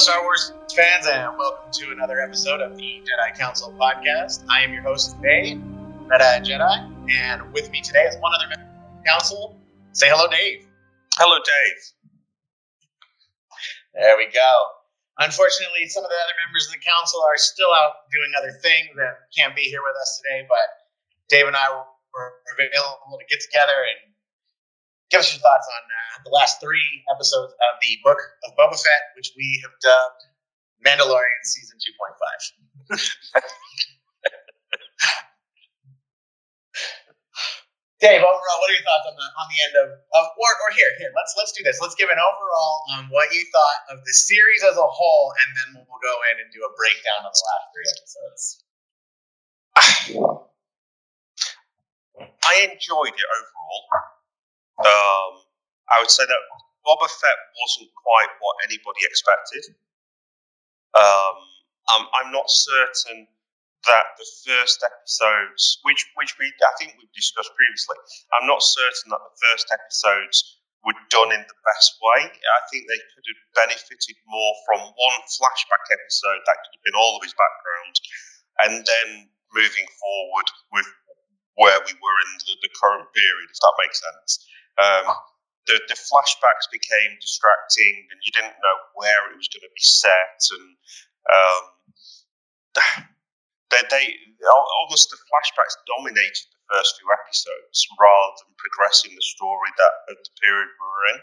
Star Wars fans, and welcome to another episode of the Jedi Council podcast. I am your host today, Meta Jedi, and with me today is one other member of the council. Say hello, Dave. Hello, Dave. There we go. Unfortunately, some of the other members of the council are still out doing other things and can't be here with us today, but Dave and I were available to get together and give us your thoughts on uh, the last three episodes of the book of Boba Fett, which we have dubbed Mandalorian Season 2.5. Dave, overall, what are your thoughts on the on the end of, of or, or here here let's let's do this. Let's give an overall on what you thought of the series as a whole, and then we'll go in and do a breakdown of the last three episodes. I enjoyed it overall. Um, I would say that Boba Fett wasn't quite what anybody expected. Um, I'm, I'm not certain that the first episodes, which which we I think we've discussed previously, I'm not certain that the first episodes were done in the best way. I think they could have benefited more from one flashback episode that could have been all of his background, and then moving forward with where we were in the, the current period, if that makes sense. Um, the, the flashbacks became distracting, and you didn't know where it was going to be set, and um, they, they almost the flashbacks dominated the first few episodes rather than progressing the story that of the period we were in.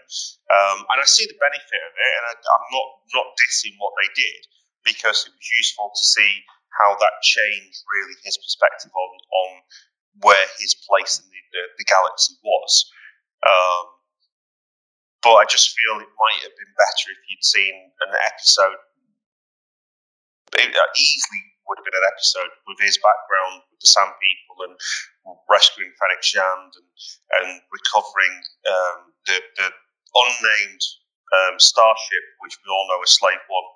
Um, and I see the benefit of it, and I, I'm not not dissing what they did because it was useful to see how that changed really his perspective on on where his place in the, the, the galaxy was. Um, but I just feel it might have been better if you'd seen an episode. It easily would have been an episode with his background with the Sand People and rescuing Fennec Shand and, and recovering um, the, the unnamed um, starship, which we all know as Slave One,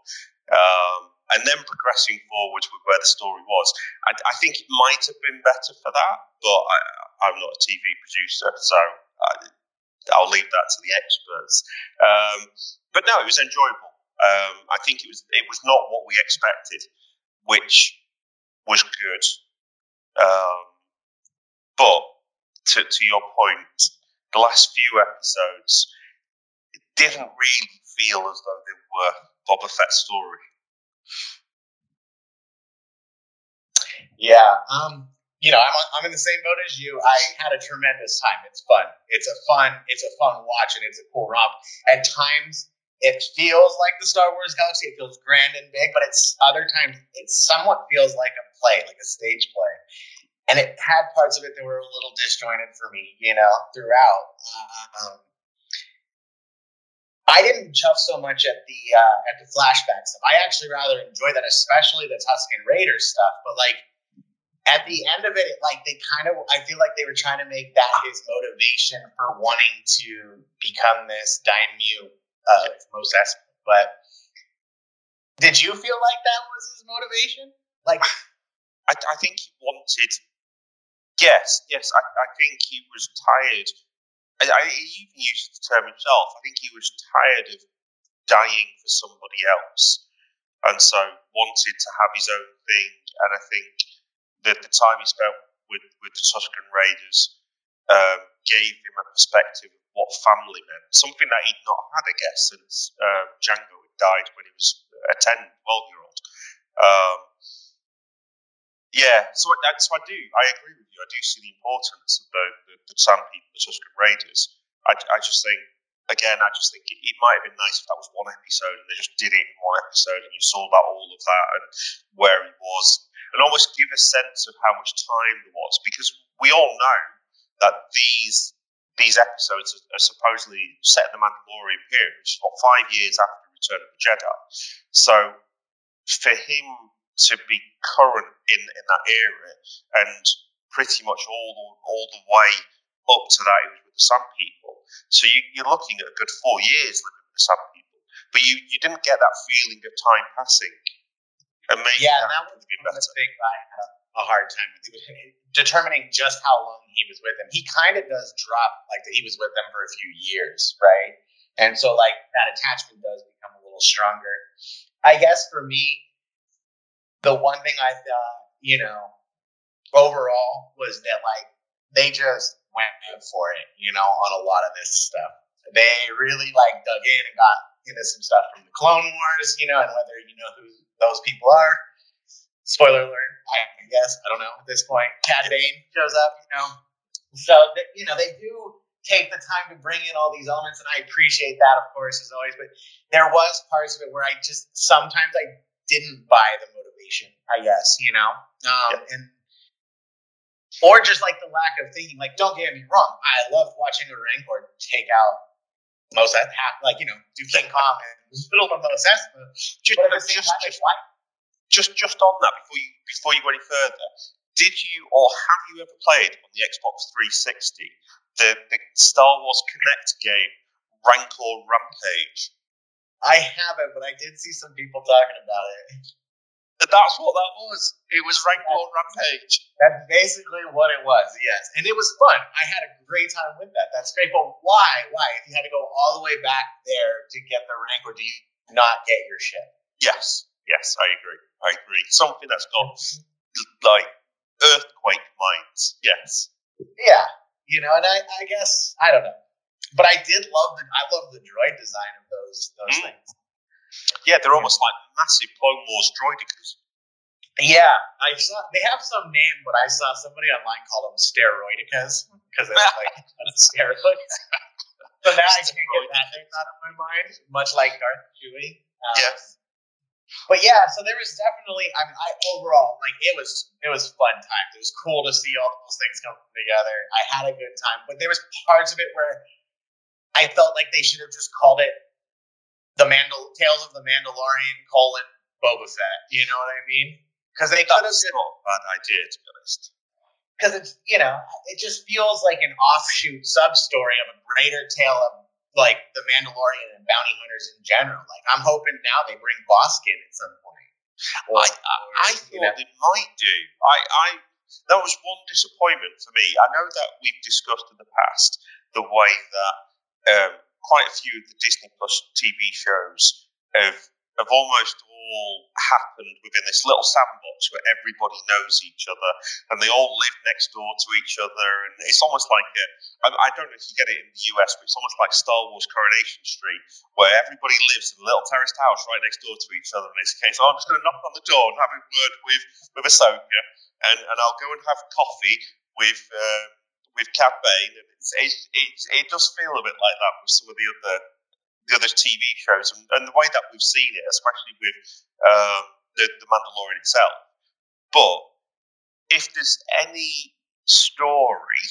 um, and then progressing forwards with where the story was. I, I, think it might have been better for that, but I, am not a TV producer, so I, will leave that to the experts. Um, but no, it was enjoyable. Um, I think it was it was not what we expected which was good. Um, but to, to your point, the last few episodes, it didn't really feel as though they were Boba Fett's story. Yeah, um, you know, I'm, I'm in the same boat as you. I had a tremendous time. It's fun. It's a fun. It's a fun watch, and it's a cool romp. At times, it feels like the Star Wars galaxy. It feels grand and big, but it's other times it somewhat feels like a play, like a stage play. And it had parts of it that were a little disjointed for me, you know, throughout. Um, I didn't chuff so much at the uh, at the flashback stuff. I actually rather enjoy that, especially the Tusken Raiders stuff. But like at the end of it, like they kind of, I feel like they were trying to make that his motivation for wanting to become this daimyo uh, Mos Espa. But did you feel like that was his motivation? Like, I, I think he wanted. Yes, yes. I, I think he was tired. I, I, he even used the term himself. I think he was tired of dying for somebody else, and so wanted to have his own thing. And I think that the time he spent with with the Tusken Raiders um, gave him a perspective of what family meant. Something that he'd not had, I guess, since uh, Jango had died when he was a 10, 12 year old. Um, yeah, so I, so I do. I agree with you. I do see the importance of the, the, the Sand People, the Tusken Raiders. I, I just think, again, I just think it, it, might have been nice if that was one episode and they just did it in one episode and you saw about all of that and where he was and almost give a sense of how much time there was because we all know that these these episodes are, supposedly set in the Mandalorian period, which is what five years after the Return of the Jedi. So for him to be current in, in that era and pretty much all the, all the way up to that, he was with the Sand People. So you, you're looking at a good four years living with the Sand People, but you, you didn't get that feeling of time passing. Maybe yeah, that, that would been better. thing I had a hard time with determining just how long he was with them. He kind of does drop like that he was with them for a few years, right? And so like that attachment does become a little little stronger. I guess for me, the one thing I thought, you know, overall was that like they just went for it, you know, on a lot of this stuff. They really like dug in and got into some stuff from the Clone Wars, you know, and whether you know who those people are. Spoiler alert, I guess I don't know at this point. Cad Bane shows up, you know, so you know they do take the time to bring in all these elements, and I appreciate that, of course, as always. But there was parts of it where I just sometimes I didn't buy the motivation. I guess you know, um, yeah. and or just like the lack of thinking. Like, don't get me wrong, I loved watching a Rancor take out most half, like you know, do King Kong and middle of Mos Espa. Just, but at the same time, just, just just on that before you before you go any further, did you or have you ever played on the Xbox 360 the, the Star Wars Kinect game Rancor Rampage? I haven't, but I did see some people talking about it. That's what that was. It was Rancor Rampage. That's basically what it was, yes. And it was fun. I had a great time with that. That's great. But why? Why? If you had to go all the way back there to get the Rancor, do you not get your shit? Yes. Yes, I agree. I agree. Something that's got like earthquake minds. Yes. Yeah. You know, and I, I guess I don't know. But I did love the I love the droid design of those those mm. things. Yeah, they're almost like massive Clone Wars droidekas. Yeah, I saw they have some name, but I saw somebody online call them steroidicas because they look like steroids. so now I can't get that name out of my mind, much like Darth Chewie. Um, yes. But yeah, so there was definitely. I mean, I overall like it was it was fun times. It was cool to see all those things come together. I had a good time, but there was parts of it where I felt like they should have just called it the Mandal Tales of the Mandalorian colon Boba Fett. You know what I mean? Because they could have been a bad idea to be honest. Because it's you know it just feels like an offshoot sub story of a greater tale of like the Mandalorian and bounty hunters in general. Like I'm hoping now they bring Bossk in at some point. Or, I, I, I thought know. they might do. I, I that was one disappointment for me. I know that we've discussed in the past the way that um, quite a few of the Disney Plus TV shows have have almost all happened within this little sandbox where everybody knows each other and they all live next door to each other. And it's almost like a, I, I don't know if you get it in the US, but it's almost like Star Wars Coronation Street, where everybody lives in a little terraced house right next door to each other. And it's a case, oh, I'm just going to knock on the door and have a word with with Ahsoka, and, and I'll go and have coffee with. Uh, with Bane, and it's, it, it, it does feel a bit like that with some of the other the other TV shows, and, and the way that we've seen it, especially with um, the, the Mandalorian itself. But if there's any story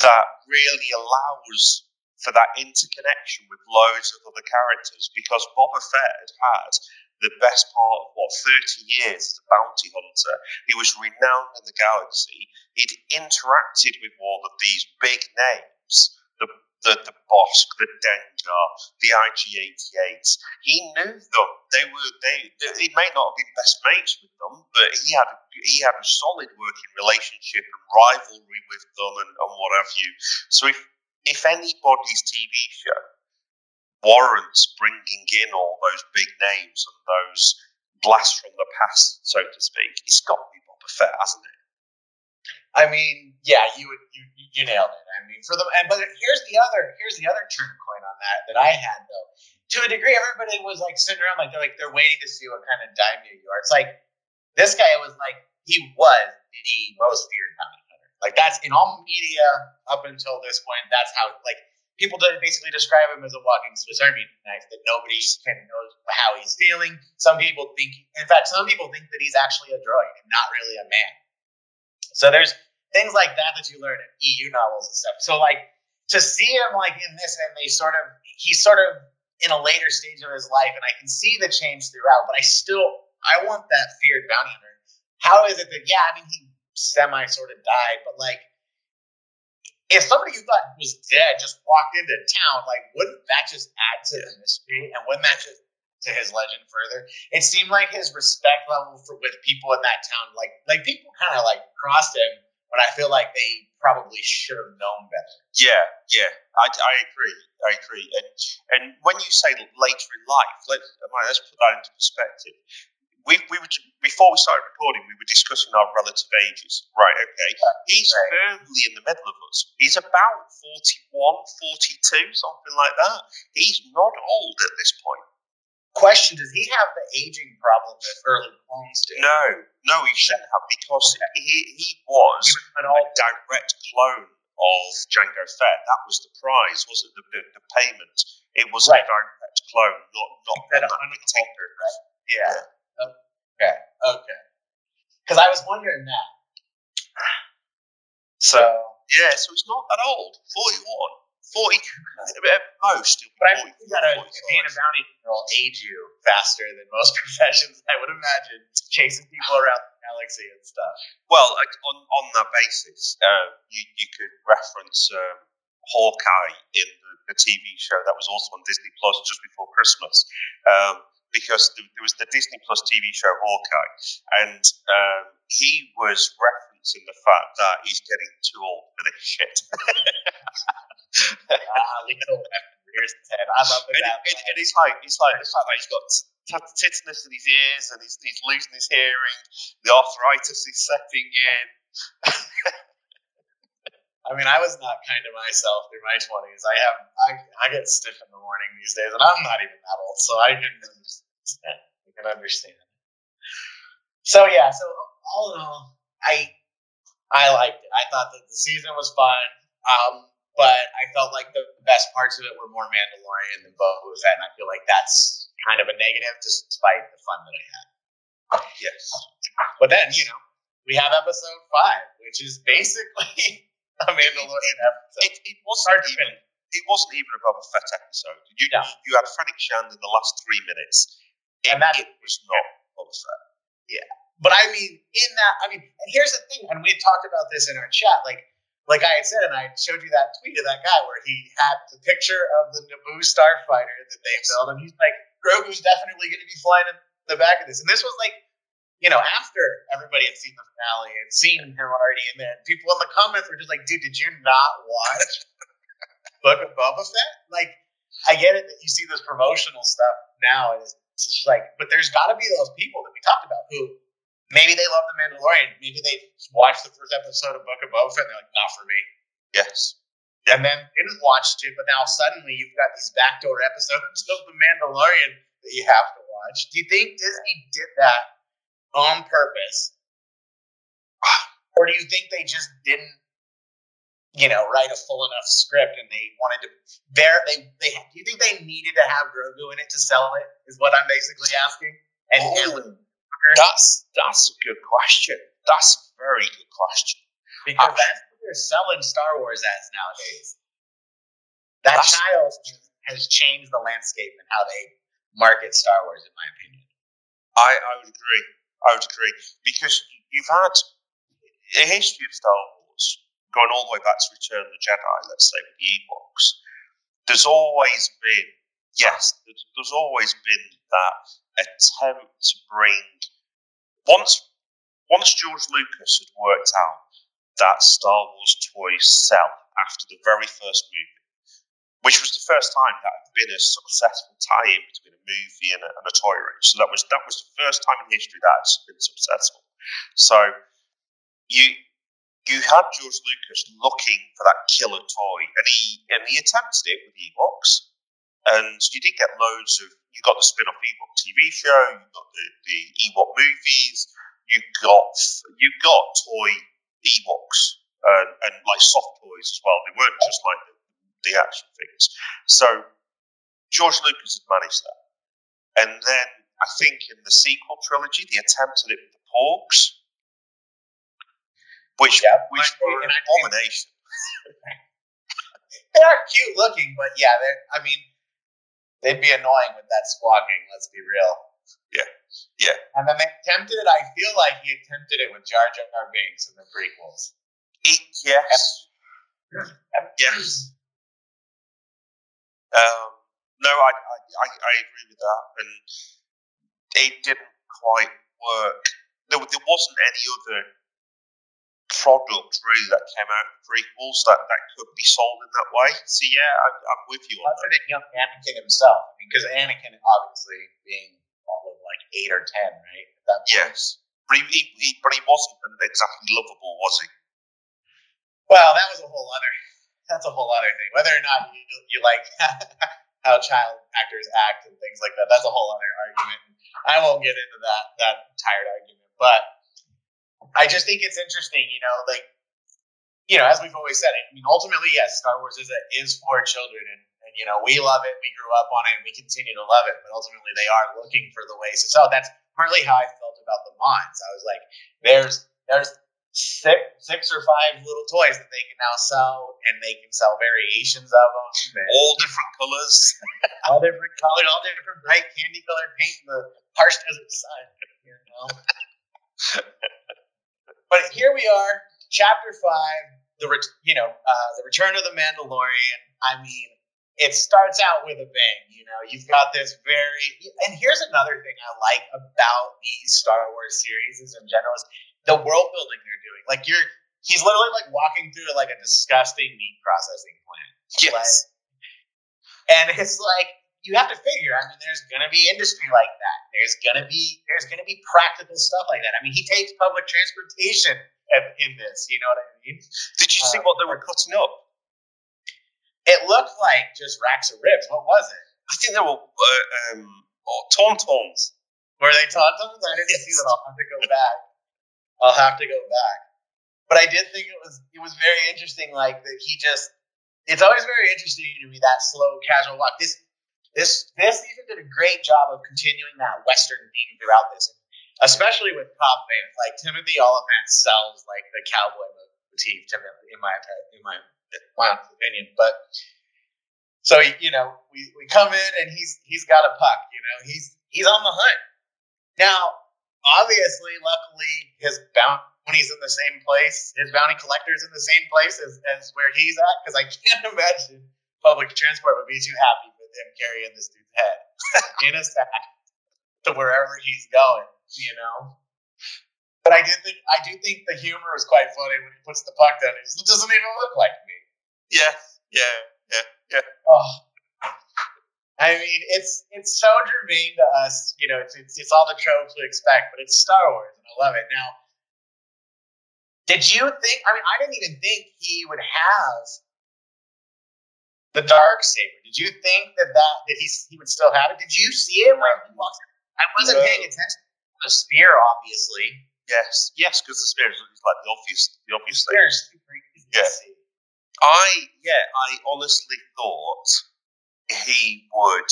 that really allows for that interconnection with loads of other characters, because Boba Fett had the best part of what 30 years as a bounty hunter. He was renowned in the galaxy. He'd interacted with all of these big names, the the, the Bossk, the Dengar, the IG-88s. He knew them. They were they. He may not have been best mates with them, but he had he had a solid working relationship and rivalry with them, and, and what have you. So if if anybody's TV show warrants bringing in all those big names and those blasts from the past, so to speak, it's got to be Boba Fett, hasn't it? I mean, yeah, you you you nailed it. I mean, for the and but here's the other here's the other turn coin on that that I had though. To a degree, everybody was like sitting around like they're like they're waiting to see what kind of daimyo you are. It's like this guy was like he was the most feared bounty hunter. Like that's in all media up until this point. That's how like people basically describe him as a walking Swiss Army knife that nobody kind of knows how he's feeling. Some people think, in fact, some people think that he's actually a droid and not really a man. So there's things like that that you learn in EU novels and stuff. So like to see him like in this, and they sort of he's sort of in a later stage of his life, and I can see the change throughout. But I still I want that feared bounty hunter. How is it that yeah, I mean he semi sort of died, but like if somebody you thought was dead just walked into town, like wouldn't that just add to the mystery? And wouldn't that just to his legend further. It seemed like his respect level for with people in that town, like like people kind of like crossed him when I feel like they probably should have known better. Yeah, yeah, I, I agree. I agree. And and when you say later in life, let, let's put that into perspective. We, we were before we started recording, we were discussing our relative ages. Right, okay. He's Right. firmly in the middle of us. He's about 41, 42, something like that. He's not old at this point. Question: Does he have the aging problem that early clones do? No, no, he shouldn't have because he, he was He was an a old direct clone of Jango Fett. That was the prize, wasn't the, the, the payment? It was Right. a direct clone, not not That one that un- tinker. Yeah. Okay. Okay. Because I was wondering that. So, Yeah, so he's not that old. 41. 40, at most. but I 44, you gotta 45. being a bounty hunter will age you faster than most professions. I would imagine chasing people around the galaxy and stuff. Well, like, on on that basis, uh, you you could reference um, Hawkeye in the, the TV show that was also on Disney Plus just before Christmas, um, because there, was the Disney Plus TV show Hawkeye, and um, he was referencing the fact that he's getting too old for this shit. Ah, little rears his head. I love and, that. and, and it's like it's like the fact that he's got tinnitus in his ears and he's, he's losing his hearing, the arthritis is setting in. I mean, I was not kind to myself through my twenties. I have, I, I get stiff in the morning these days, and I'm not even that old, so I can understand. I can understand. So yeah, so all in all, I, I liked it. I thought that the season was fun, um, but I felt like the best parts of it were more Mandalorian than Boba Fett, and I feel like that's kind of a negative, despite the fun that I had. Yes. But then, you know, we have episode five, which is basically a Mandalorian episode. It, it wasn't even it wasn't even a Boba Fett episode. You No. you had Fennec Shand in the last three minutes. It, And that- it was not Boba Fett. Yeah, but I mean, in that, I mean, and here's the thing, and we had talked about this in our chat, like, like I had said, and I showed you that tweet of that guy where he had the picture of the Naboo starfighter that they built, and he's like, Grogu's definitely going to be flying in the back of this, and this was like, you know, after everybody had seen the finale and seen him already, and then people in the comments were just like, dude, did you not watch Book of Boba Fett? Like, I get it that you see this promotional stuff now, and it's just like, but there's got to be those people that we talked about who maybe they love the Mandalorian, maybe they watched the first episode of Book of Boba Fett, and they're like, not for me, Yes. and then didn't watch it, but now suddenly you've got these backdoor episodes of the Mandalorian that you have to watch. Do you think Disney did that on purpose, or do you think they just didn't? You know, write a full enough script, and they wanted to. Bear, they they. Do you think they needed to have Grogu in it to sell it? Is what I'm basically asking. And, Oh, that's that's a good question. That's a very good question. because that's what they're selling Star Wars as nowadays. That child has changed the landscape and how they market Star Wars, in my opinion. I, I would agree. I would agree because you've had a history of Star Wars going all the way back to Return of the Jedi. Let's say with the Ewoks. There's always been yes. There's, always been that attempt to bring once once George Lucas had worked out that Star Wars toys sell after the very first movie, which was the first time that had been a successful tie-in between a movie and a, and a toy range. So that was that was the first time in history that had been successful. So you you had George Lucas looking for that killer toy, and he and he attempted it with Ewoks, and you did get loads of. You got the spin-off Ewok TV show, you got the, the Ewok movies, you got you got toy Ewoks and, and like soft toys as well. They weren't just like the, action figures. So George Lucas had managed that, and then I think in the sequel trilogy, they attempted it with the Porgs, which Yep. which were an abomination. They are cute looking, but yeah, they're. I mean, they'd be annoying with that squawking. Let's be real. Yeah. Yeah. And then they attempted it. I feel like he attempted it with Jar Jar Binks in the prequels. It, yes, yes. Um, no, I, I, I, agree with that, and it didn't quite work. There, there wasn't any other product really that came out of prequels that, that could be sold in that way. So yeah, I, I'm with you on Other than young Anakin himself, because Anakin obviously being all of like eight or ten, right? That. Yes, but he, he, he but he wasn't exactly lovable, was he? Well, that was a whole other. That's a whole other thing. Whether or not you, you like how child actors act and things like that, that's a whole other argument. I won't get into that that tired argument, but I just think it's interesting. You know, like you know, as we've always said, I mean, ultimately, yes, Star Wars is a, is for children, and, and you know, we love it, we grew up on it, and we continue to love it. But ultimately, they are looking for the ways to sell. That's partly how I felt about the Mons. I was like, there's there's six six or five little toys that they can now sell, and they can sell variations of them, and All different colours. all different colored, all different bright candy colored paint in the harsh desert sun. You know. but here we are, chapter five, the ret- you know uh, the return of the Mandalorian. I mean, it starts out with a bang. You know, you've got this very, and here's another thing I like about these Star Wars series in general is the world building they're Like you're, he's literally like walking through like a disgusting meat processing plant. Yes. And it's like you have to figure. I mean, there's gonna be industry like that. There's gonna be there's gonna be practical stuff like that. I mean, he takes public transportation in, in this. You know what I mean? Did you see Uh, what they were cutting up? It looked like just racks of ribs. What was it? I think they were uh, um, oh, tauntauns. Were they tauntauns? I didn't see that. I'll have to go back. I'll have to go back. But I did think it was it was very interesting. Like that he just. It's always very interesting to me that slow, casual walk. This this this season did a great job of continuing that Western theme throughout this, especially with Cobb Vanth. Like Timothy Olyphant sells like the cowboy motif to me, in my in my my opinion. But so you know, we, we come in and he's he's got a puck. You know, he's he's on the hunt. Now, obviously, luckily, his bounty's in the same place. His bounty collector's in the same place as, as where he's at. Because I can't imagine public transport would be too happy with him carrying this dude's head in a sack to wherever he's going. You know. But I did think I do think the humor is quite funny when he puts the puck down. It doesn't even look like me. Yeah, yeah, yeah, yeah. Oh. I mean, it's it's so germane to us. You know, it's, it's it's all the tropes we expect, but it's Star Wars, and I love it. Now, did you think? I mean, I didn't even think he would have the dark saber. Did you think that that that he he would still have it? Did you see it when he walks? I wasn't No. paying attention. to The spear, obviously. Yes, yes, because the spear is like the obvious, the obvious thing. Spear is super easy Yeah. to see. I yeah, I honestly thought he would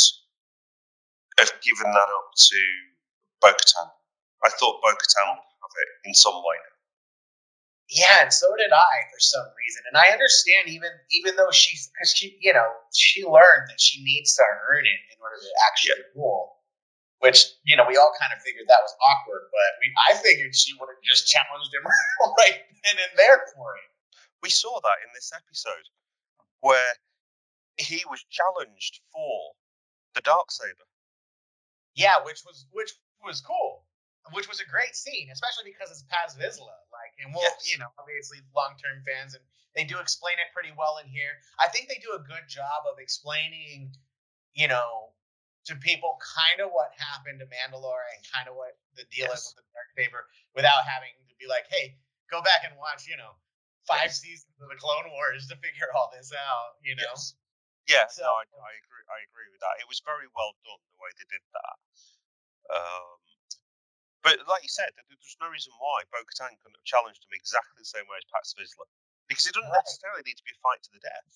have given that up to Bo-Katan. I thought Bo-Katan would have it in some way. Yeah, and so did I for some reason. And I understand even even though she's because she you know she learned that she needs to earn it in order to actually rule. Which you know we all kind of figured that was awkward, but we I figured she would have just challenged him right then and there for it. We saw that in this episode where he was challenged for the dark saber. Yeah, which was which was cool, which was a great scene, especially because it's Paz Vizsla. Like, and we'll Yes. you know obviously long term fans, and they do explain it pretty well in here. I think they do a good job of explaining, you know, to people kind of what happened to Mandalore and kind of what the deal Yes. is with the Dark Saber, without having to be like, hey, go back and watch, you know, five seasons of the Clone Wars to figure all this out. You know. Yes. Yeah, So- no, I, I agree. I agree with that. It was very well done the way they did that. Um, but like you said, there's no reason why Bo-Katan couldn't have challenged him exactly the same way as Paz Vizsla, because it doesn't Right. necessarily need to be a fight to the death.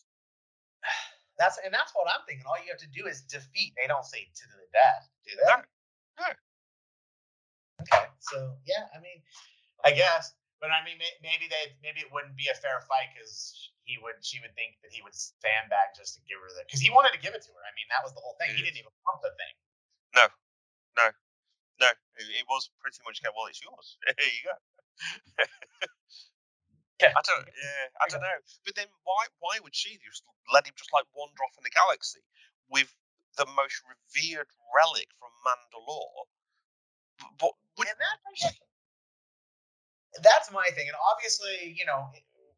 That's and that's what I'm thinking. All you have to do is defeat. They don't say to the death, do they? No, no. Okay, so yeah, I mean, I guess, but I mean, maybe they maybe it wouldn't be a fair fight because he would she would think that he would sandbag just to give her the because he wanted to give it to her. I mean, that was the whole thing. He didn't even want the thing. No, no, no. It, it was pretty much, well, it's yours. Here you go. Yeah. I don't. Yeah, I don't know. But then, why? Why would she just let him just like wander off in the galaxy with the most revered relic from Mandalore? But would, And that, that's my thing. And obviously, you know,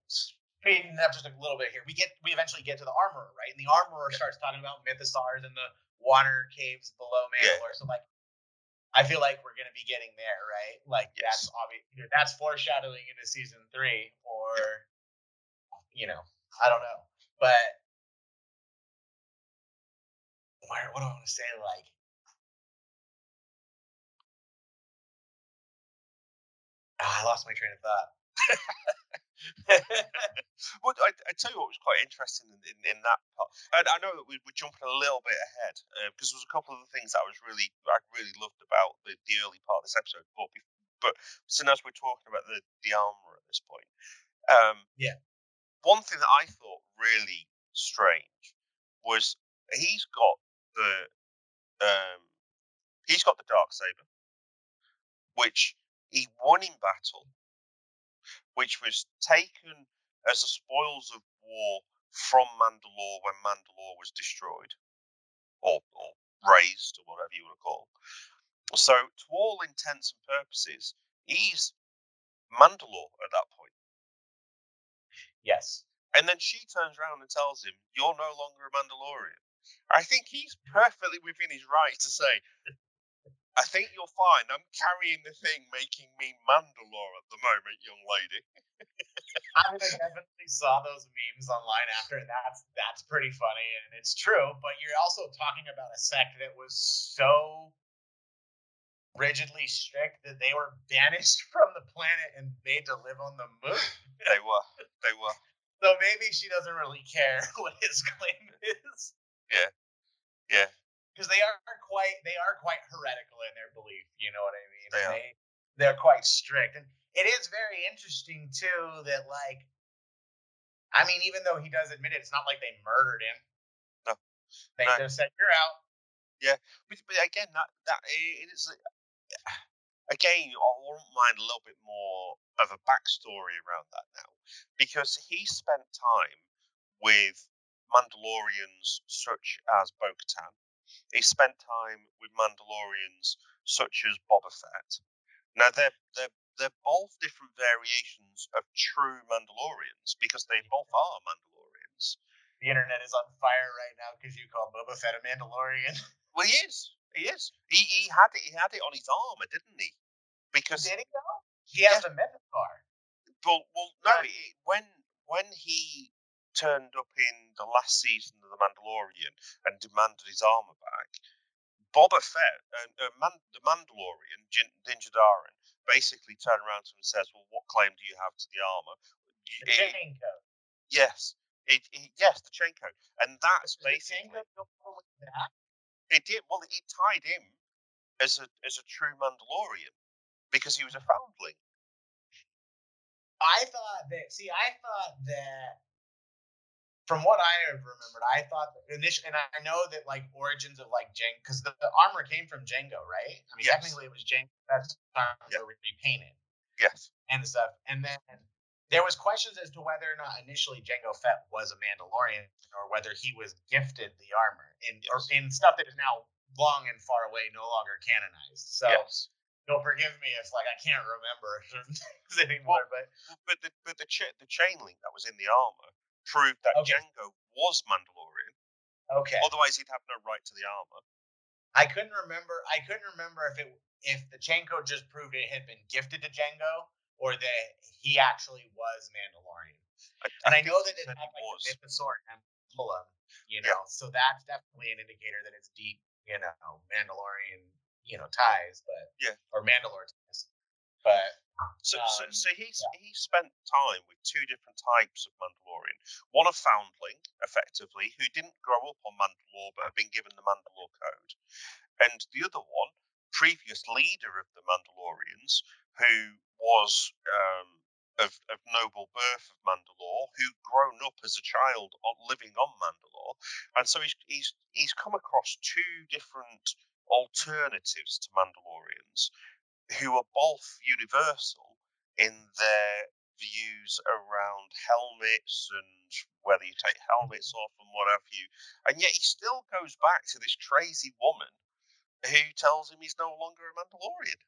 speeding up just a little bit here, we get we eventually get to the armorer, right? And the armorer yeah. starts talking about mythosaurs and the water caves below Mandalore. Yeah. So like I feel like we're gonna be getting there, right? Like yes. that's obvious. That's foreshadowing into season three, or you know, I don't know, but what, what do I want to say? Like, oh, I lost my train of thought. well, I, I tell you what was quite interesting in, in, in that part. And I know that we, we're jumping a little bit ahead because uh, there was a couple of the things that I was really I really loved about the, the early part of this episode. But but soon as we're talking about the the armor at this point, um, yeah, one thing that I thought really strange was he's got the um, he's got the dark saber, which he won in battle which was taken as the spoils of war from Mandalore when Mandalore was destroyed or, or raised or whatever you want to call. So, to all intents and purposes, he's Mandalore at that point. Yes. And then she turns around and tells him, You're no longer a Mandalorian. I think he's perfectly within his right to say, I think you'll find I'm carrying the thing making me Mandalore at the moment, young lady. I definitely saw those memes online after, and that's that's pretty funny, and it's true. But you're also talking about a sect that was so rigidly strict that they were banished from the planet and made to live on the moon. they were. They were. So maybe she doesn't really care what his claim is. Yeah. Yeah because they are quite they are quite heretical in their belief. You know what I mean? They are. They, they're quite strict, and it is very interesting too that like, I mean, even though he does admit it, it's not like they murdered him. No, they no. just said you're out. Yeah, but, but again, that that it is. Again, I wouldn't mind a little bit more of a backstory around that now, because he spent time with Mandalorians such as Bo-Katan, he spent time with Mandalorians such as Boba Fett. Now they're they're they're both different variations of true Mandalorians because they both are Mandalorians. The internet is on fire right now because you call Boba Fett a Mandalorian. Well, he is. He is. He, he had it. He had it on his armor, didn't he? Because did he though? He has yeah. a mythosaur. Well, well, no. It, when when he turned up in the last season of The Mandalorian and demanded his armor back, Boba Fett, uh, uh, Man, the Mandalorian, Din Djarin, basically turned around to him and says, "Well, what claim do you have to the armor?" The it, chain code. Yes, it, it, yes, the chain code, and that's basically. That? It did. Well, it tied him as a as a true Mandalorian because he was a foundling. I thought that. See, I thought that from what I have remembered, I thought initially, and I know that like origins of like Jango, because the, the, armor came from Jango, right? I mean, yes. technically it was Jango. That's time yeah. repainted. Yes. And stuff, and then there was questions as to whether or not initially Jango Fett was a Mandalorian or whether he was gifted the armor in yes. or in stuff that is now long and far away, no longer canonized. So. Yes. You'll forgive me if like I can't remember anymore, well, but but the but the cha- the chain link that was in the armor proved that okay. Jango was Mandalorian. Okay. Otherwise, he'd have no right to the armor. I couldn't remember. I couldn't remember if it if the code just proved it had been gifted to Jango or that he actually was Mandalorian. I, and I, I know that it had like was. a mythosaur emblem, you know, yeah. so that's definitely an indicator that it's deep, you know, Mandalorian, you know, ties, but yeah, or Mandalore ties. But so, um, so, so he's yeah. he spent time with two different types of Mandalorian. One a foundling, effectively, who didn't grow up on Mandalore but had been given the Mandalore code, and the other one, previous leader of the Mandalorians, who was um, of, of noble birth of Mandalore, who'd grown up as a child on, living on Mandalore, and so he's he's he's come across two different alternatives to Mandalorians who are both universal in their views around helmets and whether you take helmets off and what have you. And yet he still goes back to this crazy woman who tells him he's no longer a Mandalorian.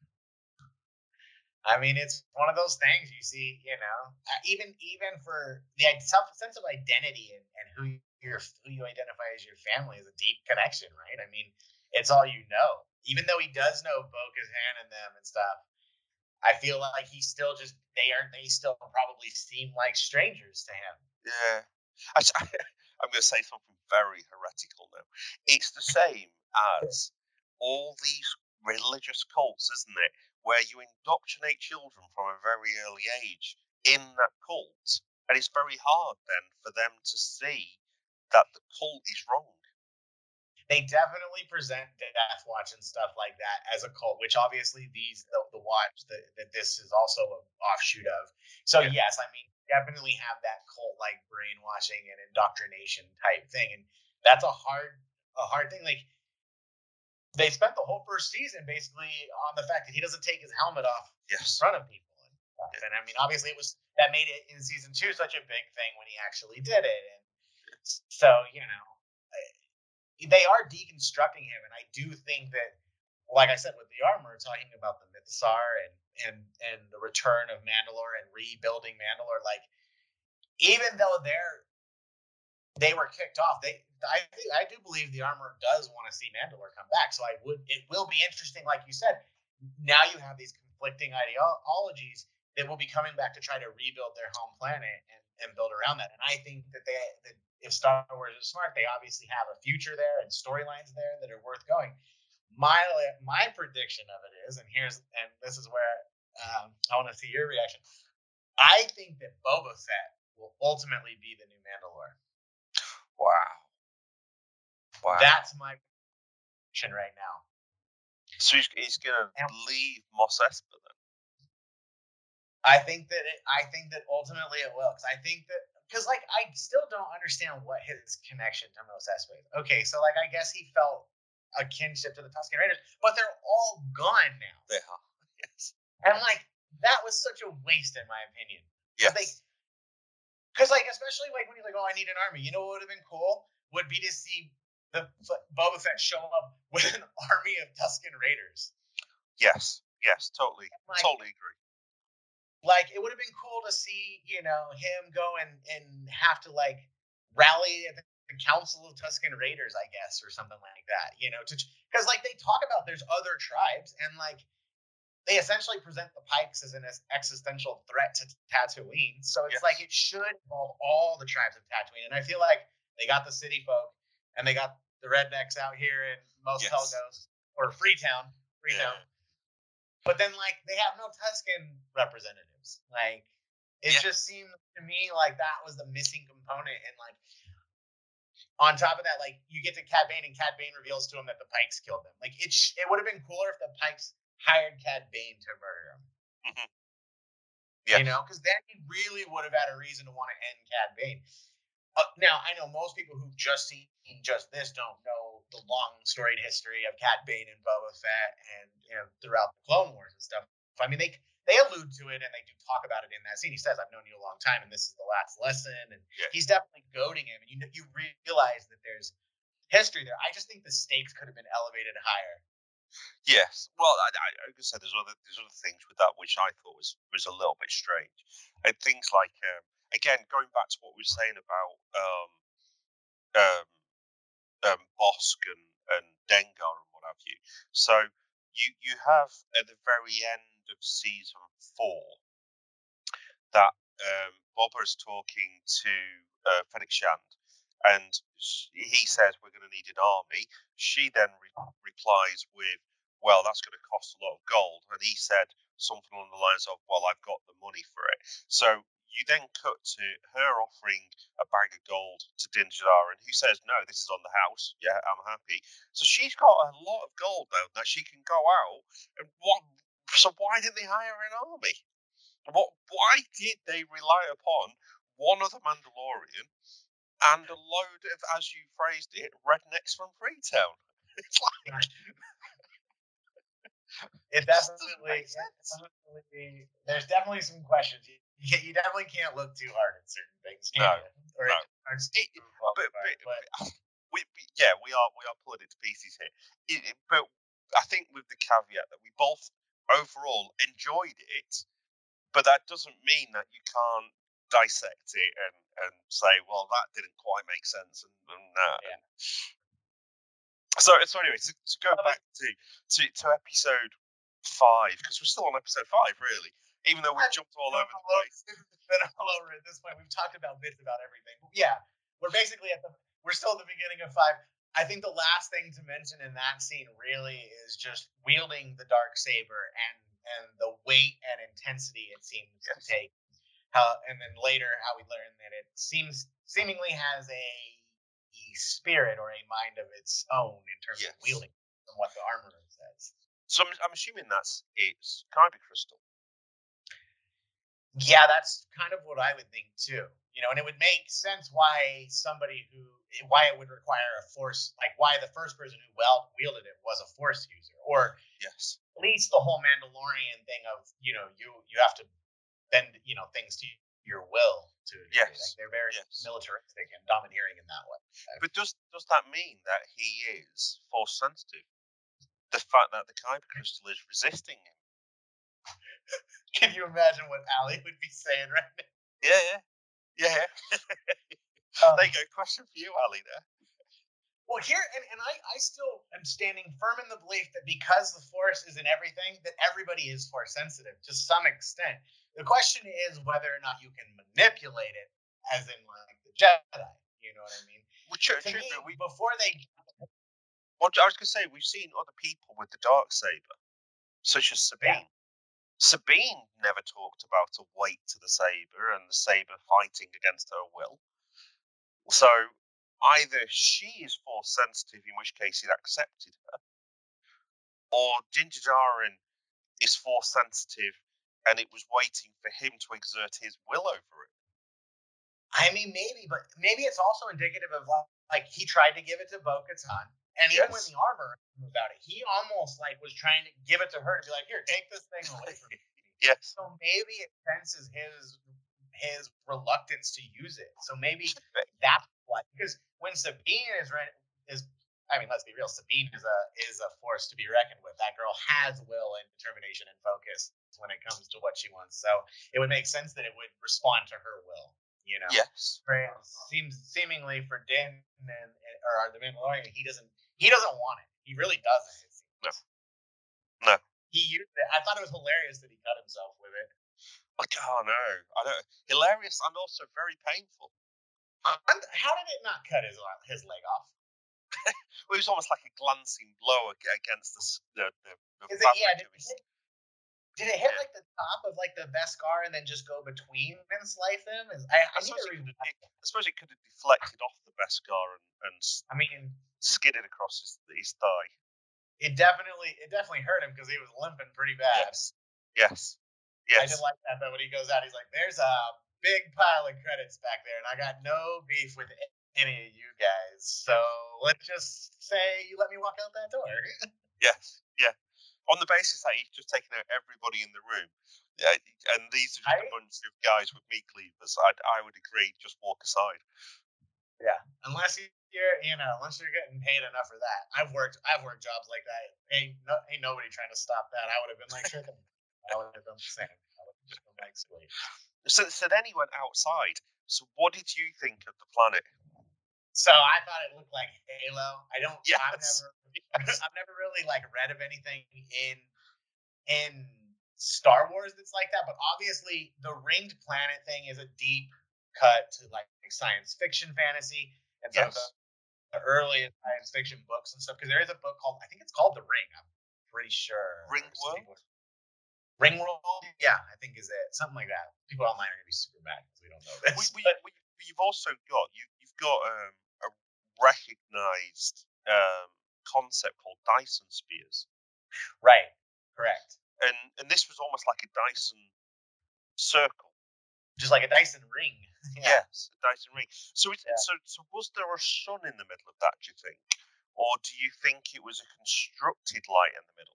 I mean, it's one of those things you see, you know, uh, even even for the self sense of identity and, and who you're who you identify as your family is a deep connection, right? I mean, it's all you know. Even though he does know Bo-Katan and them and stuff, I feel like he still just they are they still probably seem like strangers to him. Yeah, I, I'm going to say something very heretical now. It's the same as all these religious cults, isn't it? where you indoctrinate children from a very early age in that cult. And it's very hard then for them to see that the cult is wrong. They definitely present Death Watch and stuff like that as a cult, which obviously these the, the watch that, this is also an offshoot of. So yeah. yes, I mean definitely have that cult like brainwashing and indoctrination type thing, and that's a hard a hard thing. Like they spent the whole first season basically on the fact that he doesn't take his helmet off yes. in front of people and stuff. And I mean, obviously, it was that made it in season two such a big thing when he actually did it. And so, you know, they are deconstructing him, and I do think that, like I said, with the armor, talking about the Mythosaur and and and the return of Mandalore and rebuilding Mandalore, like even though they're they were kicked off. They, I, I do believe the armor does want to see Mandalore come back. So I would, it will be interesting, like you said. Now you have these conflicting ideologies that will be coming back to try to rebuild their home planet and, and build around that. And I think that they, that if Star Wars is smart, they obviously have a future there and storylines there that are worth going. My my prediction of it is, and here's, and this is where um, I want to see your reaction. I think that Boba Fett will ultimately be the new Mandalore. Wow. Wow. That's my prediction right now. So he's, he's gonna and, leave Mos Espa then. I think that it, I think that ultimately it will because I think that because like I still don't understand what his connection to Mos Espa is. Okay, so like I guess he felt a kinship to the Tusken Raiders, but they're all gone now. They are. Yes. And like that was such a waste in my opinion. Yes. Because, like, especially like when he's like, "Oh, I need an army." You know what would have been cool would be to see the Boba Fett show up with an army of Tuscan Raiders. Yes, yes, totally, like, totally agree. Like, it would have been cool to see, you know, him go and and have to like rally at the Council of Tusken Raiders, I guess, or something like that. You know, to because like they talk about there's other tribes and like they essentially present the Pikes as an existential threat to Tatooine. So it's yes. like it should involve all the tribes of Tatooine. And I feel like they got the city folk and they got the rednecks out here in Mos yes. Pelgos or Freetown, Freetown. Yeah. But then like they have no Tusken representatives. Like it yeah. just seemed to me like that was the missing component. And like on top of that, like you get to Cad Bane and Cad Bane reveals to him that the Pikes killed them. Like it, sh- it would have been cooler if the Pikes hired Cad Bane to murder him. Mm-hmm. Yeah. You know, because then he really would have had a reason to want to end Cad Bane. Uh, now, I know most people who've just seen just this don't know the long storied history of Cad Bane and Boba Fett and you know, throughout the Clone Wars and stuff. I mean, they they allude to it and they do talk about it in that scene. He says, "I've known you a long time, and this is the last lesson." And yeah. he's definitely goading him, and you you realize that there's history there. I just think the stakes could have been elevated higher Yes. Well, I, I, like I said, there's other there's other things with that which I thought was was a little bit strange, and things like um, again going back to what we were saying about um, um, um, Bossk and, and Dengar and what have you. So you you have at the very end of season four that um, Boba is talking to uh, Shand, and he says we're going to need an army. She then re- replies with, "Well, that's going to cost a lot of gold," and he said something along the lines of, "Well, I've got the money for it." So you then cut to her offering a bag of gold to Din and who says, "No, this is on the house. Yeah, I'm happy." So she's got a lot of gold now that she can go out and what? So why did they hire an army? What? Why did they rely upon one other Mandalorian and a load of, as you phrased it, rednecks from Freetown. It's like. it definitely, definitely, there's definitely some questions. You, you definitely can't look too hard at certain things. no, no. It, but, but, but, we, yeah, we are we are pulling it to pieces here. It, but I think with the caveat that we both overall enjoyed it, but that doesn't mean that you can't dissect it and, and say, well, that didn't quite make sense, and, and uh, Yeah. So, so anyway, to, to go back to, to, to episode five, because we're still on episode five, really, even though we've jumped all over the place. Been all over at this point. We've talked about bits about everything. But yeah, we're basically at the we're still at the beginning of five. I think the last thing to mention in that scene really is just wielding the dark saber and and the weight and intensity it seems Yes. to take. How and then later how we learn that it seems seemingly has a, a spirit or a mind of its own in terms Yes. of wielding from what the armorer says. So I'm, I'm assuming that's it's Kyber crystal. Yeah, that's kind of what I would think too. You know, and it would make sense why somebody who why it would require a force like why the first person who well wielded it was a force user, or Yes. at least the whole Mandalorian thing of you know you you have to bend you know things to your will to. Yes, like they're very yes. militaristic and domineering in that way. But does does that mean that he is force sensitive? The fact that the Kyber crystal is resisting him. Can you imagine what Ali would be saying right now? Yeah, yeah, yeah. Um, there you go. Question for you, Ali. There. Well, here, and, and I, I still am standing firm in the belief that because the Force is in everything, that everybody is Force sensitive to some extent. The question is whether or not you can manipulate it, as in like the Jedi. You know what I mean? Well, true, To true, me, we, before they, well, I was going to say we've seen other people with the dark saber, such as Sabine. Sabine never talked about a weight to the saber and the saber fighting against her will. So either she is force sensitive, in which case it accepted her, or Ginger is force sensitive and it was waiting for him to exert his will over it. I mean, maybe, but maybe it's also indicative of like, he tried to give it to Bo Katan. And even when the armor about it, he almost like was trying to give it to her to be like, here, take this thing away from me. Yes. So maybe it senses his his reluctance to use it. So maybe that's what because when Sabine is ready is I mean, let's be real, Sabine is a is a force to be reckoned with. That girl has will and determination and focus when it comes to what she wants. So it would make sense that it would respond to her will, you know. Yes. Seems seemingly for Din and or the Mandalorian, he doesn't he doesn't want it. He really doesn't. It seems. No. No. He used it. I thought it was hilarious that he cut himself with it. Oh, like, oh no, I don't. Hilarious and also very painful. And how did it not cut his uh, his leg off? Well, it was almost like a glancing blow against the the, the, the Is it yeah? Did it, hit, did it hit Yeah. like the top of like the Beskar and then just go between and slice him? Is I, I I need suppose, to it read. could have, I suppose it could have deflected off the Beskar and, and I mean, skidded across his, his thigh. it definitely it definitely hurt him because he was limping pretty bad. Yes. Yes. I Yes. did like that but when he goes out, he's like, "There's a big pile of credits back there, and I got no beef with any of you guys. So let's just say you let me walk out that door." Yes. Yeah. On the basis that he's just taken out everybody in the room. Yeah, and these are just a bunch of guys with meat cleavers. I, I would agree. Just walk aside. Yeah, unless you- you're, you know, unless you're getting paid enough for that. I've worked, I've worked jobs like that. Ain't no, ain't nobody trying to stop that. I would have been like, sure thing. I would have done the same. I would have just been like. So, so then he went outside. So what did you think of the planet? So I thought it looked like Halo. I don't. I've Yes. never. I've never really like read of anything in in Star Wars that's like that. But obviously, the ringed planet thing is a deep cut to like science fiction fantasy and some of Yes. the, the earliest science fiction books and stuff. Because there is a book called I think it's called The Ring. I'm pretty sure. Ring Or something World? with- Ring World, yeah, I think is it something like that. People online are gonna be super mad because we don't know this. We, we, we, you've also got you, you've got um, a recognized um, concept called Dyson spheres, right, correct. and and this was almost like a Dyson circle. Just like a Dyson ring. Yeah. Yes, a Dyson ring. So, it, Yeah. so so was there a sun in the middle of that? Do you think, or do you think it was a constructed light in the middle?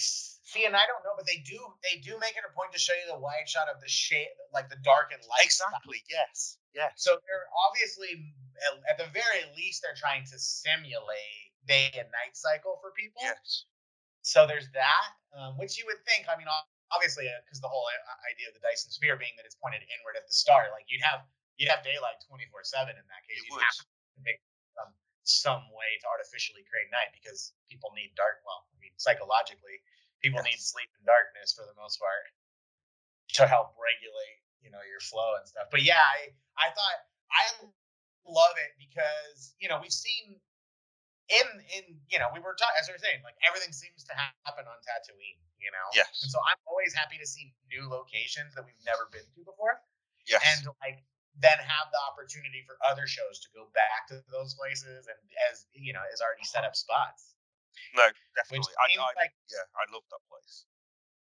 See, and I don't know, but they do they do make it a point to show you the wide shot of the shade, like the dark and light. stuff. Exactly. Yes. Yes. So they're obviously, at- at the very least, they're trying to simulate day and night cycle for people. yes. so there's that, um, which you would think. I mean, obviously, because uh, the whole uh, idea of the Dyson Sphere being that it's pointed inward at the star, like you'd have you'd have daylight 24 seven in that case. You would have to pick some some way to artificially create night because people need dark. Well, I mean, psychologically, people yes. need sleep and darkness for the most part to help regulate, you know, your flow and stuff. But yeah, I I thought I love it because you know we've seen in in you know we were talking as we were saying like everything seems to happen on Tatooine, you know. Yes. And so I'm always happy to see new locations that we've never been to before. Yes. And like then have the opportunity for other shows to go back to those places and as you know as already set up spots. No, definitely. I, I, like, yeah, I love that place.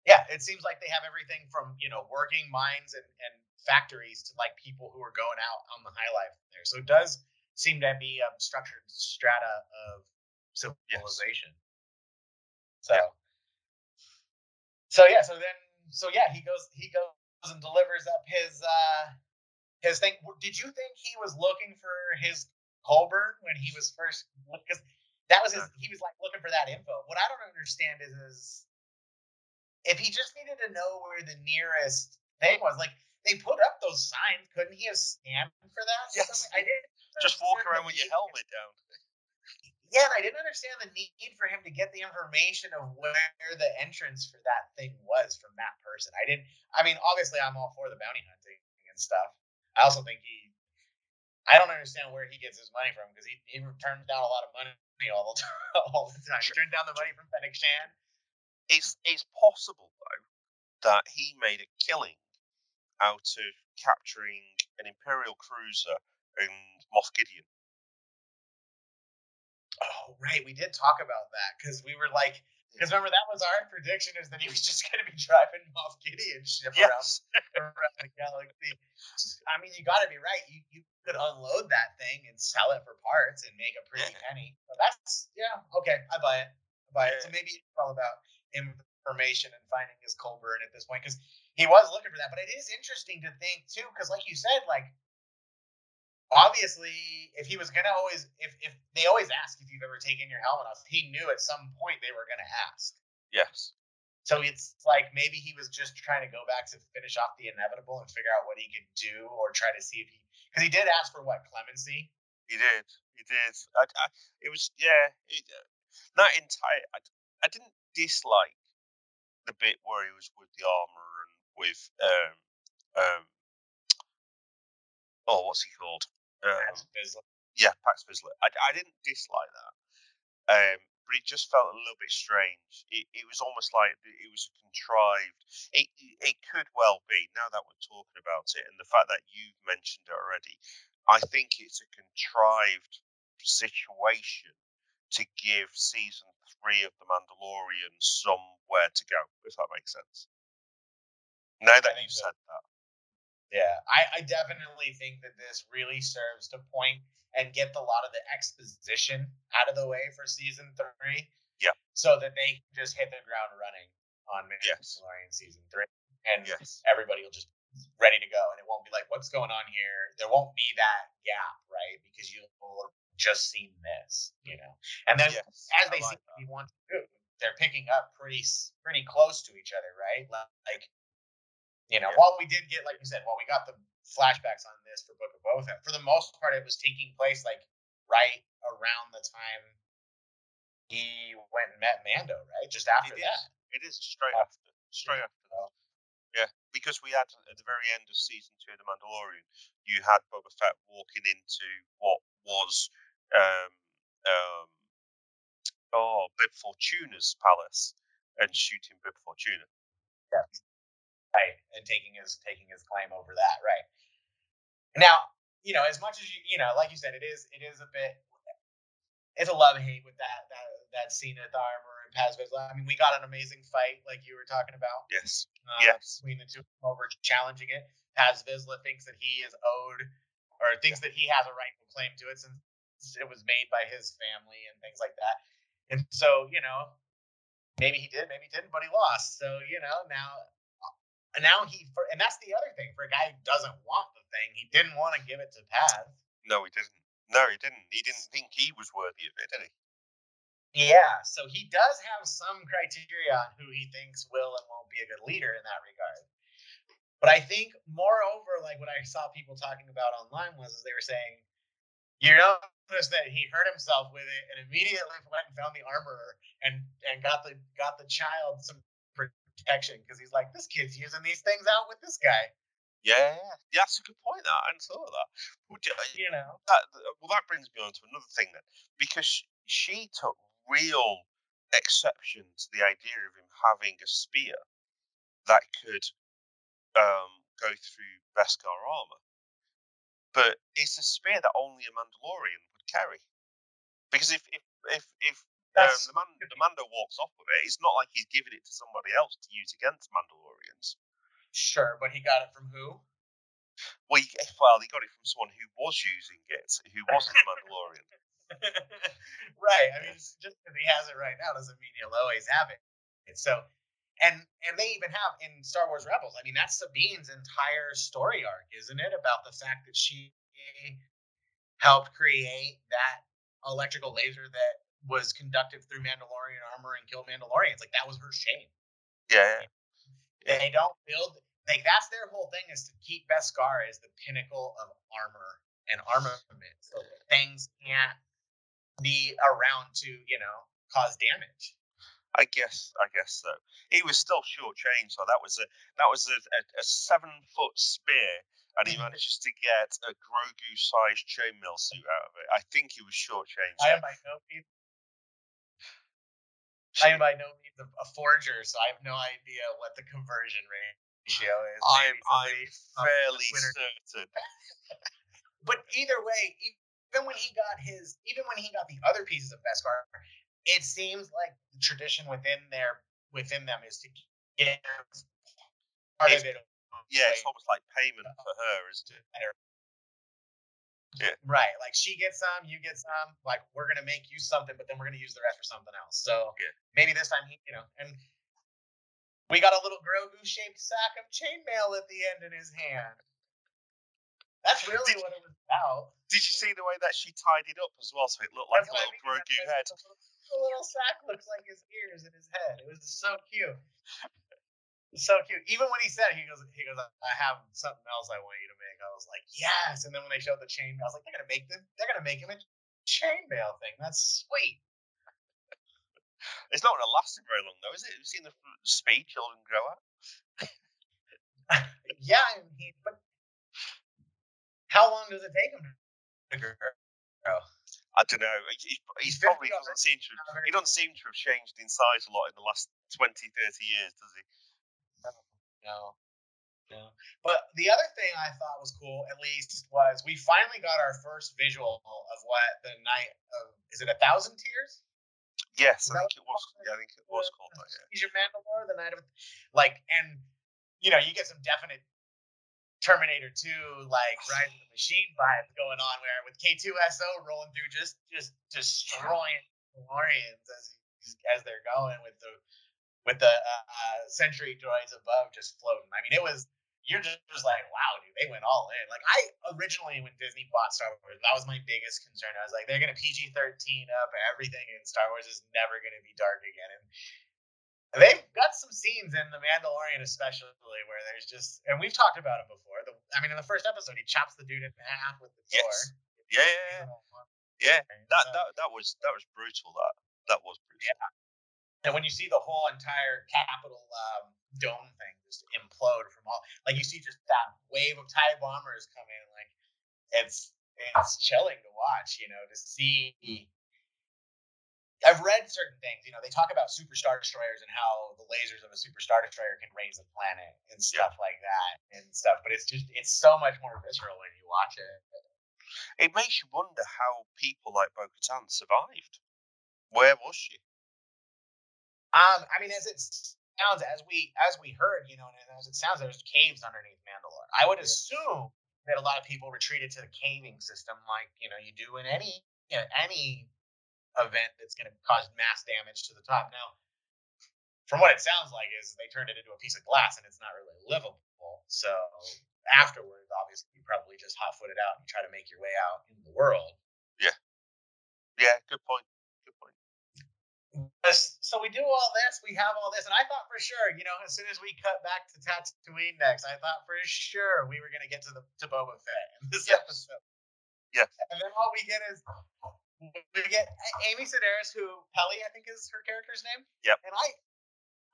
Yeah, it seems like they have everything from you know working mines and, and factories to like people who are going out on the high life there. So it does seem to be a structured strata of civilization. Yes. So, yeah. so yeah, so then, so yeah, he goes, he goes and delivers up his uh his thing. Did you think he was looking for his Colburn when he was first? Because that was his. He was like looking for that info. What I don't understand is, is if he just needed to know where the nearest thing was, like they put up those signs. Couldn't he have scanned for that? Yes. I did. Just walk around with your helmet down. Yeah, and I didn't understand the need for him to get the information of where the entrance for that thing was from that person. I didn't. I mean, obviously, I'm all for the bounty hunting and stuff. I also think he. I don't understand where he gets his money from because he, he turns down a lot of money all the time. All the time. He turned down the money from Fennec Shand. It's it's possible though that he made a killing out of capturing an Imperial cruiser in Moff Gideon. Oh, right. We did talk about that because we were like, because remember that was our prediction is that he was just going to be driving Moff Gideon ship yes. around, around the galaxy. I mean, you got to be right. You you could unload that thing and sell it for parts and make a pretty penny. So that's yeah, okay. I buy it. I buy it. So maybe it's all about information and finding his Colburn at this point because he was looking for that. But it is interesting to think too, because like you said, like obviously if he was gonna always if if they always ask if you've ever taken your helmet off, he knew at some point they were gonna ask. Yes. So it's like maybe he was just trying to go back to finish off the inevitable and figure out what he could do, or try to see if he because he did ask for what clemency. He did. He did. I, I, it was yeah. It, uh, not entire. I, I didn't dislike the bit where he was with the armor and with um um oh what's he called um, yeah Paz Vizsla. I, I didn't dislike that, um, but it just felt a little bit strange. It, it was almost like it was contrived. It it could well be now that we're talking about it, and the fact that you've mentioned it already. I think it's a contrived situation to give season three of The Mandalorian somewhere to go, if that makes sense. Now that you've said that. Yeah, I, I definitely think that this really serves to point and get a lot of the exposition out of the way for season three. Yeah. So that they just hit the ground running on Mandalorian yes. season three. And yes. everybody will just ready to go. And it won't be like, what's going on here? There won't be that gap, right? Because you'll just seen this, you know. And then yes, as they like see what want to do, they're picking up pretty pretty close to each other, right? Like, you know, yeah. while we did get, like you said, while we got the flashbacks on this for Book of Boba Fett, for the most part, it was taking place like right around the time he went and met Mando, right? Just after it that. Is. It is straight after. Straight after. That. Yeah, because we had at the very end of season two of The Mandalorian, you had Boba Fett walking into what was um, um, oh, Bib Fortuna's palace and shooting Bib Fortuna. Yeah. Right, and taking his taking his claim over that, right? Now, you know, as much as you, you know, like you said, it is it is a bit, it's a love hate with that that that scene at the armor and Paz. I mean, we got an amazing fight, like you were talking about. Yes. Uh, yes. Between the two over challenging it, Paz Vizsla thinks that he is owed, or thinks yeah. that he has a rightful claim to it since it was made by his family and things like that. And so, you know, maybe he did, maybe he didn't, but he lost. So, you know, now and now he for, and that's the other thing for a guy who doesn't want the thing, he didn't want to give it to Paz. No, he didn't. No, he didn't. He didn't think he was worthy of it, did he? Yeah, so he does have some criteria on who he thinks will and won't be a good leader in that regard. But I think, moreover, like what I saw people talking about online was they were saying, you notice that he hurt himself with it and immediately went and found the armorer and and got the got the child some protection because he's like, this kid's using these things out with this guy. Yeah, yeah, that's a good point. That I hadn't thought of that. Well, You know, that, well, that brings me on to another thing then, because she took real exception to the idea of him having a spear that could um, go through Beskar armor. But it's a spear that only a Mandalorian would carry. Because if if if, if um, the, Man, the Mando walks off with it, it's not like he's giving it to somebody else to use against Mandalorians. Sure, but he got it from who? Well, he, well, he got it from someone who was using it, who wasn't a Mandalorian. right. I mean, just because he has it right now doesn't mean he'll always have it. And so, and and they even have in Star Wars Rebels. I mean, that's Sabine's entire story arc, isn't it? About the fact that she helped create that electrical laser that was conducted through Mandalorian armor and killed Mandalorians. Like that was her shame. Yeah. yeah. They don't build like that's their whole thing is to keep Beskar as the pinnacle of armor and armament, so things can't be around to you know cause damage. I guess, I guess so. He was still short-changed, so that was a that was a, a, a seven-foot spear, and he manages to get a Grogu-sized chainmail suit out of it. I think he was short-changed. I am by no means, I am by no means a, a forger, so I have no idea what the conversion ratio is. I'm, I'm fairly certain. but either way, even when he got his, even when he got the other pieces of Beskar, it seems like the tradition within their within them is to give part It's- of it. Yeah, it's almost like payment for her, isn't it? Yeah. Right. Like she gets some, you get some. Like we're gonna make you something, but then we're gonna use the rest for something else. So Yeah. maybe this time he, you know, and we got a little Grogu shaped sack of chainmail at the end in his hand. That's really Did- what it was about. Did you see the way that she tied it up as well, so it looked like That's a what I little mean, Grogu head? The little, the little sack looks like his ears and his head. It was so cute. So cute. Even when he said, it, he goes, he goes, I have something else I want you to make. I was like, yes. And then when they showed the chain, I was like, they're gonna make them. They're gonna make him a chainmail thing. That's sweet. It's not going to last very long, though, is it? Have you seen the speed children grow up. Yeah, and he. But how long does it take him to grow? I don't know. He, he- He's probably doesn't seem to. He doesn't seem to have changed in size a lot in the last 20, 30 years, does he? No. No. But the other thing I thought was cool, at least, was we finally got our first visual of what the night of is it a thousand tears? Yes, I think it was. Yeah, I think it was called that. Yeah. He's your Mandalore, the night of like, and you know, you get some definite Terminator 2 like Rise of the Machine vibes going on where with K2SO rolling through just just destroying Mandalorians as as they're going with the with the uh, uh, Century droids above just floating. I mean, it was you're just, just like, wow, dude, they went all in. Like I originally when Disney bought Star Wars, that was my biggest concern. I was like, they're gonna PG thirteen up everything, and Star Wars is never gonna be dark again. And they've got some scenes in The Mandalorian, especially where there's just, and we've talked about it before. The, I mean, in the first episode, he chops the dude in half with the Yes. sword. Yeah, yeah, yeah. Yeah, That, that that was that was brutal. That that was brutal. Yeah. And when you see the whole entire Capitol um, dome thing just implode from all, like you see just that wave of TIE bombers come in, like it's it's chilling to watch, you know, to see. I've read certain things, you know, they talk about super star destroyers and how the lasers of a super star destroyer can raze a planet and stuff like that and stuff. But it's just it's so much more visceral when you watch it. It makes you wonder how people like Bo-Katan survived. Where was she? Um, I mean, as it sounds, as we as we heard, you know, and as it sounds, there's caves underneath Mandalore. I would assume that a lot of people retreated to the caving system, like you know you do in any you know, any event that's going to cause mass damage to the top. Now, from what it sounds like, is they turned it into a piece of glass and it's not really livable. So afterwards, obviously, you probably just hot foot it out and try to make your way out in the world. Yeah, Yeah. Good point. So we do all this, we have all this, and I thought for sure, you know, as soon as we cut back to Tatooine next, I thought for sure we were gonna get to the to Boba Fett in this yes. episode. Yes. And then all we get is we get Amy Sedaris, who Peli, I think is her character's name. Yep. And I,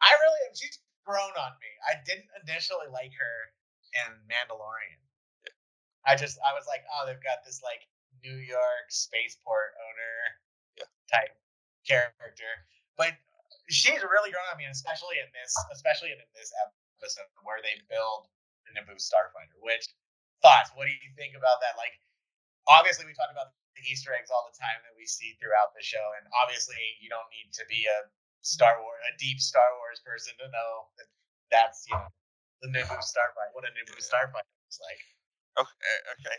I really, she's grown on me. I didn't initially like her in Mandalorian. Yeah. I just, I was like, oh, they've got this like New York spaceport owner yeah. type character. But she's really grown on me, especially in this, especially in this episode where they build the Naboo starfighter. Which thoughts? What do you think about that? Like, obviously, we talk about the Easter eggs all the time that we see throughout the show, and obviously, you don't need to be a Star Wars, a deep Star Wars person to know that that's you know the Naboo starfighter. What a Naboo starfighter is like. Okay, okay.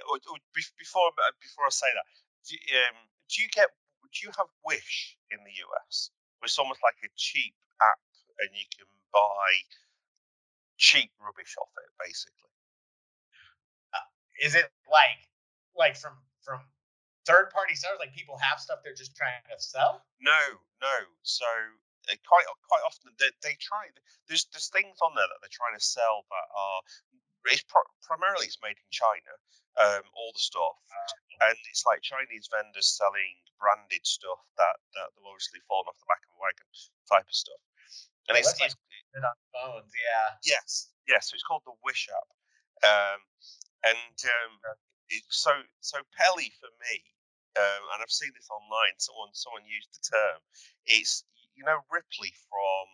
Before before I say that, do, um, do you get do you have Wish in the US? It's almost like a cheap app, and you can buy cheap rubbish off it, basically. Uh, is it like like from from third party sellers? Like people have stuff they're just trying to sell? No, no. So uh, quite quite often they, they try. There's there's things on there that they're trying to sell that are. It's pro- primarily it's made in China, um, all the stuff, uh, and it's like Chinese vendors selling branded stuff that that they've obviously fallen off the back of a wagon type of stuff. And it's, it's like on phones, yeah. Yes, yes. So it's called the Wish app, um, and um, it, so so Peli for me, um, and I've seen this online. Someone someone used the term. It's you know Ripley from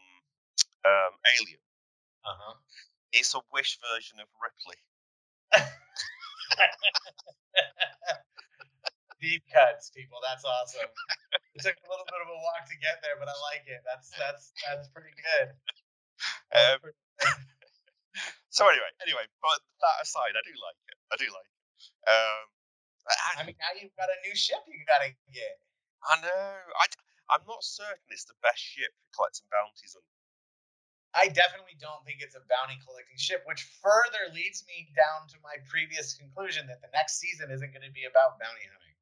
um, Alien. Uh huh. It's a Wish version of Ripley. deep cuts, people. That's awesome. it took a little bit of a walk to get there, but I like it. That's that's that's pretty good. Um, so anyway, anyway, but that aside, I do like it. I do like it. Um, I, I mean, now you've got a new ship you got to get. I know. I I'm not certain it's the best ship for collecting bounties on. I definitely don't think it's a bounty collecting ship, which further leads me down to my previous conclusion that the next season isn't going to be about bounty hunting.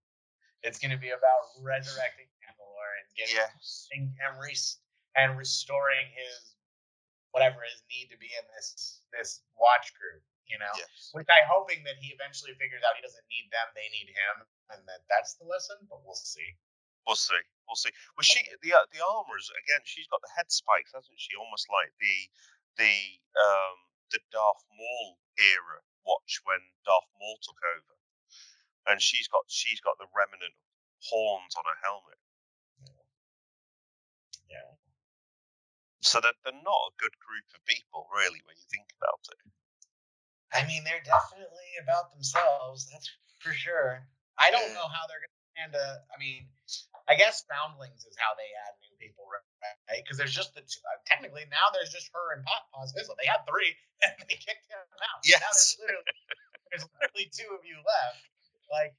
It's going to be about resurrecting Mandalore and getting and, re- and restoring his whatever his need to be in this this watch group. You know, yes. which I'm hoping that he eventually figures out he doesn't need them; they need him, and that that's the lesson. But we'll see. We'll see. We'll see. Well, she the uh, the armors again. She's got the head spikes, hasn't she? Almost like the the um the Darth Maul era watch when Darth Maul took over and she's got she's got the remnant horns on her helmet. Yeah. So they're, they're not a good group of people, really, when you think about it. I mean, they're definitely about themselves. That's for sure. I don't know how they're going to. I mean, I guess Foundlings is how they add new people, right? Because there's just the two, uh, technically now there's just her and Pop Paz Vizsla. They had three and they kicked him out. Yes. Now there's literally, there's literally two of you left. Like,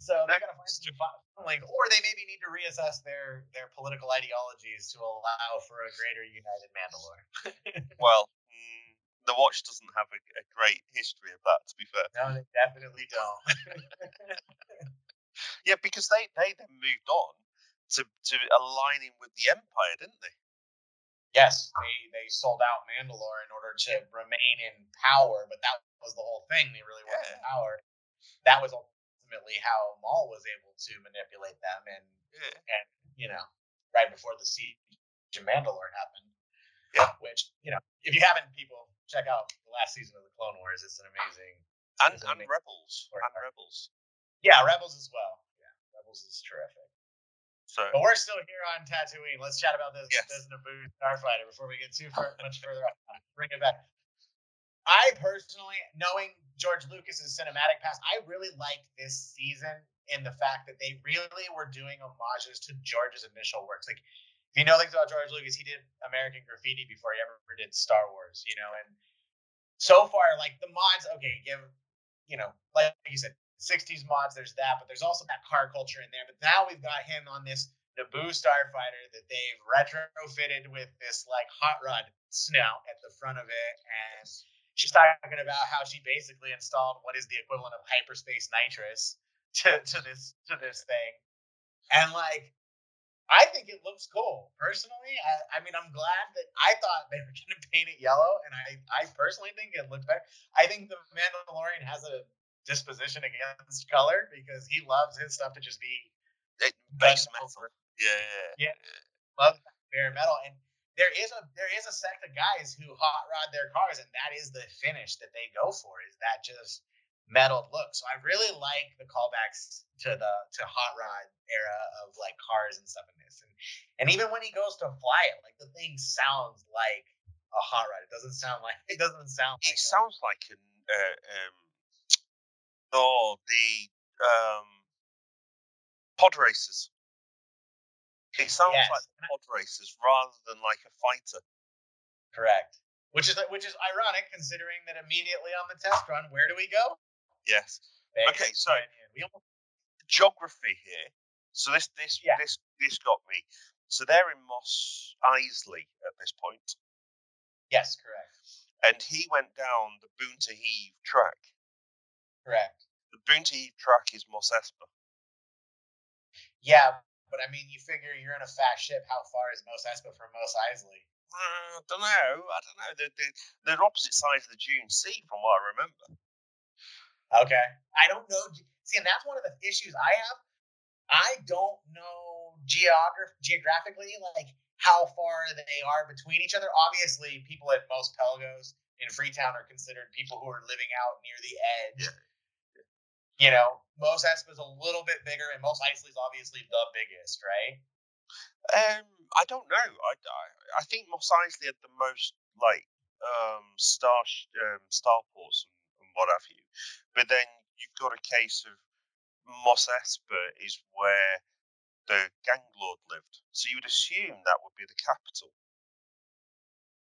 so they got to find some like, or they maybe need to reassess their their political ideologies to allow for a greater united Mandalore. well, mm, the Watch doesn't have a, a, great history of that. To be fair, no, they definitely don't. Yeah, because they they then moved on to to aligning with the Empire, didn't they? yes, they, they sold out Mandalore in order to remain in power, but that was the whole thing. They really wanted yeah. power. That was ultimately how Maul was able to manipulate them, and yeah. and you know, right before the siege of Mandalore happened. Yeah. Which you know, if you haven't, people check out the last season of the Clone Wars. It's an amazing. And, and Rebels. And Rebels. Yeah, Rebels as well. Yeah, Rebels is terrific. So, but we're still here on Tatooine. Let's chat about this, yes. this Naboo Starfighter before we get too far, much further. Bring it back. I personally, knowing George Lucas's cinematic past, I really like this season in the fact that they really were doing homages to George's initial works. Like, if you know things about George Lucas, he did American Graffiti before he ever did Star Wars, you know, and so far, like the mods, okay, give, you know, like you said, 60s mods, there's that, but there's also that car culture in there. But now we've got him on this Naboo Starfighter that they've retrofitted with this like hot rod snout at the front of it. And she's talking about how she basically installed what is the equivalent of hyperspace nitrous to, to this to this thing. and like I think it looks cool. Personally, I, I, mean, I'm glad that I thought they were to paint it yellow, and I, I personally think it looked better. I think the Mandalorian has a disposition against color because he loves his stuff to just be base metal. Yeah, yeah, yeah. Love bare metal, and there is a there is a sect of guys who hot rod their cars, and that is the finish that they go for. Is that just metal look. So I really like the callbacks to the to hot rod era of like cars and stuff in this. And and even when he goes to fly it, like the thing sounds like a hot rod. It doesn't sound like it doesn't sound it like sounds a, like an uh, um oh the um pod racers. It sounds yes. like pod racers rather than like a fighter. Correct. Which is which is ironic considering that immediately on the test run, where do we go? Yes. okay, so geography here. So this this yeah. this this got me. So they're in Mos Eisley at this point. Yes, correct. And he went down the Boonta Eve track. Correct. The Eve track is Mos Espa. Yeah, but I mean, you figure you're in a fast ship. How far is Mos Espa from Mos Eisley? Uh, I don't know. I don't know. They're, they're, they're opposite sides of the Dune Sea, from what I remember. Okay. I don't know. See, and that's one of the issues I have. I don't know geograph geographically like how far they are between each other. Obviously, people at Mos Pelgos in Freetown are considered people who are living out near the edge. Yeah. You know, Mos Espa is a little bit bigger, and Mos Eisley is obviously the biggest, right? Um, I don't know. I, I, I think Mos Eisley had the most like um star um starports and, and what have you. But then you've got a case of Mos Espa is where the gang lord lived. So you would assume that would be the capital.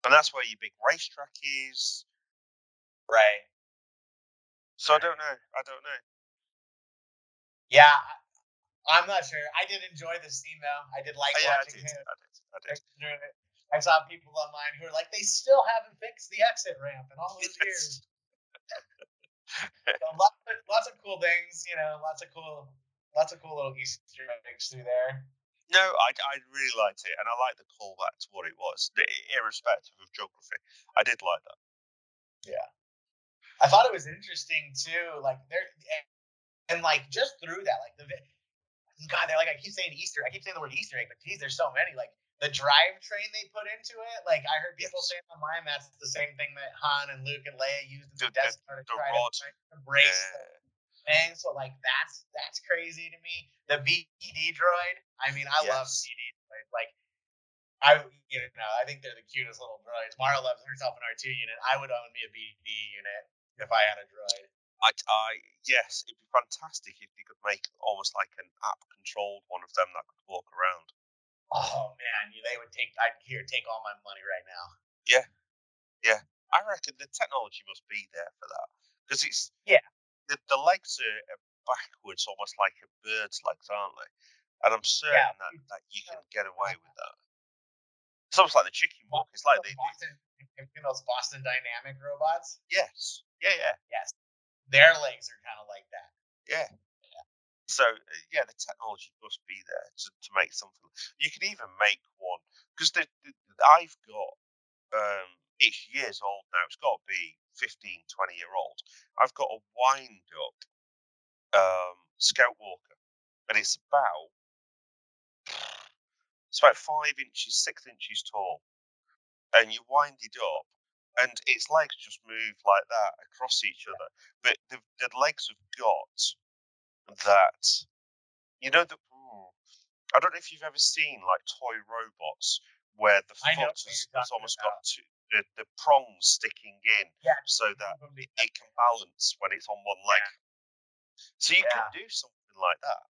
And that's where your big racetrack is. Right. So I don't know. I don't know. Yeah, I'm not sure. I did enjoy the scene though. I did like oh, yeah, watching I did, him. I did. I did. I saw people online who were like, they still haven't fixed the exit ramp in all those years so lots, of, lots of cool things, you know, lots of cool, lots of cool little Easter eggs through there. No, I, I really liked it, and I like the callback to what it was, irrespective of geography. I did like that. Yeah, I thought it was interesting too. Like there, and like just through that, like the God, they're like I keep saying Easter. I keep saying the word Easter egg, but geez, there's so many. Like the drivetrain they put into it. Like I heard people yes. saying online, that's the same thing that Han and Luke and Leia used in the, the Death Star to try rod. to embrace yeah. the thing. So like that's that's crazy to me. The BD droid. I mean, I yes. love BD droids. Like I, you know, I think they're the cutest little droids. Mara loves herself an R2 unit. I would own me a BD unit if I had a droid. I, I, yes, it'd be fantastic if you could make almost like an app controlled one of them that could walk around oh man, they would take. I'd here take all my money right now. Yeah, yeah. I reckon the technology must be there for that because it's yeah. The, the legs are backwards, almost like a bird's legs, aren't they? And I'm certain yeah. that, that you can get away with that. It's almost like the chicken walk. It's like they Boston, those Boston Dynamic robots. Yes. Yeah. Yeah. Yes. Their legs are kind of like that. Yeah. So uh, yeah, the technology must be there to, to make something. You can even make one because I've got um, it's years old now. It's got to be 15, 20 year old. I've got a wind up um, Scout Walker, and it's about it's about five inches, six inches tall, and you wind it up, and its legs just move like that across each other. But the, the legs have got that you know that I don't know if you've ever seen like toy robots where the foot has, has, almost about. got two, the, the prongs sticking in yeah. so that it, it, can balance when it's on one leg. Yeah. So you yeah. can do something like that.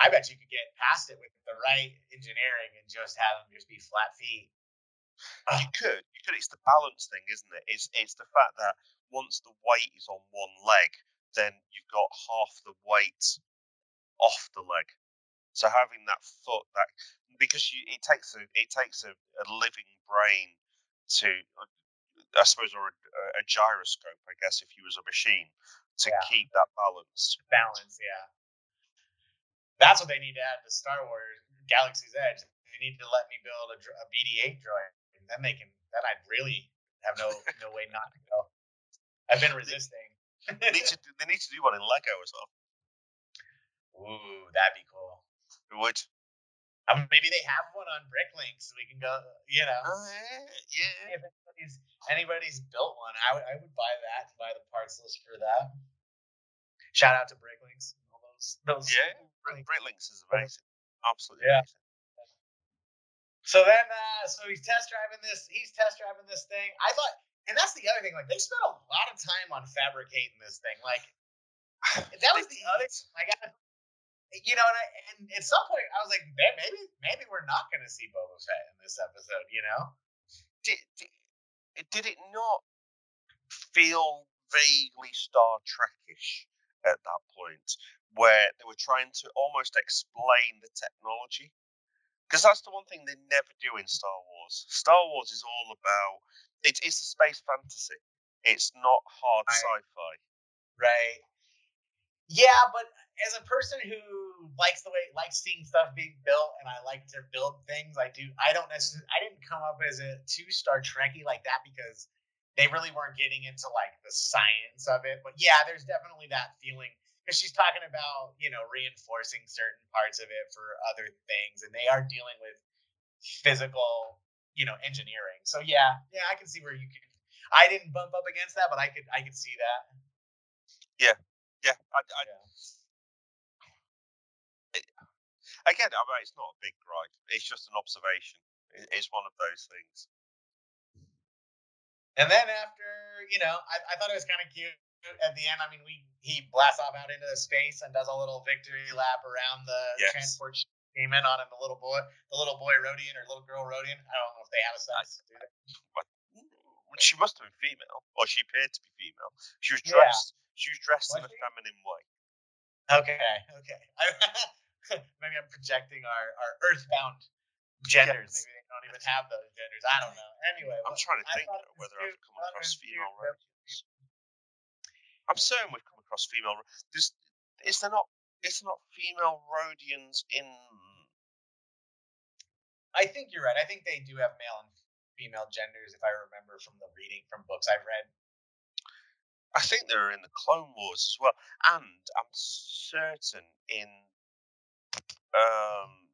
I bet you could get past it with the right engineering and just have them just be flat feet. You ah. could, you could. It's the balance thing, isn't it? It's it's the fact that once the weight is on one leg, then you've got half the weight off the leg. So having that foot, that because you, it takes a it takes a, a living brain to, I suppose, or a, a, gyroscope, I guess, if you was a machine, to yeah. keep that balance. Balance, yeah. That's what they need to add to Star Wars Galaxy's Edge. They need to let me build a, a BD-8 droid, then they can. Then I'd really have no no way not to go. I've been resisting. They need to do, they need to do one in Lego as well. Ooh, that'd be cool. It would. I mean, maybe they have one on Bricklink, so we can go. You know, oh, yeah, yeah. if anybody's anybody's built one, I would I would buy that. Buy the parts list for that. Shout out to Bricklinks. All those those. Yeah, Bricklinks is amazing. Absolutely Yeah. amazing. So then, uh, so he's test driving this. He's test driving this thing. I thought, and that's the other thing. Like they spent a lot of time on fabricating this thing. Like that was the other. Like I, you know, and, I, and at some point I was like, "Man, maybe, maybe we're not going to see Boba Fett in this episode. You know? Did, did, did it not feel vaguely Star Trekish at that point, where they were trying to almost explain the technology? Because that's the one thing they never do in Star Wars. Star Wars is all about it's it's a space fantasy. It's not hard Right. sci-fi. Right. Yeah, but as a person who likes the way likes seeing stuff being built and I like to build things, I do I don't necessarily I didn't come up as a two Star Trekkie like that because they really weren't getting into like the science of it. But yeah, there's definitely that feeling because she's talking about, you know, reinforcing certain parts of it for other things and they are dealing with physical, you know, engineering. So yeah, yeah, I can see where you can I didn't bump up against that, but I could I could see that. Yeah, yeah, I, I, Yeah. again, I mean, it's not a big gripe. It's just an observation. It, it's one of those things. And then after, you know, I, I thought it was kind of cute at the end. I mean, we he blasts off out into the space and does a little victory lap around the Yes. transport in on him. The little boy, the little boy Rodian or little girl Rodian. I don't know if they have a. Well, She must have been female, or she appeared to be female. She was Yeah. dressed. She was dressed in Was a she? feminine way. Okay, okay. Maybe I'm projecting our our earthbound genders. Yes. Maybe they don't even have those genders. I don't know. Anyway, I'm well, trying to think whether I've come I thought it across female Rodians. I'm certain we've come across female. There's, is there not? Is there not female Rodians in? I think you're right. I think they do have male and female genders, if I remember from the reading from books I've read. I think they're in the Clone Wars as well, and I'm certain in um,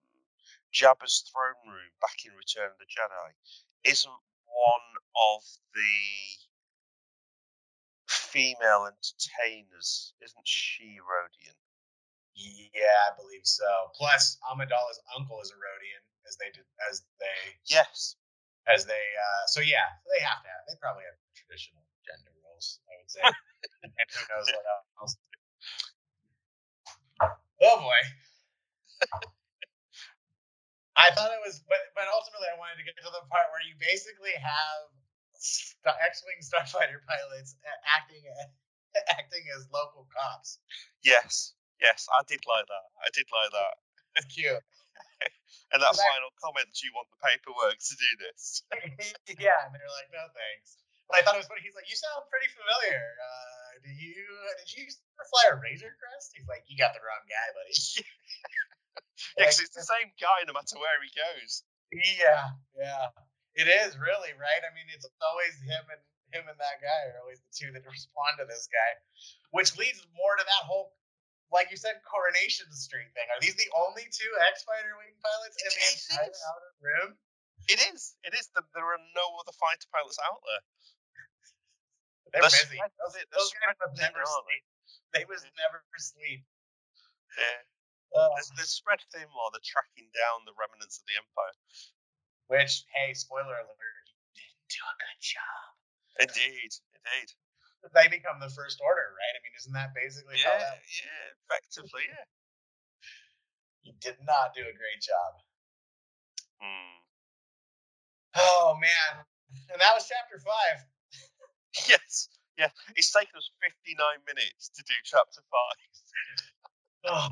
Jabba's throne room back in Return of the Jedi isn't one of the female entertainers, isn't she Rodian? Yeah, I believe so. Plus, Amidala's uncle is a Rodian, as they did, as they, Yes. as they. uh So yeah, they have to have. They probably have traditional gender roles. I would say. and who knows what else? Oh boy. I thought it was, but but ultimately, I wanted to get to the part where you basically have X-wing starfighter pilots acting acting as local cops. Yes. Yes, I did like that. I did like that. It's cute. And that final comment, do you want the paperwork to do this? yeah, and they're like, no thanks. But I thought it was funny. He's like, you sound pretty familiar. Uh, do you did you fly a Razor Crest? He's like, you got the wrong guy, buddy. Yeah, 'cause it's the same guy no matter where he goes. Yeah, yeah. It is really right. I mean, it's always him and him and that guy are always the two that respond to this guy, which leads more to that whole, like you said, Coronation Street thing. Are these the only two X Fighter wing pilots in the entire outer rim? It is. It is. There there are no other fighter pilots out there. They're They're busy. Those, those guys must never sleep. They must never sleep. Yeah. Uh, They're, they're spread thin while they're tracking down the remnants of the Empire. Which, hey, spoiler alert, you didn't do a good job. Indeed. Indeed. They become the First Order, right? I mean, isn't that basically how Yeah. that Yeah. Effectively, yeah. You did not do a great job. Hmm. Oh man, and that was chapter five. Yes. Yeah. It's taken us 59 minutes to do chapter five. Oh,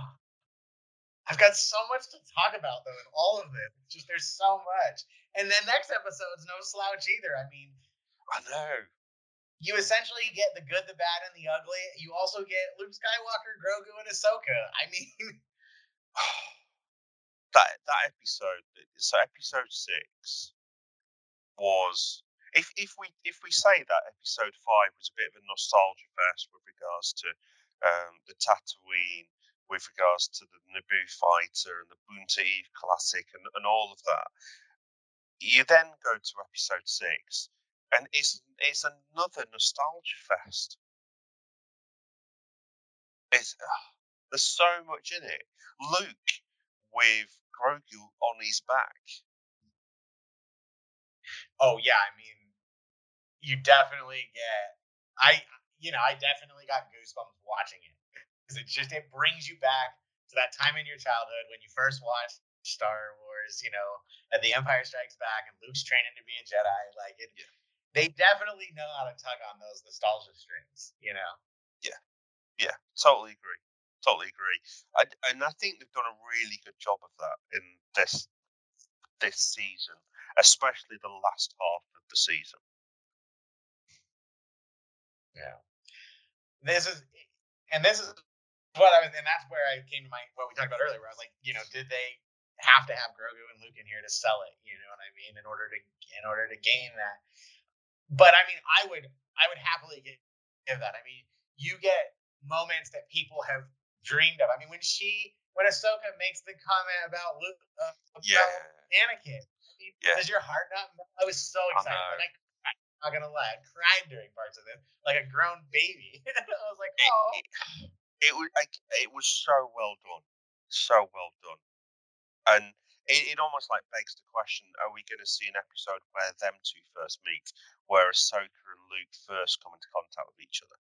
I've got so much to talk about though in all of this. It's just there's so much, and then next episode's no slouch either. I mean, I know. you essentially get the good, the bad, and the ugly. You also get Luke Skywalker, Grogu, and Ahsoka. I mean, that that episode. So episode six was if if we if we say that episode five was a bit of a nostalgia fest with regards to um, the Tatooine, with regards to the Naboo fighter and the Boonta Eve classic and, and all of that. You then go to episode six, and it's it's another nostalgia fest. It's uh, there's so much in it. Luke with Grogu on his back. Oh yeah, I mean, you definitely get. I you know I definitely got goosebumps watching it because it just it brings you back to that time in your childhood when you first watched Star Wars. You know, and The Empire Strikes Back, and Luke's training to be a Jedi. Like it, yeah. they definitely know how to tug on those nostalgia strings. You know. Yeah, yeah, totally agree. Totally agree. I, and I think they've done a really good job of that in this this season, especially the last half of the season. Yeah. This is, and this is I was, and that's where I came to my what we talked about earlier. Where I was like, you know, did they have to have Grogu and Luke in here to sell it? You know what I mean? In order to in order to gain that. But I mean, I would I would happily give, that. I mean, you get moments that people have dreamed of. I mean, when she, when Ahsoka makes the comment about Luke, uh, about yeah. Anakin, I mean, yeah. does your heart not? I was so excited. I, I, am not gonna lie, I cried during parts of this, like a grown baby. I was like, oh. It, was, like, it was so well done, so well done, and it, it, almost like begs the question: Are we going to see an episode where them two first meet, where Ahsoka and Luke first come into contact with each other?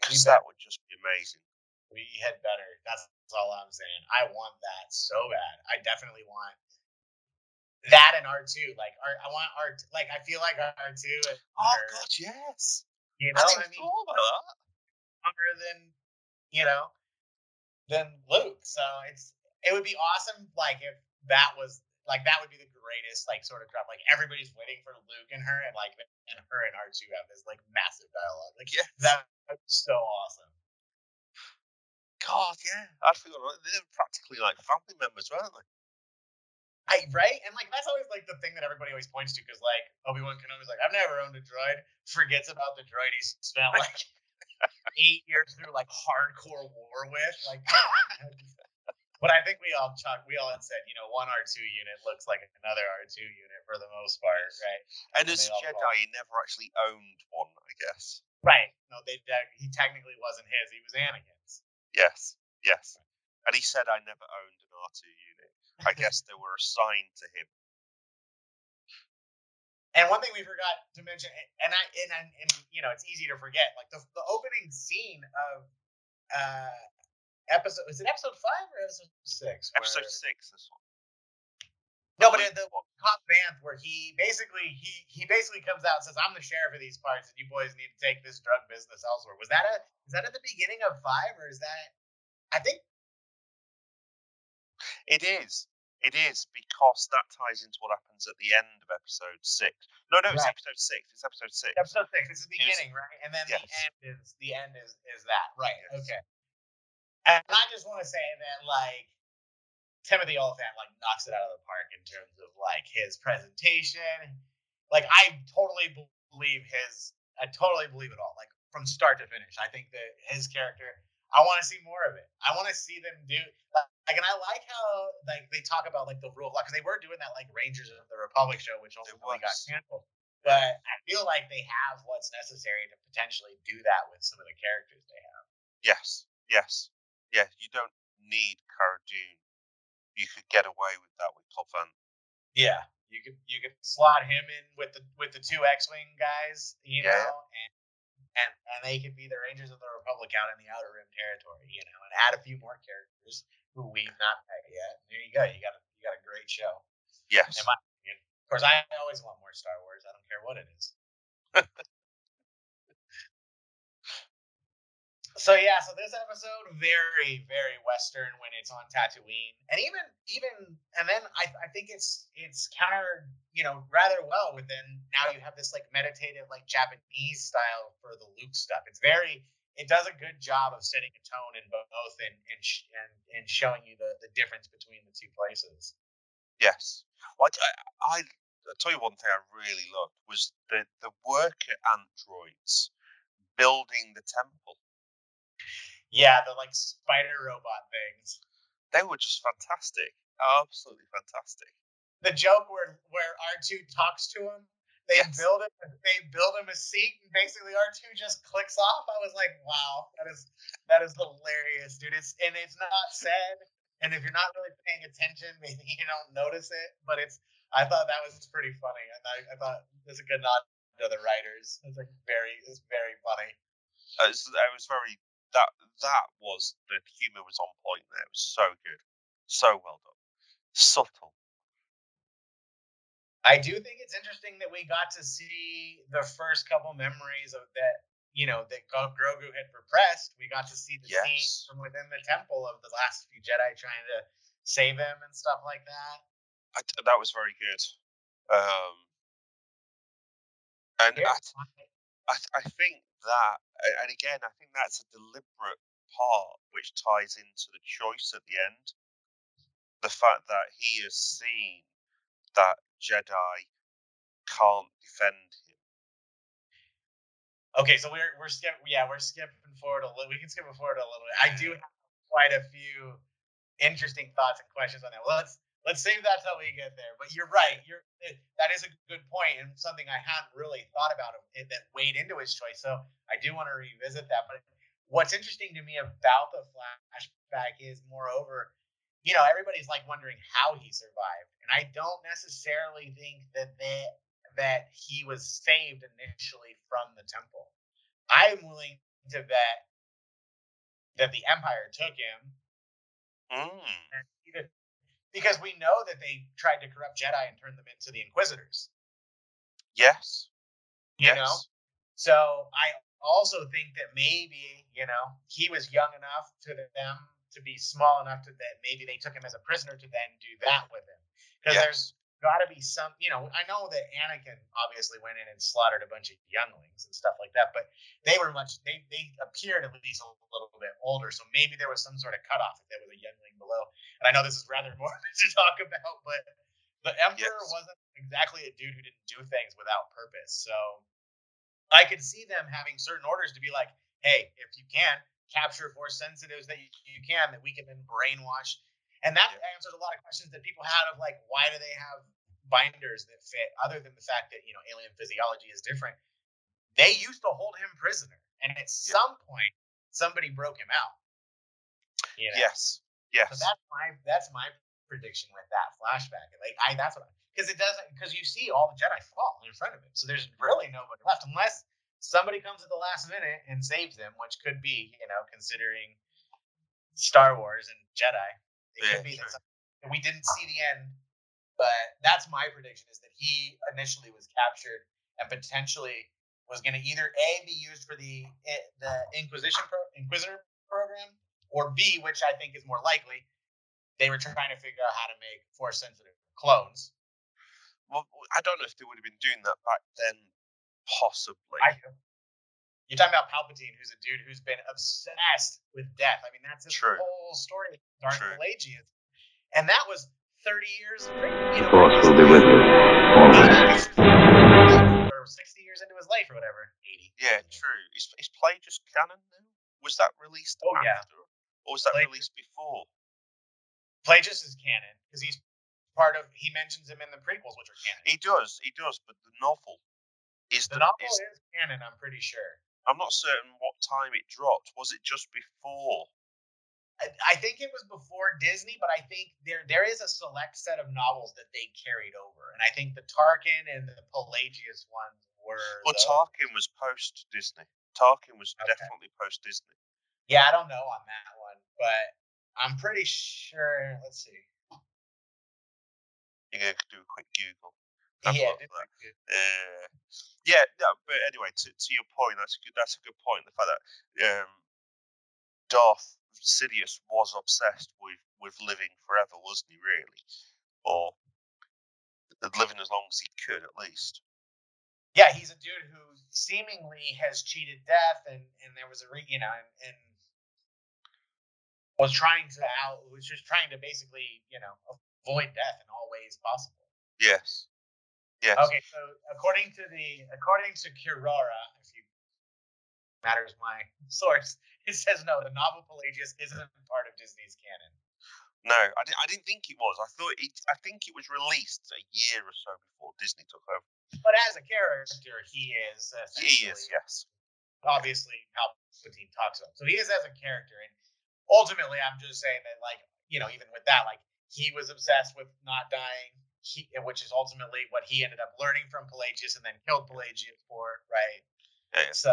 Because that would just be amazing. We had better. That's all I'm saying. I want that so bad. I definitely want that and R two. Like R, I want R. Like I feel like R two. Oh god, yes. You know, I, I mean, longer than you know than Luke. So it's it would be awesome. Like if that was like that would be the greatest like sort of crap. Like everybody's waiting for Luke and her, and like and her and R two have this like massive dialogue. Like yeah, that would be so awesome. God, yeah, I feel like they're practically like family members, weren't they? I, right? And like that's always like the thing that everybody always points to because like Obi Wan Kenobi's like, I've never owned a droid. Forgets about the droid he spent like eight years through like hardcore war with. Like, but I think we all chuck, we all had said, you know, one R two unit looks like another R two unit for the most part, right? And, and as a Jedi, he never actually owned one, I guess. Right? No, they he technically wasn't his. He was Anakin's. Yes, yes. And he said, I never owned an R2 unit. I guess they were assigned to him. And one thing we forgot to mention, and I and, and, and you know it's easy to forget, like the, the opening scene of uh episode is it episode five or episode six? Episode six, this one. No, but the Cobb Vanth, where he basically he he basically comes out and says, "I'm the sheriff of these parts, and you boys need to take this drug business elsewhere." Was that a is that at the beginning of five, or is that? I think it is. It is because that ties into what happens at the end of episode six. No, no, it's right. episode six. It's episode six. Episode six. It's the beginning, right? And then yes. the end is the end is is that right? Yes. Okay. And I just want to say that like Timothy Olyphant like knocks it out of the park in terms of like his presentation. Like I totally believe his. I totally believe it all. Like from start to finish. I think that his character. I want to see more of it. I want to see them do like, and I like how like they talk about like the rule of law because they were doing that like Rangers of the Republic show, which ultimately got canceled. But I feel like they have what's necessary to potentially do that with some of the characters they have. Yes, yes, yeah. You don't need Cara Dune you could get away with that with Cobb Vanth. Yeah, you could you could slot him in with the with the two X-wing guys, you yeah. know, and and and they could be the Rangers of the Republic out in the Outer Rim territory, you know, and add a few more characters who we've not met yet. There you go. You got a you got a great show. Yes. In my opinion. Of course, I always want more Star Wars. I don't care what it is. so yeah, so this episode very very western when it's on Tatooine, and even even and then I I think it's it's countered you know rather well within now you have this like meditative like Japanese style for the Luke stuff. It's very it does a good job of setting a tone in both and and and, and showing you the, the difference between the two places. Yes. Well, I, I, I tell you one thing I really loved was the the worker androids building the temple. Yeah, the like spider robot things. They were just fantastic. Absolutely fantastic. The joke where where R two talks to him they yes. build him. They build him a seat, and basically R two just clicks off. I was like, wow, that is that is hilarious, dude. It's and it's not said. And if you're not really paying attention, maybe you don't notice it. But it's. I thought that was pretty funny, and I, I thought it was a good nod to the writers. It's like very, it's very funny. Uh, it was very that that was the humor was on point there. It was so good, so well done, subtle I do think it's interesting that we got to see the first couple memories of that, you know, that Grogu had repressed. We got to see the yes. scenes from within the temple of the last few Jedi trying to save him and stuff like that. I, that was very good. Um, and I, I, I think that, and again, I think that's a deliberate part which ties into the choice at the end. The fact that he has seen that Jedi can't defend him. Okay, so we're we're skip yeah we're skipping forward a little. We can skip forward a little bit. I do mm. have quite a few interesting thoughts and questions on that. Well, let's let's save that till we get there. But you're right. You're eh, that is a good point and something I hadn't really thought about that weighed into his choice. So I do want to revisit that. But what's interesting to me about the flashback is, moreover, you know, everybody's like wondering how he survived, and I don't necessarily think that they, that he was saved initially from the temple. I'm willing to bet that the Empire took him, mm. Because we know that they tried to corrupt Jedi and turn them into the Inquisitors. Yes. You yes. know, so I also think that maybe you know he was young enough to them to be small enough to that maybe they took him as a prisoner to then do that with him. Because yes. there's got to be some, you know, I know that Anakin obviously went in and slaughtered a bunch of younglings and stuff like that, but they were much, they, they appeared at least a little bit older. So maybe there was some sort of cutoff if there was a youngling below. And I know this is rather morbid to talk about, but the Emperor yes. wasn't exactly a dude who didn't do things without purpose. So I could see them having certain orders to be like, hey, if you can, capture force sensitives that you, you can that we can then brainwash. And that yeah. answers a lot of questions that people had of like, why do they have binders that fit other than the fact that, you know, alien physiology is different? They used to hold him prisoner. And at yeah. some point, somebody broke him out. You know? Yes. Yes. So that's my that's my prediction with that flashback. Like I that's what because it doesn't because you see all the Jedi fall in front of him. So there's really nobody left unless somebody comes at the last minute and saves them, which could be, you know, considering Star Wars and Jedi. It yeah, could be sure. that we didn't see the end, but that's my prediction is that he initially was captured and potentially was going to either a be used for the eh, the Inquisition pro, Inquisitor program, or b, which I think is more likely, they were trying to figure out how to make force sensitive clones. Well, I don't know if they would have been doing that back then Possibly. I. You're talking about Palpatine, who's a dude who's been obsessed with death. I mean, that's his True. whole story, Darth True. Plagueis. And that was 30 years. You know, Force will be with you. Or 60 years into his life, or whatever. 80. Yeah, true. Is, is Plagueis canon now? Was that released oh, after? Yeah. Or was that released before? Plagueis is canon because he's part of. He mentions him in the prequels, which are canon. He does. He does. But the novel is the, the novel is, is canon? I'm pretty sure. I'm not certain what time it dropped. Was it just before? I, I think it was before Disney, but I think there there is a select set of novels that they carried over, and I think the Tarkin and the Plagueis ones were. Well, the, Tarkin was post Disney. Tarkin was okay. definitely post Disney. Yeah, I don't know on that one, but I'm pretty sure. Let's see. You're gonna do a quick Google. Yeah. Uh, yeah, no, but anyway, to, to your point, that's a good. That's a good point. The fact that um, Darth Sidious was obsessed with with living forever, wasn't he? Really, or living as long as he could, at least. yeah, he's a dude who seemingly has cheated death, and and there was a re, you know, and, and was trying to out was just trying to basically you know avoid death in all ways possible. Yes. Yes. Okay, so according to the according to Quora, if you matters my source, it says no, the novel Plagueis isn't part of Disney's canon. No, I, di- I didn't think it was. I thought it. I think it was released a year or so before Disney took over. But as a character, he is He is, yes. obviously Palpatine talks about. So he is as a character, and ultimately, I'm just saying that, like, you know, even with that, like, he was obsessed with not dying, he, which is ultimately what he ended up learning from Plagueis, and then killed Plagueis for, right? Yeah. So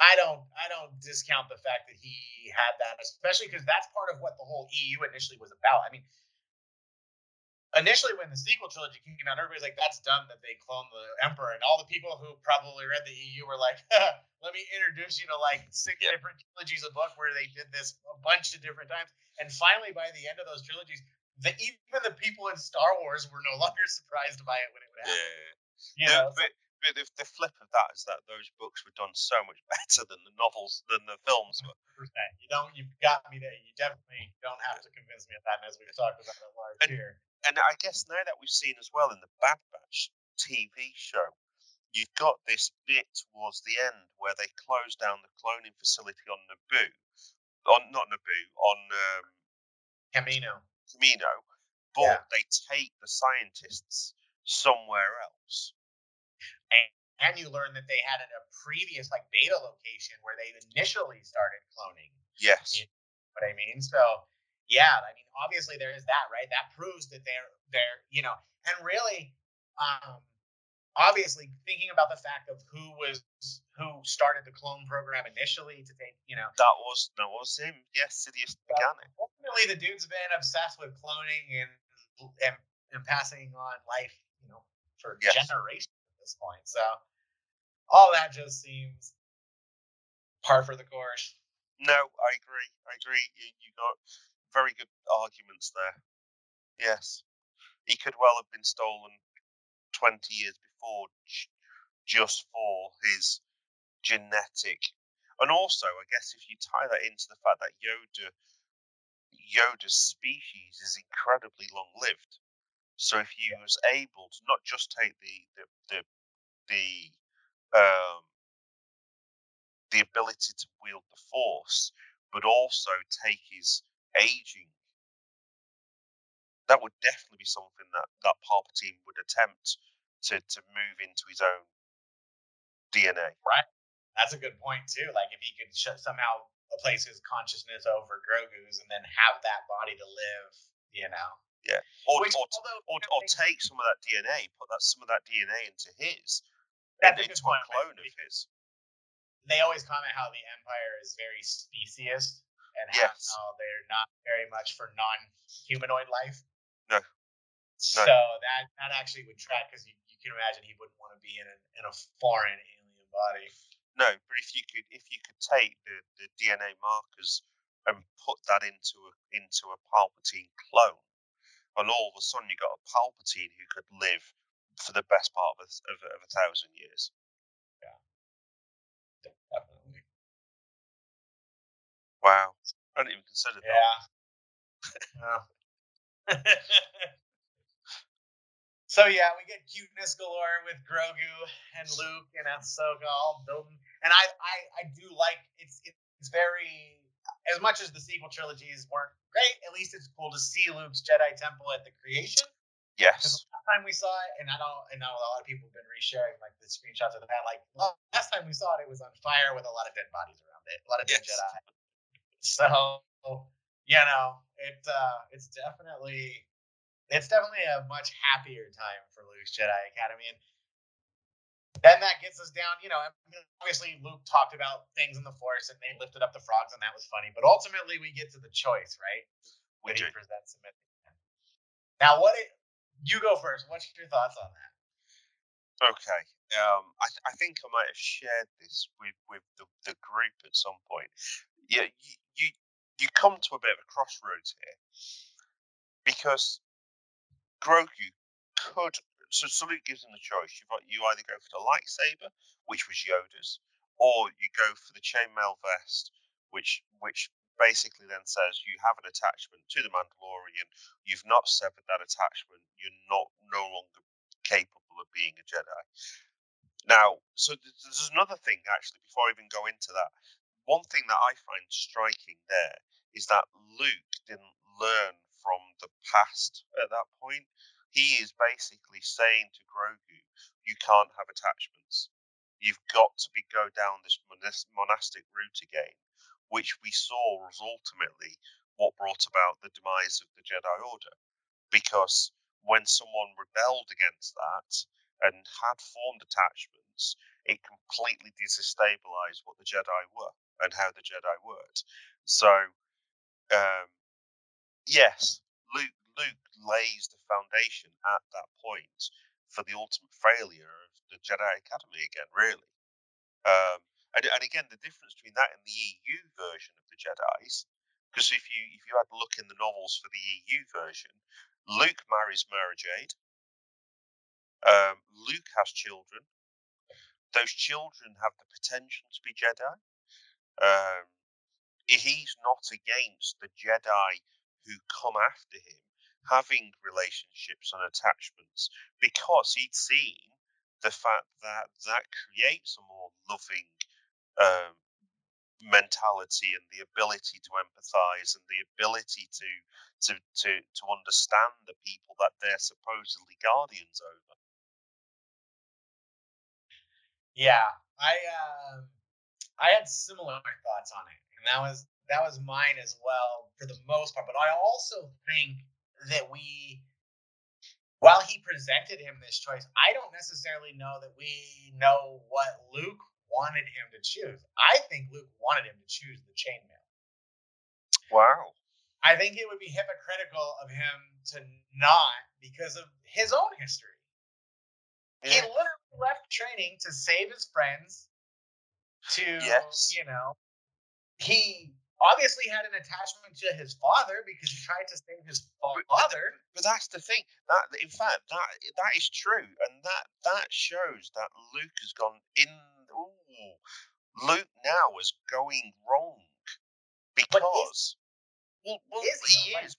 I don't, I don't discount the fact that he had that, especially because that's part of what the whole EU initially was about. I mean. Initially, when the sequel trilogy came out, everybody's like, "That's dumb that they cloned the Emperor," and all the people who probably read the EU were like, "Let me introduce you to like six Yeah. different trilogies of book where they did this a bunch of different times." And finally, by the end of those trilogies, the, even the people in Star Wars were no longer surprised by it when it would happen. Yeah. You The- know, but, but the, the flip of that is that those books were done so much better than the novels than the films were. You don't. You've got me there. You definitely don't have to convince me of that. As we've talked about a lot And- here, And I guess now that we've seen as well in the Bad Batch TV show, you've got this bit towards the end where they close down the cloning facility on Naboo, on not Naboo, on um, Kamino. Kamino, but Yeah. they take the scientists somewhere else. And you learn that they had in a previous like beta location where they initially started cloning. Yes. Yeah. What I mean, so yeah, I mean, obviously there is that, right? That proves that they're they're you know, and really, um, obviously thinking about the fact of who was who started the clone program initially to take, you know, That was that was him. Yes, Sidious began it. ultimately the dude's been obsessed with cloning and and, and passing on life, you know, for Yes. generations at this point. So all that just seems par for the course. No, I agree. I agree. You, you got very good arguments there. Yes, he could well have been stolen twenty years before, just for his genetic. And also, I guess if you tie that into the fact that Yoda, Yoda's species is incredibly long-lived, so if he was able to not just take the the the, the um, the ability to wield the force, but also take his aging. That would definitely be something that, that Palpatine would attempt to, to move into his own DNA. That's a good point too. Like if he could sh- somehow place his consciousness over Grogu's and then have that body to live, you know. Or, Which, or, although or, or take some of that DNA, put that some of that DNA into his, and into a clone of his. they always comment how the Empire is very speciesist and how, Yes. how they're not very much for non-humanoid life. No. So that that actually would track because you, you can imagine he wouldn't want to be in a in a foreign alien body. No, but if you could if you could take the, the DNA markers and put that into a into a Palpatine clone, and all of a sudden you got a Palpatine who could live for the best part of a, of, of a thousand years. Yeah, definitely. Wow, I didn't even consider that. Yeah. So yeah, we get cuteness galore with Grogu and Luke and Ahsoka all building, and I I, I do like it's it's very as much as the sequel trilogies weren't great. At least it's cool to see Luke's Jedi Temple at the creation. Yes, Last time we saw it, and I don't, I know a lot of people have been resharing like the screenshots of that. Like last time we saw it, it was on fire with a lot of dead bodies around it, a lot of dead Yes. Jedi. So you know, it uh, it's definitely it's definitely a much happier time for Luke's Jedi Academy, and then that gets us down. You know, I mean, obviously Luke talked about things in the Force, and they lifted up the frogs, and that was funny. But ultimately, we get to the choice, right? do. he presents him at the end. Now, what it, you go first? What's your thoughts on that? Okay. Um, I, th- I think I might have shared this with, with the, the group at some point. Yeah, you, you you come to a bit of a crossroads here because Grogu could so, Luke gives him the choice. You you either go for the lightsaber, which was Yoda's, or you go for the chainmail vest, which which basically then says you have an attachment to the Mandalorian. You've not severed that attachment. You're not no longer capable of being a Jedi. Now, so there's another thing actually. Before I even go into that, one thing that I find striking there is that Luke didn't learn from the past at that point. He is basically saying to Grogu, "You can't have attachments. You've got to be go down this monastic route again." Which we saw was ultimately what brought about the demise of the Jedi Order, because when someone rebelled against that and had formed attachments, it completely destabilized what the Jedi were and how the Jedi worked. So, um, yes, Luke Luke lays the foundation at that point for the ultimate failure of the Jedi Academy again, really. Um, and, and again, the difference between that and the EU version of the Jedi's, because if you if you had a look in the novels for the EU version, Luke marries Mara Jade. Um, Luke has children. Those children have the potential to be Jedi. Um, he's not against the Jedi who come after him having relationships and attachments because he'd seen the fact that that creates a more loving um, mentality and the ability to empathize and the ability to to to to understand the people that they're supposedly guardians over. Yeah, I um, I had similar thoughts on it, and that was that was mine as well for the most part. But I also think that we, while he presented him this choice, I don't necessarily know that we know what Luke wanted him to choose. I think Luke wanted him to choose the chainmail. Wow. I think it would be hypocritical of him to not because of his own history. Yeah. He literally left training to save his friends. To yes. you know, he obviously had an attachment to his father because he tried to save his father. But, but, that's the thing. That in fact that that is true, and that that shows that Luke has gone in ooh, Luke now is going wrong because. well, well, is he, is.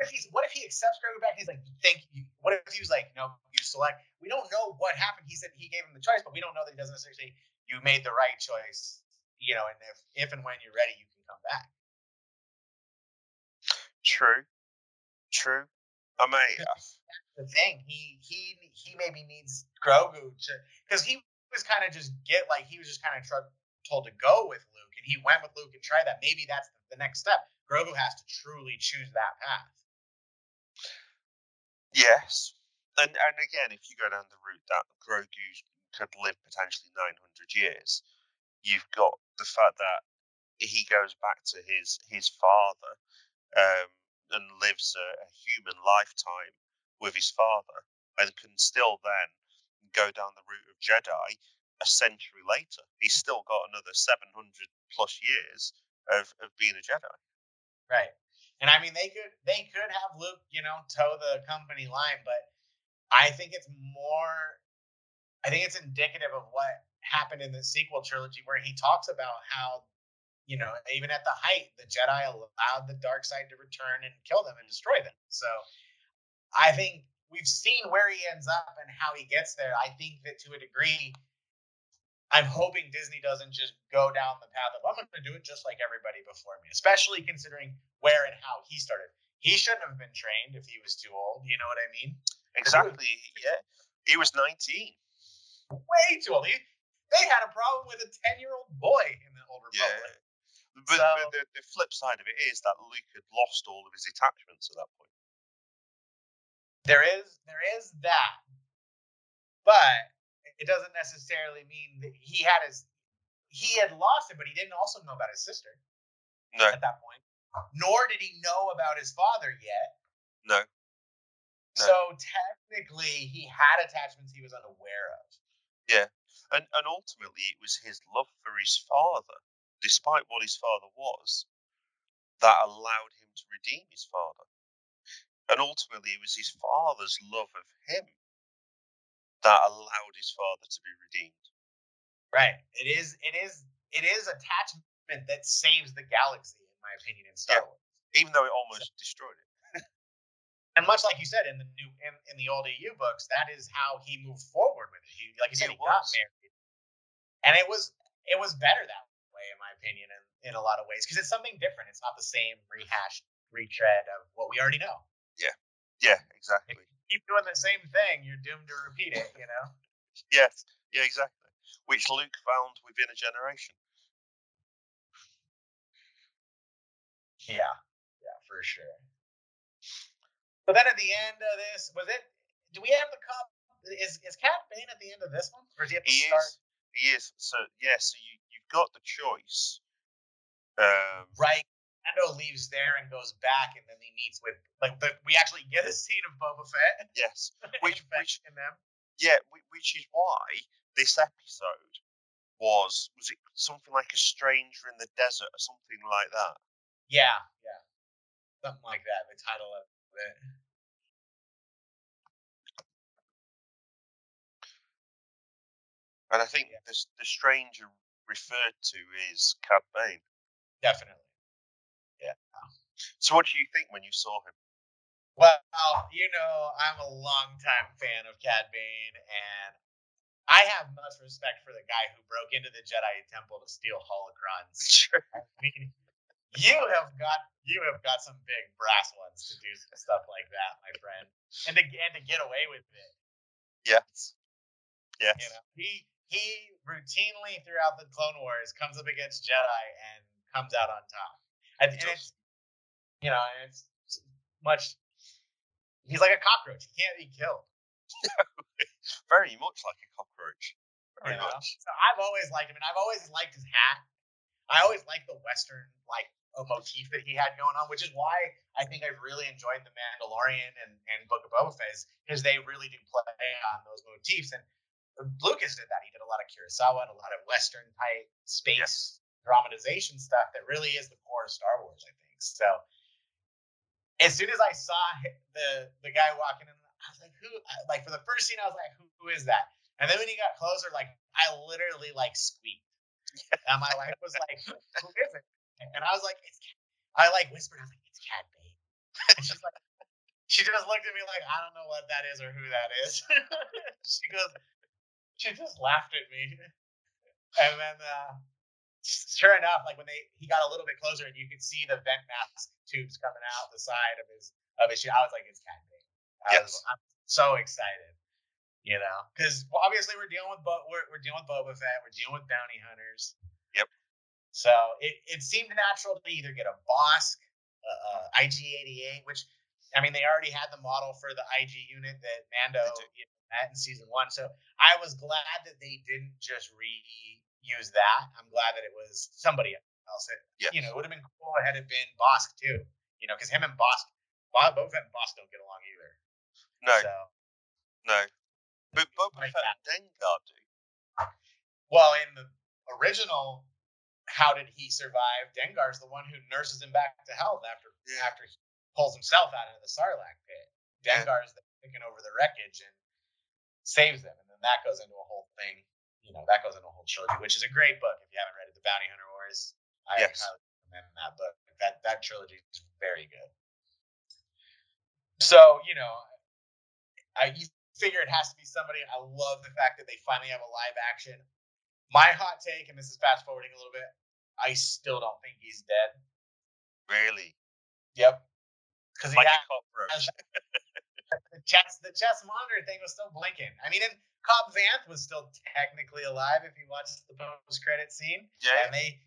If he's, what if he accepts Grogu back? he's like, "Thank you." What if he was like, "No, you select." We don't know what happened. He said he gave him the choice, but we don't know that he doesn't necessarily say you made the right choice. You know, and if if and when you're ready, you can come back. True, true. I mean, uh that's the thing. He he he maybe needs Grogu to because he was kind of just get like he was just kind of tr- told to go with Luke, and he went with Luke and tried that. Maybe that's the, the next step. Grogu has to truly choose that path. Yes, and and again, if you go down the route that Grogu could live potentially nine hundred years, you've got the fact that he goes back to his his father um, and lives a, a human lifetime with his father, and can still then go down the route of Jedi a century later. He's still got another 700 plus years of, of being a Jedi. Right. And I mean, they could they could have Luke, you know, toe the company line, but I think it's more. I think it's indicative of what happened in the sequel trilogy, where he talks about how, you know, even at the height, the Jedi allowed the dark side to return and kill them and destroy them. So, I think we've seen where he ends up and how he gets there. I think that to a degree, I'm hoping Disney doesn't just go down the path of I'm going to do it just like everybody before me, especially considering where and how he started. He shouldn't have been trained if he was too old. You know what I mean? Exactly. yeah. He was 19. Way too old. He, they had a problem with a 10 year old boy in the Old Republic. Yeah. But, so, but the, the flip side of it is that Luke had lost all of his attachments at that point. There is there is that, but it doesn't necessarily mean that he had his he had lost it, but he didn't also know about his sister. No. At that point, nor did he know about his father yet. No. no. So technically, he had attachments he was unaware of. Yeah, and and ultimately, it was his love for his father, despite what his father was, that allowed him to redeem his father and ultimately it was his father's love of him that allowed his father to be redeemed. Right. It is. It is. It is attachment that saves the galaxy, in my opinion, in Star Yeah. Wars. Even though it almost destroyed it. And much like you said in the new in, in the old EU books, that is how he moved forward with it. He, like you said, It he got was. married, and it was it was better that way, in my opinion, in, in a lot of ways, because it's something different. It's not the same rehashed retread of what we already know. Yeah, Yeah, exactly. Keep doing the same thing, you're doomed to repeat it. You know. Yes, yeah, exactly. Which Luke found within a generation. Yeah, yeah, for sure. But then at the end of this, was it? Do we have the cup? Is is Cad Bane at the end of this one, or is he at the He start? is. He is. So yeah, so you got the choice. Um, Right. Mando leaves there and goes back, and then he meets with like the, we actually get a scene of Boba Fett. yes, which in which in them. yeah, which is why this episode was was it something like a stranger in the desert or something like that. Yeah, yeah, something like that. The title of it. And I think Yeah. the the stranger referred to is Cad Bane. Definitely. Yeah. So what do you think when you saw him? Well, you know, I'm a longtime fan of Cad Bane, and I have much respect for the guy who broke into the Jedi Temple to steal holocrons. Sure. I mean, you have got you have got some big brass ones to do some stuff like that, my friend, and to and to get away with it. Yes. Yes. You know, he he routinely throughout the Clone Wars comes up against Jedi and comes out on top. And, and it's you know, it's much. He's like a cockroach. He can't be killed. Very much like a cockroach. Very you know? much. So I've always liked him, and I've always liked his hat. I always liked the Western like a motif that he had going on, which is why I think I've really enjoyed the Mandalorian and, and Book of Boba Fett because they really do play on those motifs. And Lucas did that. He did a lot of Kurosawa and a lot of Western type space Yes. dramatization stuff that really is the core of Star Wars, I think. So as soon as I saw the the guy walking in, I was like, who? Like for the first scene, I was like, who, who is that? And then when he got closer, like I literally like squeaked, and my wife was like, who is it? And I was like, it's. Cad. I like whispered, I was like, it's Cad Bane. And she's like, she just looked at me like, I don't know what that is or who that is. she goes, she just laughed at me, and then. uh sure enough, like when they he got a little bit closer and you could see the vent mask tubes coming out the side of his of his shoe, I was like, it's Cad. I was, Yes. I'm so excited, you know, because obviously we're dealing with Bo- we're we're dealing with Boba Fett, we're dealing with bounty hunters. Yep. So it, it seemed natural to either get a Bossk, uh, uh, IG88, which I mean they already had the model for the IG unit that Mando you know, had in season one. So I was glad that they didn't just reuse that. I'm glad that it was somebody else. It, Yes. You know, it would have been cool had it been Bossk too. You know, because him and Bossk, Bob Boba Fett and Bossk don't get along either. No, So, no. But Boba Like Fett and Dengar do. well, in the original, how did he survive? Dengar's the one who nurses him back to health after Yeah. after he pulls himself out of the Sarlacc pit. Dengar's the taking over the wreckage and saves them, and then that goes into a whole thing. You know, that goes into a whole trilogy, which is a great book. If you haven't read it, The Bounty Hunter Wars, I Yes. highly recommend that book. That that trilogy is very good. So you know, I you figure it has to be somebody. I love the fact that they finally have a live action. My hot take, and this is fast forwarding a little bit, I still don't think he's dead. Really? Yep. Because he Like a cockroach. the chess the chess monitor thing was still blinking. I mean, and Cobb Vanth was still technically alive if you watched the post credit scene. Yeah. And they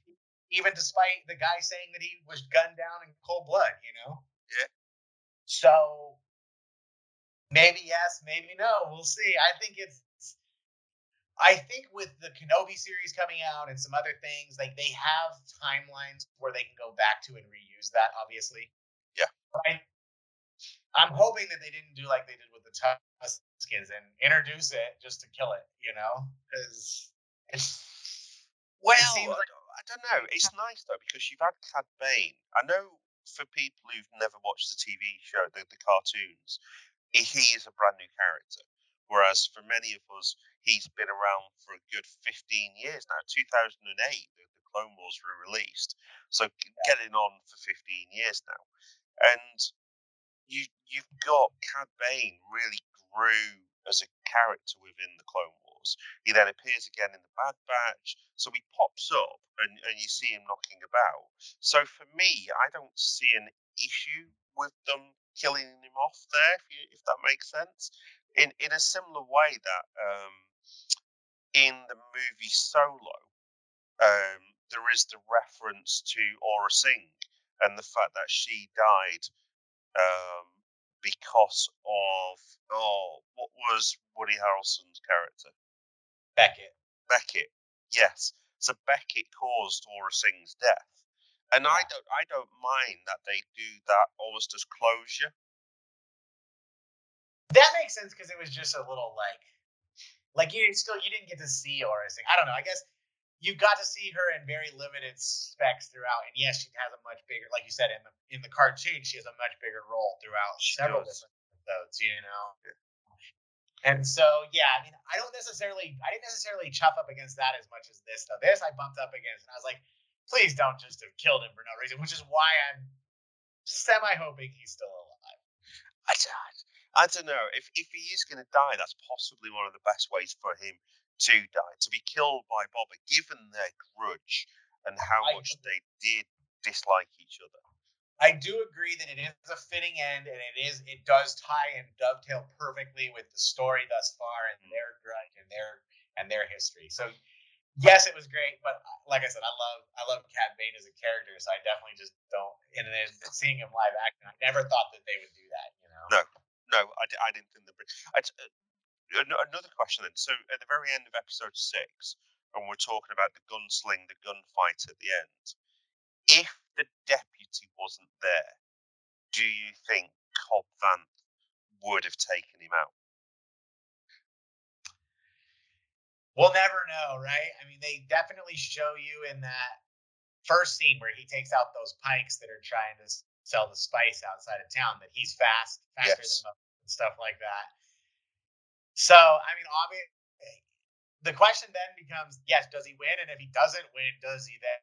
even despite the guy saying that he was gunned down in cold blood, you know? Yeah. So maybe yes, maybe no. We'll see. I think it's I think with the Kenobi series coming out and some other things, like they have timelines where they can go back to and reuse that, obviously. I'm hoping that they didn't do like they did with the Tuskens and introduce it just to kill it, you know? Because Well, seems I like- don't- I don't know. It's nice though because you've had Cad Bane. I know for people who've never watched the TV show, the, the cartoons, he is a brand new character. Whereas for many of us, he's been around for a good 15 years now. 2008, the, the Clone Wars were released, so getting on for 15 years now, and you you've got Cad Bane really grew as a character within the Clone Wars. He then appears again in the Bad Batch, so he pops up and, and you see him knocking about. So for me, I don't see an issue with them killing him off there, if, you, if that makes sense. In in a similar way that um, in the movie Solo, um, there is the reference to Aurra Sing and the fact that she died um, because of oh, what was Woody Harrelson's character? Beckett. Beckett. Yes. So Beckett caused Aurra Sing's death, and yeah. I don't I don't mind that they do that almost as closure. That makes sense because it was just a little like, like you still you didn't get to see Aurra Sing. I don't know. I guess you got to see her in very limited specs throughout. And yes, she has a much bigger, like you said in the in the cartoon, she has a much bigger role throughout she several does. different episodes. You know. And so, yeah, I mean, I don't necessarily, I didn't necessarily chuff up against that as much as this. Though this, I bumped up against, and I was like, please don't just have killed him for no reason. Which is why I'm semi hoping he's still alive. I, don't, I don't know if if he is going to die. That's possibly one of the best ways for him to die, to be killed by Boba, given their grudge and how I, much they did dislike each other. I do agree that it is a fitting end, and it is it does tie and dovetail perfectly with the story thus far and mm. their grudge and their and their history. So yes, it was great, but uh, like I said, I love I love Cad Bane as a character, so I definitely just don't. And then seeing him live action, I never thought that they would do that. You know? No, no, I, I didn't think the. I, uh, another question then. So at the very end of episode six, when we're talking about the gunsling, the gunfight at the end, if the deputy wasn't there, do you think Cobb Vanth would have taken him out? We'll never know, right? I mean, they definitely show you in that first scene where he takes out those pikes that are trying to sell the spice outside of town that he's fast, faster yes. than most and stuff like that. So, I mean, obviously, the question then becomes yes, does he win? And if he doesn't win, does he then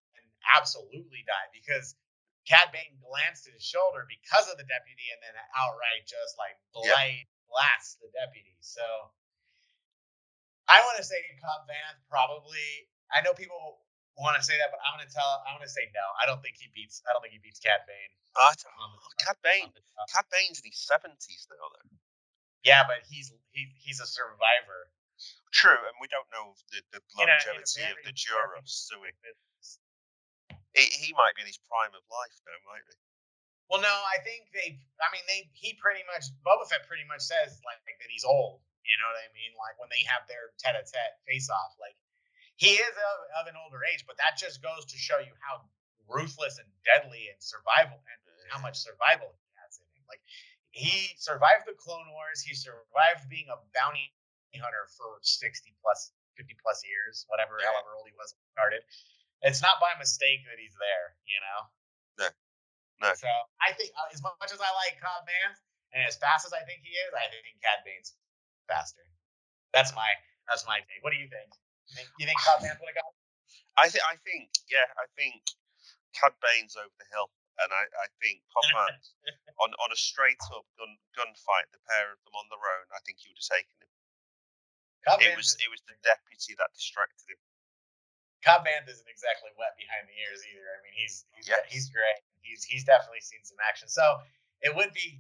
absolutely die? Because Cad Bane glanced at his shoulder because of the deputy and then outright just like blight, yep. blasts the deputy. So I want to say Cobb Vanth probably. I know people want to say that, but I'm going to tell. I'm going to say no. I don't think he beats. I don't think he beats Cad Bane. Uh, Cad Bane. Cad Bane's in his seventies now, though. Yeah, but he's he, he's a survivor. True, and we don't know the, the longevity of the Duros, so we, he, he might be in his prime of life now, might he? Well, no, I think they. I mean, they. He pretty much Boba Fett pretty much says like that he's old. You know what I mean? Like when they have their tete-a-tete face-off, like he is of, of an older age, but that just goes to show you how ruthless and deadly and survival and how eh. much survival he has in him. Like he survived the Clone Wars. He survived being a bounty hunter for 60 plus, 50 plus years, whatever, yeah. however old he was started. It's not by mistake that he's there, you know? No. No. So I think, uh, as much as I like Cobb Vanth and as fast as I think he is, I think Cad Bane's faster. That's my that's my take. What do you think? You think, you think Cobb Vanth would have got? I think I think yeah, I think Cad Bane's over the hill and I, I think Cobb on on a straight up gun gunfight, the pair of them on their own, I think he would have taken him. It was it was the deputy that distracted him. Cobb Vanth isn't exactly wet behind the ears either. I mean, he's he's yes. he's great. He's he's definitely seen some action. So it would be.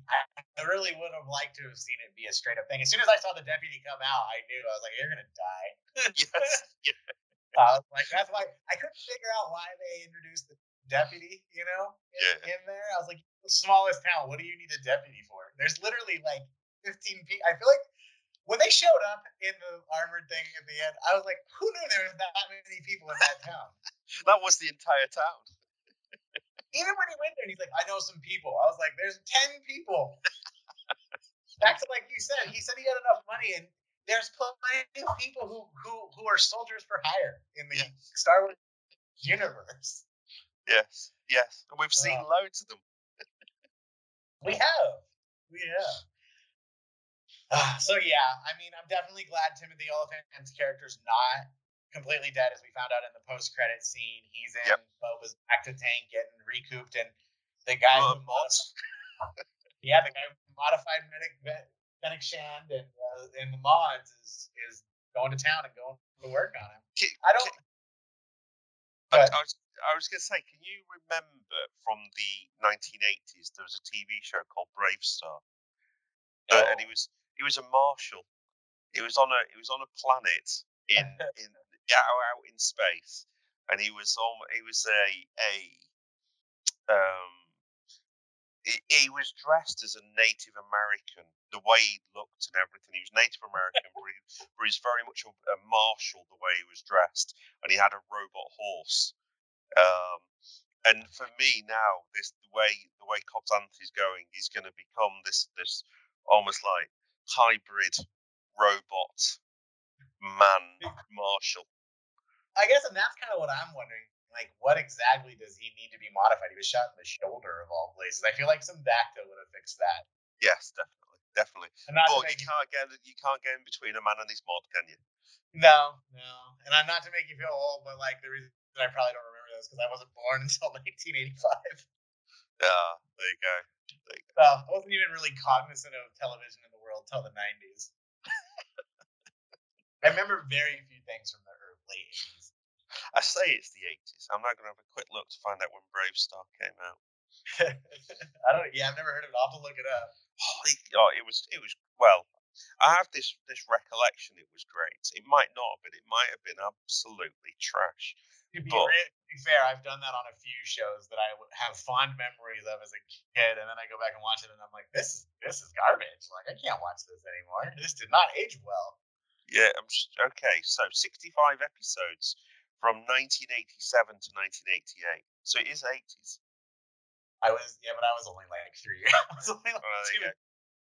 I really would have liked to have seen it be a straight up thing. As soon as I saw the deputy come out, I knew I was like, "You're gonna die." yes. Yeah. I was like, that's why I couldn't figure out why they introduced the deputy, you know, in, yeah. in there. I was like, the smallest town. What do you need a deputy for? There's literally like 15 people. I feel like when they showed up in the armored thing at the end, I was like, who knew there was that many people in that town? that was the entire town. Even when he went there, and he's like, I know some people. I was like, there's 10 people. Back to like you said, he said he had enough money, and there's plenty of people who who who are soldiers for hire in the yeah. Star Wars universe. Yes, yes. And we've seen loads of them. we have. We have. Uh, so yeah, I mean, I'm definitely glad Timothy Olyphant's character's not completely dead, as we found out in the post-credit scene. He's in Yep. Boba's bacta tank, getting recouped, and the guy Uh, who mods, yeah, the guy who modified Medic Fennec Shand and uh, in the mods is is going to town and going to work on him. Ki- I don't. I, But- I was, I was going to say, can you remember from the 1980s there was a TV show called BraveStarr, Uh, and he was he was a marshal. He was on a he was on a planet in in out, out in space, and he was on he was a a um. He, he was dressed as a Native American, the way he looked and everything. He was Native American, but, he, but he's very much a, a marshal the way he was dressed, and he had a robot horse. Um, and for me now, this the way the way Cobb Vanth's going, he's going to become this this almost like hybrid robot man marshal. I guess, and that's kind of what I'm wondering. Like, what exactly does he need to be modified? He was shot in the shoulder of all places. I feel like some bacta would have fixed that. Yes, definitely, definitely. And not But you can't get you can't get in between a man and his mod, can you? no, no, and I'm not to make you feel old, but like the reason that I probably don't remember this because I wasn't born until 1985. Yeah, there you go. So I wasn't even really cognizant of television in the world till the 90s. I remember very few things from the early 80s. I say it's the 80s. I'm not going to have a quick look to find out when BraveStarr came out. I don't. Yeah, I've never heard of it. I'll have to look it up. Oh, it, oh, it was it was well. I have this this recollection. It was great. It might not have been. It might have been absolutely trash. To be, But- re- to be fair, I've done that on a few shows that I have fond memories of as a kid, and then I go back and watch it, and I'm like, this is this is garbage. Like I can't watch this anymore. This did not age well. Yeah, I'm just okay. So 65 episodes from 1987 to 1988. So it is 80s. I was yeah, but I was only like three. I was only like there two.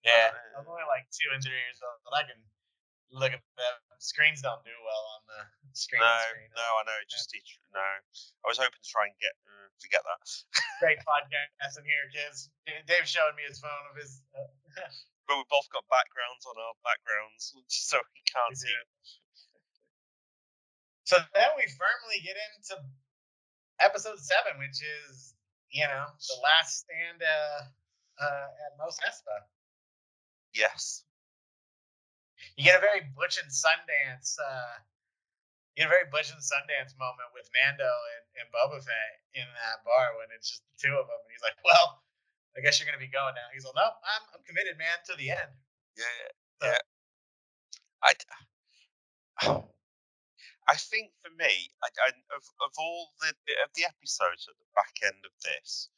Yeah, Uh, I was only like two and three years old, but I can look at them. Screens don't do well on the screen. No, screen. no, I know. Just it, no. I was hoping to try and get uh, forget that. Great podcast in here, kids. Dave showed me his phone of his. Uh, But we both got backgrounds on our backgrounds, so he can't see. do. So then we firmly get into episode seven, which is you know the last stand uh, uh, at Mos Espa. Yes. You get a very Butch and Sundance. Uh, you get a very Butch and Sundance moment with Mando and, and Boba Fett in that bar when it's just the two of them, and he's like, "Well, I guess you're gonna be going now." He's like, "No, I'm I'm committed, man, to the end." Yeah. So- Yeah. I. I think for me, I, I, of of all the of the episodes at the back end of this,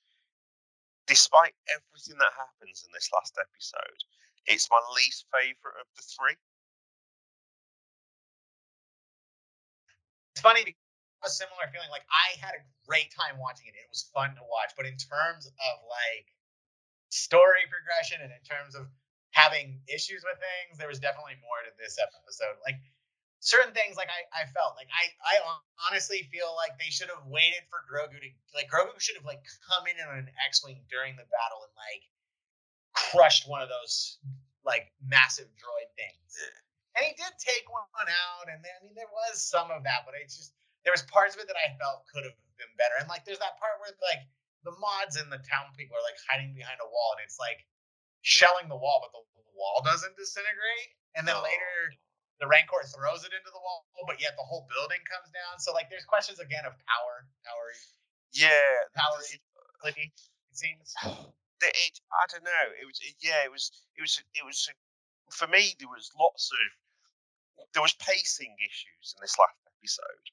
despite everything that happens in this last episode, it's my least favorite of the three. it's funny because a similar feeling. Like I had a great time watching it. It was fun to watch. But in terms of like story progression and in terms of having issues with things, there was definitely more to this episode. Like certain things, like I, I felt like I, I honestly feel like they should have waited for Grogu to like Grogu should have like come in on an X-wing during the battle and like crushed one of those like massive droid things. And he did take one out, and then, I mean, there was some of that, but it's just there was parts of it that I felt could have been better. And like, there's that part where like the mods and the town people are like hiding behind a wall, and it's like shelling the wall, but the wall doesn't disintegrate. And then Oh. later, the Rancor throws it into the wall, but yet the whole building comes down. So like, there's questions again of power, power, Yeah, power. it- It seems. it, I don't know. It was yeah. It was it was it was for me. There was lots of there was pacing issues in this last episode,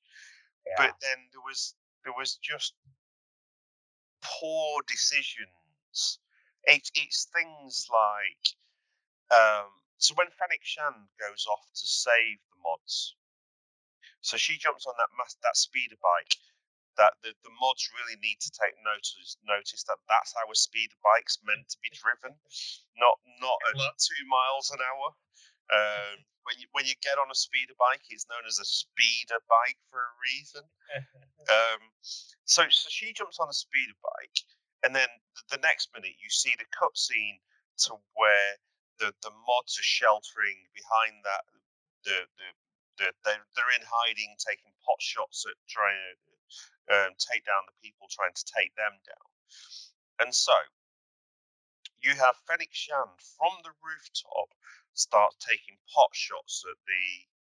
Yeah. but then there was there was just poor decisions. It, it's things like um, so when Fennec Shand goes off to save the mods, so she jumps on that mass, that speeder bike. That the, the mods really need to take notice notice that that's how a speeder bike's meant to be driven, not not at two miles an hour. Um, when you when you get on a speeder bike, it's known as a speeder bike for a reason. Um, so so she jumps on a speeder bike, and then the, the next minute you see the cutscene to where the the mods are sheltering behind that. The the, the they're, they're in hiding, taking pot shots at trying to um, take down the people trying to take them down. And so you have Fennec Shand from the rooftop start taking pot shots at the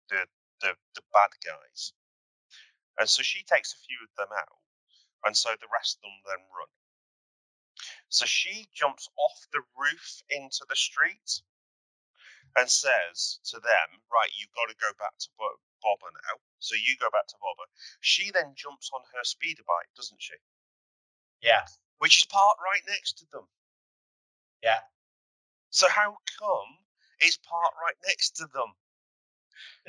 the the, the bad guys. And so she takes a few of them out, and so the rest of them then run. So she jumps off the roof into the street and says to them, Right, you've got to go back to Boba now. So you go back to Boba. She then jumps on her speeder bike, doesn't she? Yeah. Which is parked right next to them. Yeah. So how come it's parked right next to them?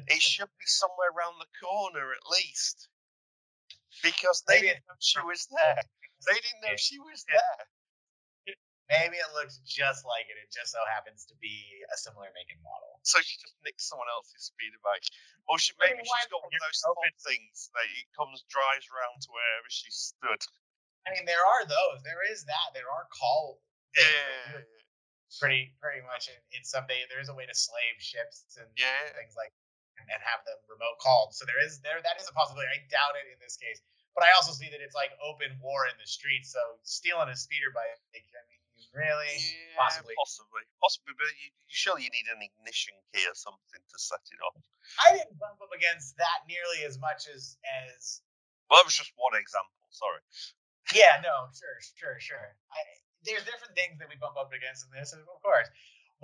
It should be somewhere around the corner at least. Because they Maybe didn't know she was there. They didn't know she was there. Maybe it looks just like it. It just so happens to be a similar make and model. So she just nicked someone else's speeder bike. Or she maybe she's got one of those just open- things that it comes drives around to wherever she stood. I mean, there are those. There is that. There are call Yeah, pretty pretty much in, in some day. There is a way to slave ships and yeah. things like and, and have them remote called. So there is there that is a possibility. I doubt it in this case. But I also see that it's like open war in the streets. So stealing a speeder bike, I mean, really, Yeah, possibly. possibly, possibly. But you, you surely you need an ignition key or something to set it off. I didn't bump up against that nearly as much as as Well, that was just one example. Sorry. Yeah, no, sure, sure, sure. I, there's different things that we bump up against in this, of course.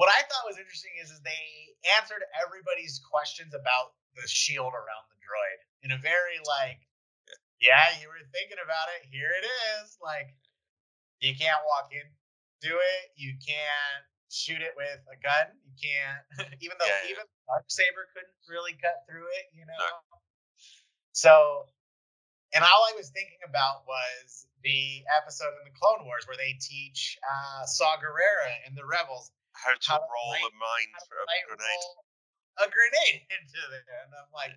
What I thought was interesting is, is they answered everybody's questions about the shield around the droid in a very like, yeah, you were thinking about it. Here it is. Like, you can't walk in, do it. You can't shoot it with a gun. You can't, even though Yeah, yeah. even dark saber couldn't really cut through it. You know. No. So and all I was thinking about was the episode in the Clone Wars where they teach uh, Saw Gerrera and the Rebels How to How to roll light- a mine for a grenade? a grenade into there. And I'm like,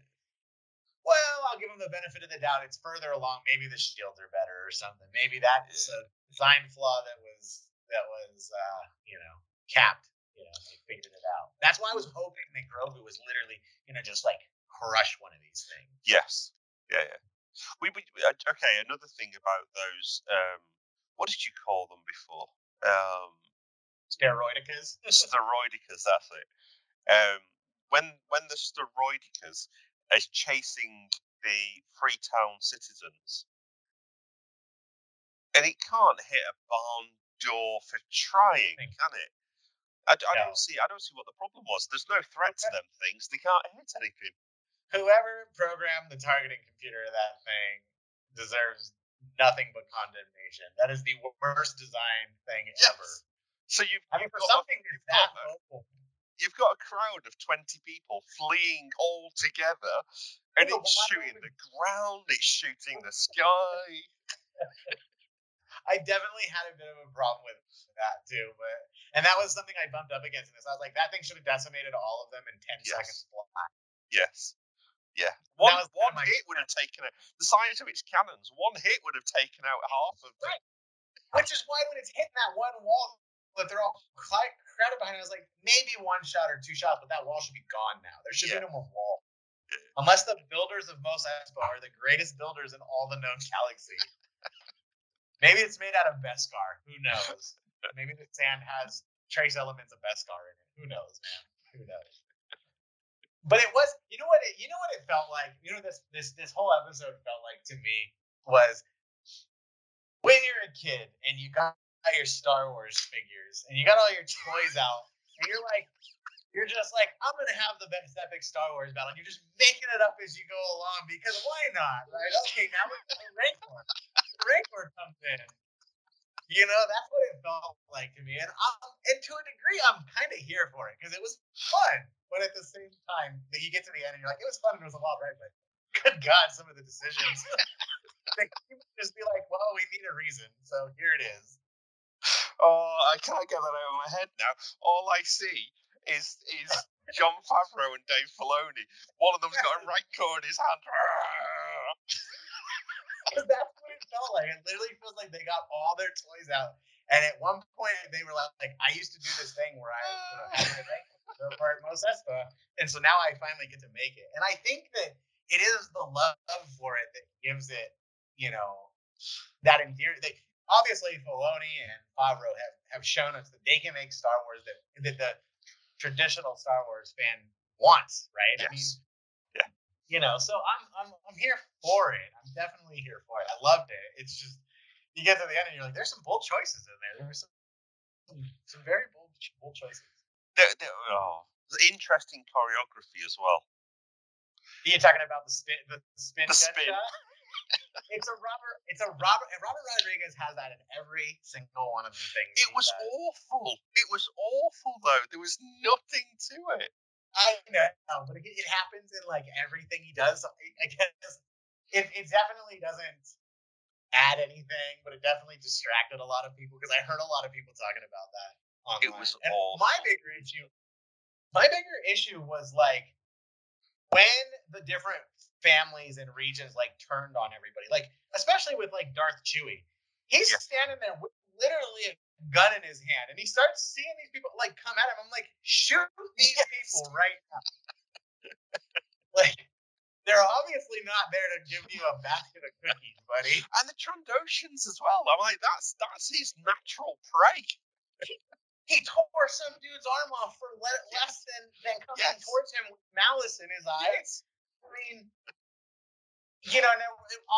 well, I'll give them the benefit of the doubt. It's further along. Maybe the shields are better or something. Maybe that's a design flaw that was that was uh, you know capped. You know, they figured it out. That's why I was hoping that Grogu was literally gonna just like crush one of these things. Yes. Yeah, yeah. We, we uh, okay. Another thing about those. Um, what did you call them before? Um, Steroidicas. steroidicas. That's it. Um, when when the steroidicas is chasing the Freetown citizens, and it can't hit a barn door for trying, can it? I No. don't see. I don't see what the problem was. There's no threat to them things. They can't hit anything. whoever programmed the targeting computer of that thing deserves nothing but condemnation. That is the worst design thing Yes. ever. So you've, I mean, for got a- something that's you've that got a- you've got a crowd of 20 people fleeing all together and it's shooting would- the ground, it's shooting the sky. I definitely had a bit of a problem with that too. But and that was something I bumped up against in this. I was like, that thing should have decimated all of them in ten Yes. seconds flat. Yes. Yeah. One, one my- hit would have taken out the size of its cannons, one hit would have taken out half of them. Right. Which is why when it's hitting that one wall that they're all crowded behind, I was like, maybe one shot or two shots, but that wall should be gone now. There should Yeah. be no more wall. Unless the builders of Mos Espa are the greatest builders in all the known galaxy. Maybe it's made out of Beskar. Who knows? maybe the sand has trace elements of Beskar in it. Who knows, man? Who knows? But it was, you know what? It, you know what it felt like. You know this this this whole episode felt like to me was when you're a kid and you got your Star Wars figures and you got all your toys out and you're like, you're just like, I'm gonna have the best epic Star Wars battle. And you're just making it up as you go along because why not, right? Okay, now we're the Rancor. The Rancor comes in. You know, that's what it felt like to me, and I'm, and to a degree, I'm kind of here for it because it was fun. But at the same time, that you get to the end and you're like, it was fun and it was a wild ride, but good God, some of the decisions. they just be like, well, we need a reason, so here it is. Oh, I can't get that out of my head now. All I see is is Jon Favreau and Dave Filoni. One of them's got a right core in his hand. That's what it felt like. It literally feels like they got all their toys out And at one point, they were like, like I used to do this thing where I had my thing part Mos Espa, and so now I finally get to make it. And I think that it is the love for it that gives it, you know, that endear. They obviously Filoni and Favreau have have shown us that they can make Star Wars that that the traditional Star Wars fan wants, right? Yes. I mean. You know, so I'm I'm I'm here for it. I'm definitely here for it. I loved it. It's just you get to the end and you're like, there's some bold choices in there. There were some some, some very bold bold choices. There, there, oh, interesting choreography as well. You're talking about the spin, the spin, The spin. it's a Robert. It's a Robert. Robert Rodriguez has that in every single one of the things. It was does. awful. It was awful though. There was nothing to it. I know, but it, it happens in like everything he does. I guess it, it definitely doesn't add anything, but it definitely distracted a lot of people because I heard a lot of people talking about that. Online. It was and awful. my bigger issue. My bigger issue was like when the different families and regions like turned on everybody, like especially with like Darth Chewie. He's Yeah. standing there with literally a gun in his hand, and he starts seeing these people like come at him. I'm like, shoot these Yes. people right now. like they're obviously not there to give you a basket of cookies, buddy. And the Trandoshans as well. I'm like, that's that's his natural prey. He he tore some dude's arm off for le- less than than coming Yes. towards him with malice in his eyes. I mean, you know, now,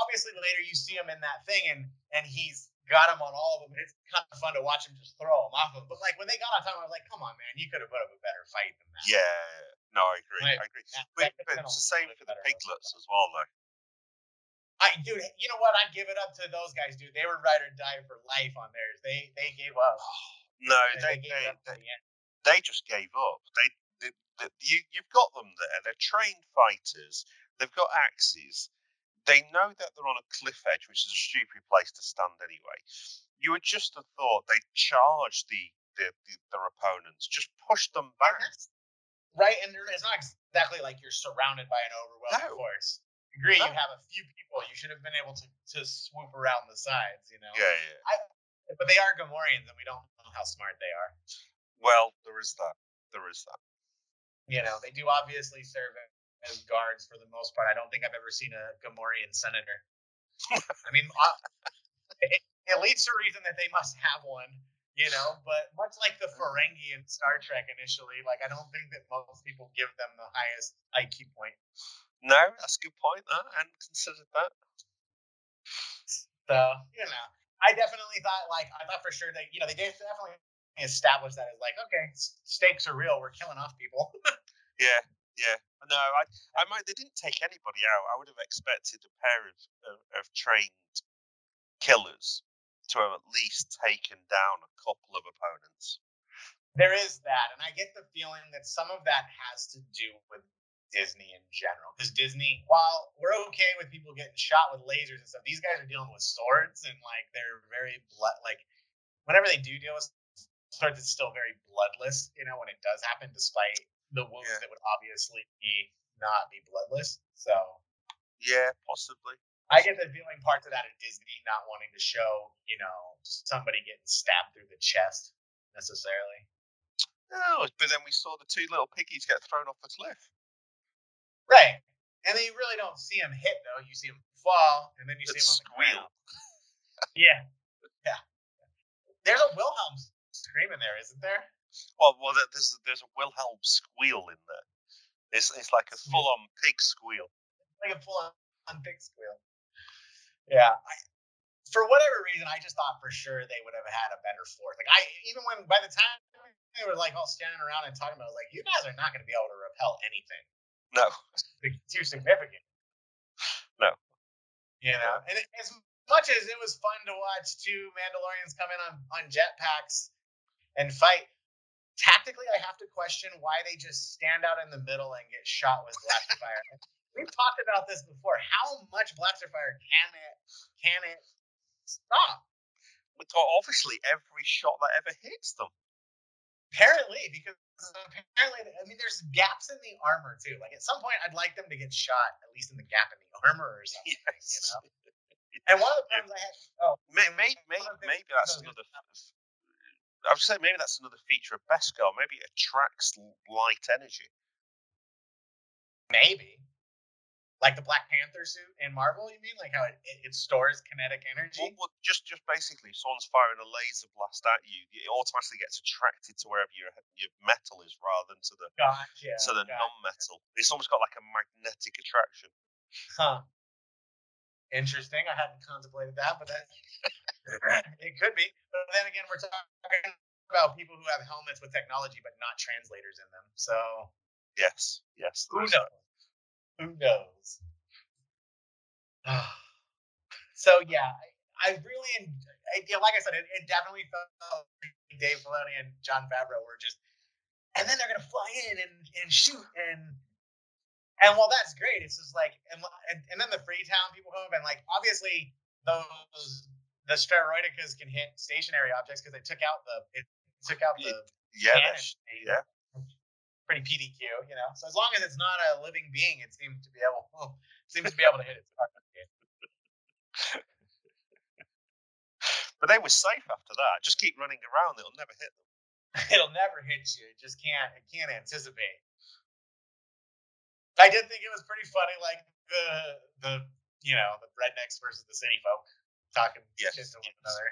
obviously later you see him in that thing, and and he's got him on all of them. And it's kind of fun to watch him just throw him off him. But like when they got on time, I was like, come on, man, you could have put up a better fight than that. Yeah. No, I agree. Right. I agree. That- But, but it's the same for the piglets as well, though. I, dude, you know what? I give it up to those guys, dude. They were ride or die for life on theirs. They they gave up. No, They, they, gave they, they, the they just gave up. They, they, they you you've got them there. They're trained fighters. They've got axes. They know that they're on a cliff edge, which is a stupid place to stand anyway. You would just have thought they'd charge the, the, the their opponents, just push them back. right, and it's not exactly like you're surrounded by an overwhelming No. force. Agree, No. you have a few people. You should have been able to, to swoop around the sides, you know. Yeah, yeah. But they are Gamorreans, and we don't know how smart they are. Well, there is that. There is that. You know, they do obviously serve as guards for the most part. I don't think I've ever seen a Gamorrean senator. I mean, uh, it, it leads to reason that they must have one. You know, but much like the Ferengi in Star Trek initially, like I don't think that most people give them the highest IQ point. No, that's a good point. That I hadn't considered that. So you know, I definitely thought like I thought for sure that you know they definitely established that as like okay, stakes are real. We're killing off people. Yeah, yeah. No, I, I might. They didn't take anybody out. I would have expected a pair of, of, of trained killers to have at least taken down a couple of opponents. there is that, and I get the feeling that some of that has to do with Disney in general. Because Disney, while we're okay with people getting shot with lasers and stuff, these guys are dealing with swords and like they're very blood. Like whenever they do deal with swords, it's still very bloodless. You know, when it does happen, despite the wounds Yeah. that would obviously be not be bloodless. So Yeah, possibly. I get the feeling parts of that at Disney not wanting to show, you know, somebody getting stabbed through the chest necessarily. No, but then we saw the two little piggies get thrown off the cliff. Right. And then you really don't see him hit though. You see him fall, and then you That see him on the squeal. ground. Yeah. Yeah. There's a Wilhelm scream in there, isn't there? Oh, well, well, there's there's a Wilhelm squeal in there. It's it's like a full on pig squeal. Like a full on pig squeal. Yeah. I, for whatever reason, I just thought for sure they would have had a better fourth. Like I even when by the time they were like all standing around and talking about, it, I was like, you guys are not going to be able to repel anything. No, too significant. No. You know, and as much as it was fun to watch two Mandalorians come in on, on jetpacks and fight, tactically, I have to question why they just stand out in the middle and get shot with blaster fire. We've talked about this before. How much blaster fire can it can it stop? we thought obviously every shot that ever hits them. Apparently, because apparently, I mean, there's gaps in the armor too. Like at some point, I'd like them to get shot at least in the gap in the armor or something. Yes. You know. And one of the problems I had, oh, Maybe, maybe, One of the things maybe that's another I would say maybe that's another feature of Beskar. Maybe it attracts light energy. Maybe. Like the Black Panther suit in Marvel, you mean? Like how it, it, it stores kinetic energy? Well, well, just just basically, if someone's firing a laser blast at you, it automatically gets attracted to wherever your your metal is, rather than to the gotcha, to the gotcha. non-metal. It's almost got like a magnetic attraction. Huh. Interesting. I hadn't contemplated that, but that it could be. But then again, we're talking about people who have helmets with technology but not translators in them. So Yes, yes. who there is that. knows? Who knows? so yeah, I, I really, I, yeah, like I said, it, it definitely felt like Dave Filoni and Jon Favreau were just, and then they're gonna fly in and, and shoot and and while that's great, it's just like and, and and then the Freetown people come up and like obviously those the Spheroidicas can hit stationary objects because they took out the it took out the Yeah, cannon yeah. pretty PDQ, you know. So as long as it's not a living being, it seems to be able oh, seems to be able to hit its target. but they were safe after that. Just keep running around; it'll never hit them. It'll never hit you. It just can't. It can't anticipate. I did think it was pretty funny, like the the you know the rednecks versus the city folk talking Yes, shit to one yes. another.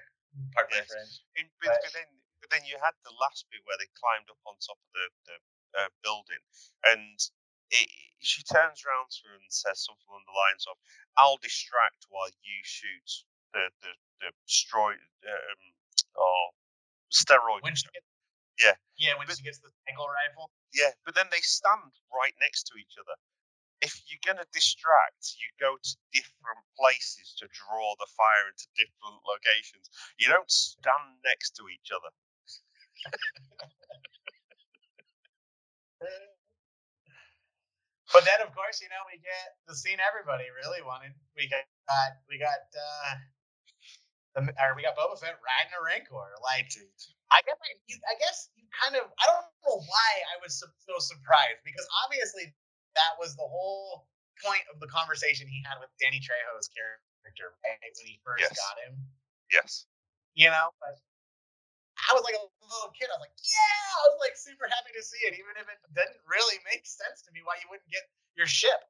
My Yes. French. And, but, Right. but then, but then you had the last bit where they climbed up on top of the, the uh, building, and it, she turns around to her and says something along the lines of, "I'll distract while you shoot the the the steroid um, or steroid." When she gets, Yeah. yeah, when But- she gets the cycler rifle. Yeah, but then they stand right next to each other. If you're going to distract, you go to different places to draw the fire into different locations. You don't stand next to each other. But then, of course, you know, we get the scene everybody really wanted. We got we got uh, the, or we got Boba Fett riding a Rancor. Like, I guess I, you, I guess you kind of I don't know why I was so, so surprised because obviously that was the whole point of the conversation he had with Danny Trejo's character right, when he first Yes. got him. Yes. You know, but I was like a little kid. I was like, yeah, I was like super happy to see it, even if it didn't really make sense to me why you wouldn't get your ship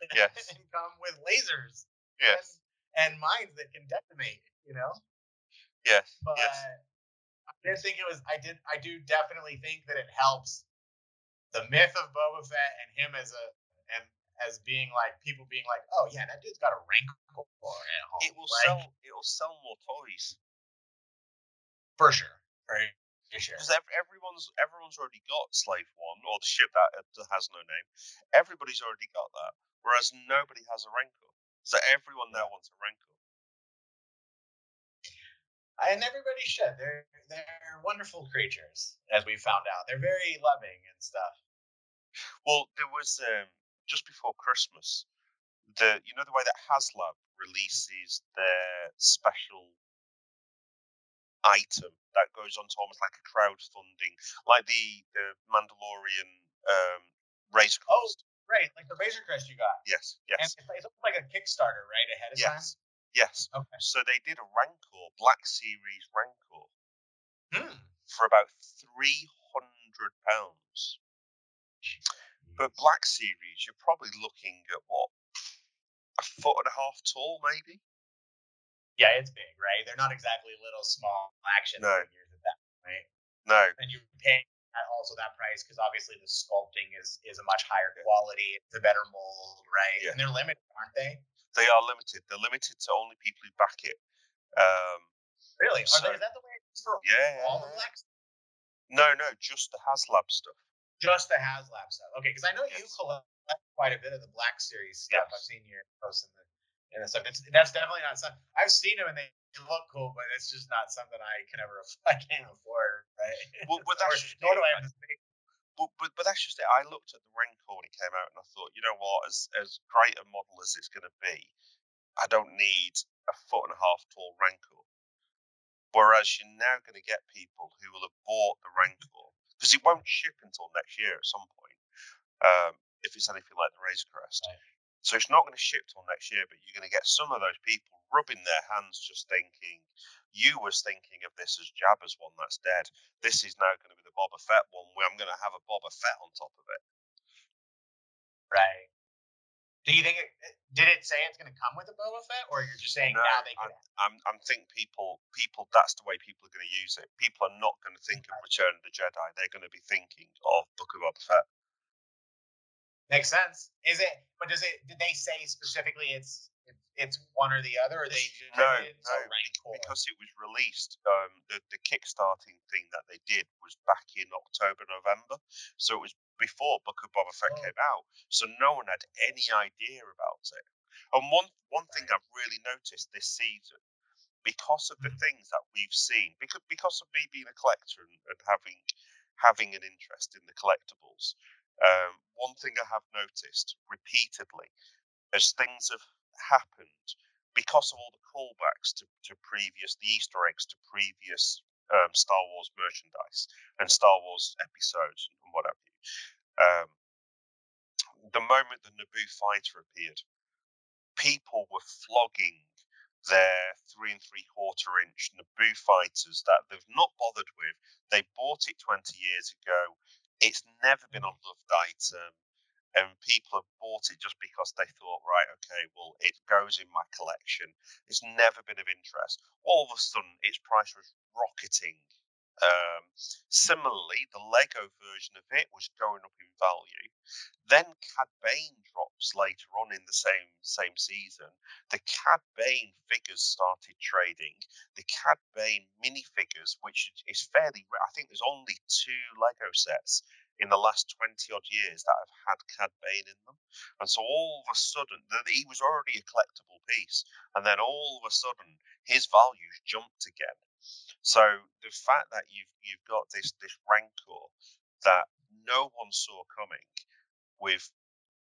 Yes. and come with lasers Yes. and, and mines that can detonate. You know, Yes. but Yes. I did think it was. I did. I do definitely think that it helps the myth of Boba Fett and him as a and as being like people being like, oh yeah, that dude's got a rancor at home. It will like, sell. It will sell more toys for sure. Right. For sure. because everyone's everyone's already got Slave One or the ship that uh, has no name. Everybody's already got that, whereas nobody has a Rancor. So everyone now wants a Rancor. And everybody should. They're they're wonderful creatures, as we found out. They're very loving and stuff. Well, there was um, just before Christmas, the you know the way that HasLab releases their special item that goes on to almost like a crowdfunding, like the the Mandalorian um, Razor Oh, Crest. right, like the Razor Crest you got, Yes, and yes, it's, it's almost like a Kickstarter, right, ahead of time? yes, yes. Okay. So they did a Rancor, Black Series Rancor, Hmm. for about three hundred pounds. But Black Series, you're probably looking at what a foot and a half tall, maybe. Yeah, it's big, right? They're not exactly little small action No. figures at that point. No, And you're paying at also that price because obviously the sculpting is is a much higher quality. It's a better mold, right? Yeah. And they're limited, aren't they? They are limited. They're limited to only people who back it. Um, Really? Are So- they, is that the way it's for yeah. all the blacks? No, no, just the HasLab stuff. Just the HasLab stuff. Okay, because I know you collect quite a bit of the Black Series stuff. Yes. I've seen your posts in the the stuff. It's, that's definitely not something I've seen them and they look cool, but it's just not something I can ever I can't afford, right? Well, but Or- that's just nor do I have the space. But, but but that's just it. I looked at the Rancor when it came out, and I thought, you know what? As as great a model as it's going to be, I don't need a foot and a half tall Rancor. Whereas you're now going to get people who will have bought the Rancor because it won't ship until next year at some point. Um, if it's anything like the Razor Crest, Right. So it's not going to ship till next year, but you're going to get some of those people rubbing their hands, just thinking, "You was thinking of this as Jabba's one that's dead. This is now going to be the Boba Fett one, where I'm going to have a Boba Fett on top of it." Right. Do you think it did it say it's going to come with a Boba Fett, or you're just saying No, now they could? I'm, I'm think people people that's the way people are going to use it. People are not going to think of Return of the Jedi. They're going to be thinking of Book of Boba Fett. Makes sense. Is it? But does it? Did they say specifically it's it's one or the other, or they just No, no, because it was released. Um, the the kickstarting thing that they did was back in October, November, so it was before Book of Boba Fett Oh. came out. So no one had any idea about it. And one one thing. I've really noticed this season, because of the Mhm. things that we've seen, because because of me being a collector and, and having having an interest in the collectibles, um, one thing I have noticed repeatedly as things have happened because of all the callbacks to, to previous, the Easter eggs to previous um, Star Wars merchandise and Star Wars episodes and what have you. Um, the moment the Naboo fighter appeared, people were flogging their three and three quarter inch Naboo fighters that they've not bothered with. They bought it 20 years ago. It's never been a loved item um, and people have bought it just because they thought, right, okay, well, it goes in my collection. It's never been of interest. All of a sudden, its price was rocketing. Um, similarly, the Lego version of it was going up in value. Then Cad Bane drops later on in the same same season. The Cad Bane figures started trading. The Cad Bane minifigures, which is fairly rare. I think there's only two Lego sets in the last 20 odd years that have had Cad Bane in them. And so all of a sudden, he was already a collectible piece. And then all of a sudden, his values jumped again. So the fact that you've you've got this this rancor that no one saw coming, with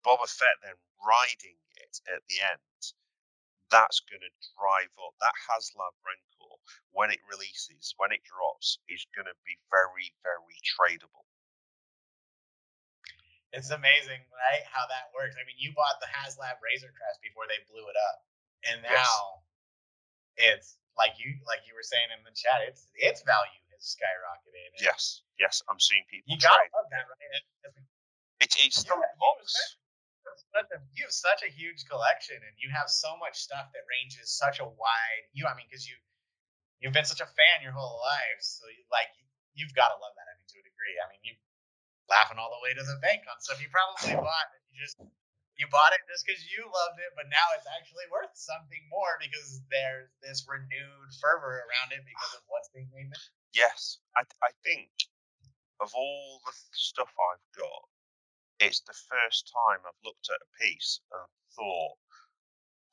Boba Fett then riding it at the end, that's going to drive up that HasLab rancor when it releases, when it drops, is going to be very very tradable. It's amazing, right? How that works. I mean, you bought the HasLab Razor Crest before they blew it up, and Yes. It's like you like you were saying in the chat. It's its value has skyrocketed. and Yes, yes, I'm seeing people you gotta trade. love that, right? It's it's you have such a- you have such a huge collection, and you have so much stuff that ranges such a wide. You, I mean, because you you've been such a fan your whole life, so you, like you've got to love that. I mean, to a degree. I mean, you laughing all the way to the bank on stuff you probably bought. And you just you bought it just because you loved it, but now it's actually worth something more because there's this renewed fervor around it because of what's being made. Yes, I I think of all the stuff I've got, it's the first time I've looked at a piece and thought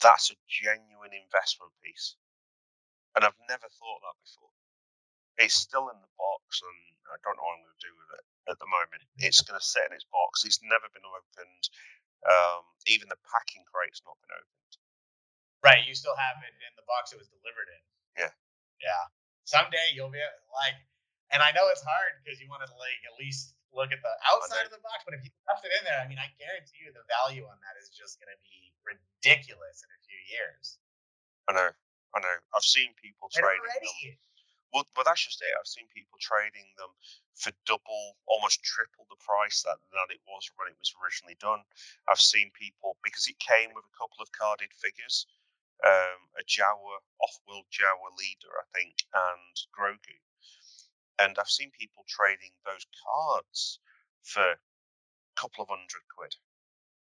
that's a genuine investment piece, and I've never thought that before. It's still in the box, and I don't know what I'm going to do with it at the moment. It's going to sit in its box. It's never been opened. Um, even the packing crate's not been opened. Right, you still have it in the box it was delivered in. Yeah. Yeah. Someday you'll be like, and I know it's hard because you want to like at least look at the outside of the box, but if you left it in there, I mean, I guarantee you the value on that is just going to be ridiculous in a few years. I know, I know. I've seen people trading them. Well, well, that's just it. I've seen people trading them for double, almost triple the price that, that it was when it was originally done. I've seen people because it came with a couple of carded figures, um, a Jawa, off-world Jawa leader, I think, and Grogu. And I've seen people trading those cards for a couple of hundred quid.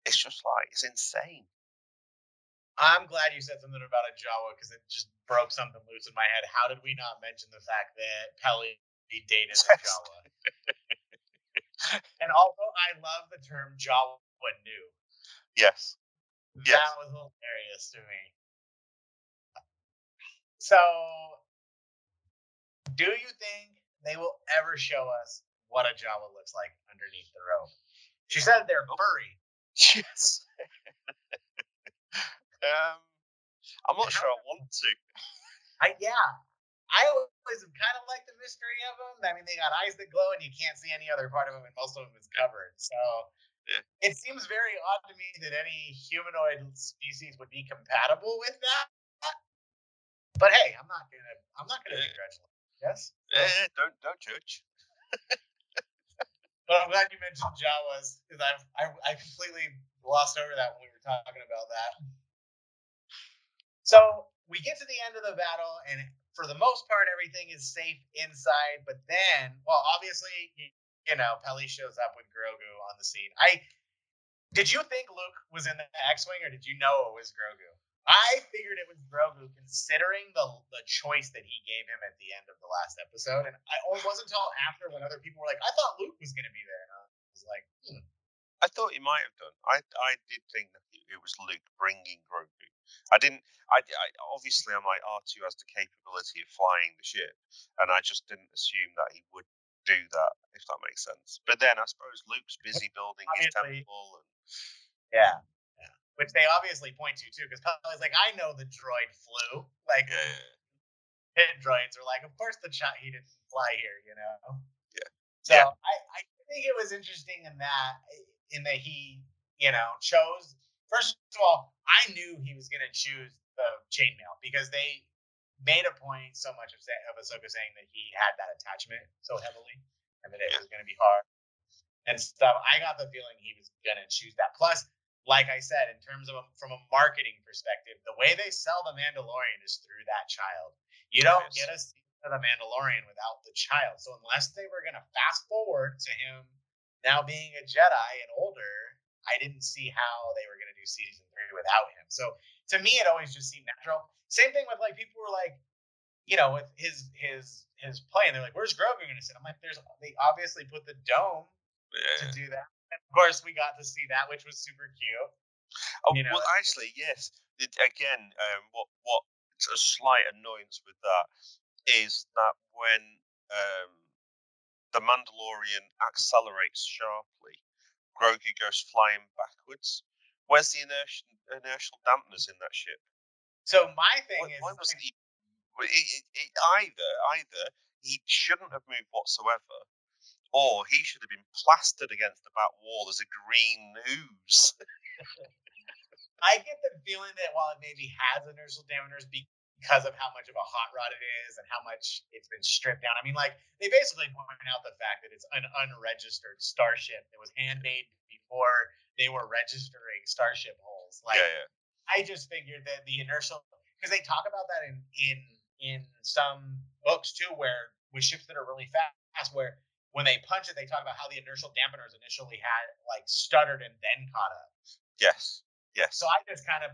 It's just like it's insane. I'm glad you said something about a Jawa because it just broke something loose in my head. How did we not mention the fact that Peli dated a. Jawa? and although I love the term Jawa new, Yes. Yes. That was hilarious to me. So, do you think they will ever show us what a Jawa looks like underneath the robe? She said they're furry. Yes. Um, I'm not sure I want to. I yeah. I always kind of like the mystery of them. I mean, they got eyes that glow, and you can't see any other part of them, and most of them is covered. So Yeah. It seems very odd to me that any humanoid species would be compatible with that. But hey, I'm not gonna I'm not gonna Yeah. it. Yes. Eh, don't don't judge. But I'm glad you mentioned Jawas because I've I, I completely glossed over that when we were talking about that. So we get to the end of the battle, and for the most part, everything is safe inside. But then, well, obviously, you, know, Peli shows up with Grogu on the scene. I did you think Luke was in the X-wing, or did you know it was Grogu? I figured it was Grogu, considering the the choice that he gave him at the end of the last episode. And I, it wasn't until after when other people were like, "I thought Luke was going to be there," and I was like, hmm. I thought he might have done. I I did think that it was Luke bringing Grogu. I didn't. I, I obviously I'm like R two has the capability of flying the ship, and I just didn't assume that he would do that. If that makes sense. But then I suppose Luke's busy building his temple, and "Yeah." yeah. Which they obviously point to too, because Peli's like, "I know the droid flew." Like, yeah, hit droids are like, of course the shot he didn't fly here, you know. Yeah. So Yeah. I, I think it was interesting in that in that he, you know, chose first of all, I knew he was gonna choose the chainmail because they made a point so much of, say, of Ahsoka saying that he had that attachment so heavily and that it Yeah. was gonna be hard and stuff. I got the feeling he was gonna choose that. Plus, like I said, in terms of a, from a marketing perspective, the way they sell the Mandalorian is through that child. You don't Yes. get a scene of the Mandalorian without the child. So unless they were gonna fast forward to him now being a Jedi and older, I didn't see how they were gonna do season three without him. So to me, it always just seemed natural. Same thing with like people were like, you know, with his his his plane, they're like, "Where's Grogu gonna sit?" I'm like, "There's." They obviously put the dome yeah. to do that. And of course, we got to see that, which was super cute. Oh, you know, well, actually, yes. It, again, um, what what a slight annoyance with that is that when um, the Mandalorian accelerates sharply, Grogu goes flying backwards. Where's the inertial inertial dampeners in that ship? So um, my thing Why, is, why wasn't he? It, it, either either he shouldn't have moved whatsoever, or he should have been plastered against the back wall as a green ooze. I get the feeling that while it maybe has inertial dampeners because of how much of a hot rod it is and how much it's been stripped down. I mean, like they basically point out the fact that it's an unregistered starship that was handmade before they were registering starship holes. Like yeah, yeah. I just figured that the inertial because they talk about that in in in some books too, where with ships that are really fast, where when they punch it, they talk about how the inertial dampeners initially had like stuttered and then caught up. Yes, yes. So I just kind of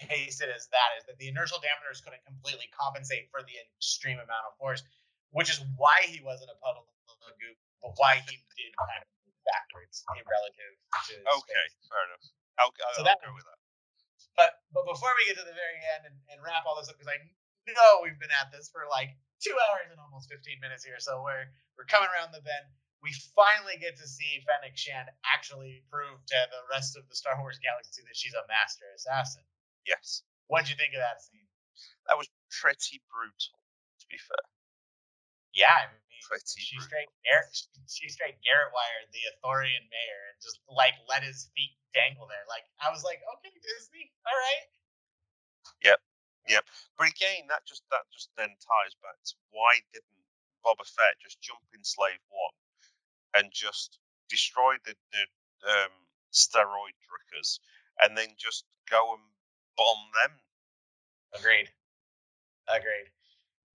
paste it as that is that the inertial dampeners couldn't completely compensate for the extreme amount of force, which is why he wasn't a puddle of goop, but why he did kind of move backwards in relative to Okay, space. fair enough. I'll, I'll, So I'll that- go with that. But but before we get to the very end and, and wrap all this up, because I know we've been at this for like two hours and almost 15 minutes here, so we're we're coming around the bend. We finally get to see Fennec Shand actually prove to the rest of the Star Wars galaxy that she's a master assassin. Yes, What'd you think of that scene? that was pretty brutal. To be fair, Yeah, I mean, Pretty she brutal. straight Garrett, she straight Garrett wired the Ithorian mayor and just like let his feet dangle there. Like I was like, okay, Disney, all right. Yep, yep. But again, that just that just then ties back to why didn't Boba Fett just jump in Slave One and just destroy the, the um, steroid drickers and then just go and bomb them? Agreed. Agreed.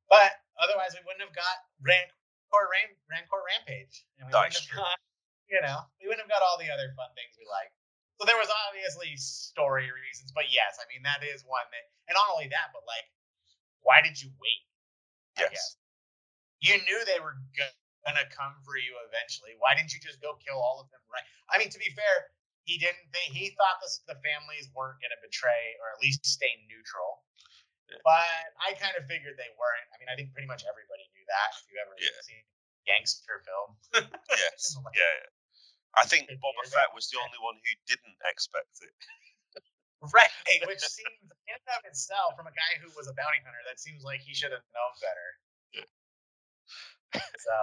But otherwise, we wouldn't have got Rancor, Ram, Rancor Rampage, and we That's wouldn't have got, you know, we wouldn't have got all the other fun things we like. So there was obviously story reasons, but yes, I mean that is one that, and not only that, but like, why did you wait? Yes. You knew they were gonna come for you eventually. Why didn't you just go kill all of them? Right. I mean, to be fair, he didn't think he thought the the families weren't gonna betray or at least stay neutral. But I kind of figured they weren't. I mean, I think pretty much everybody knew that. If you ever Yeah. seen gangster film, Yes, Like- yeah. yeah. I think Boba Fett was the only one who didn't expect it. right? Which seems in and of itself, from a guy who was a bounty hunter, that seems like he should have known better. Yeah. So,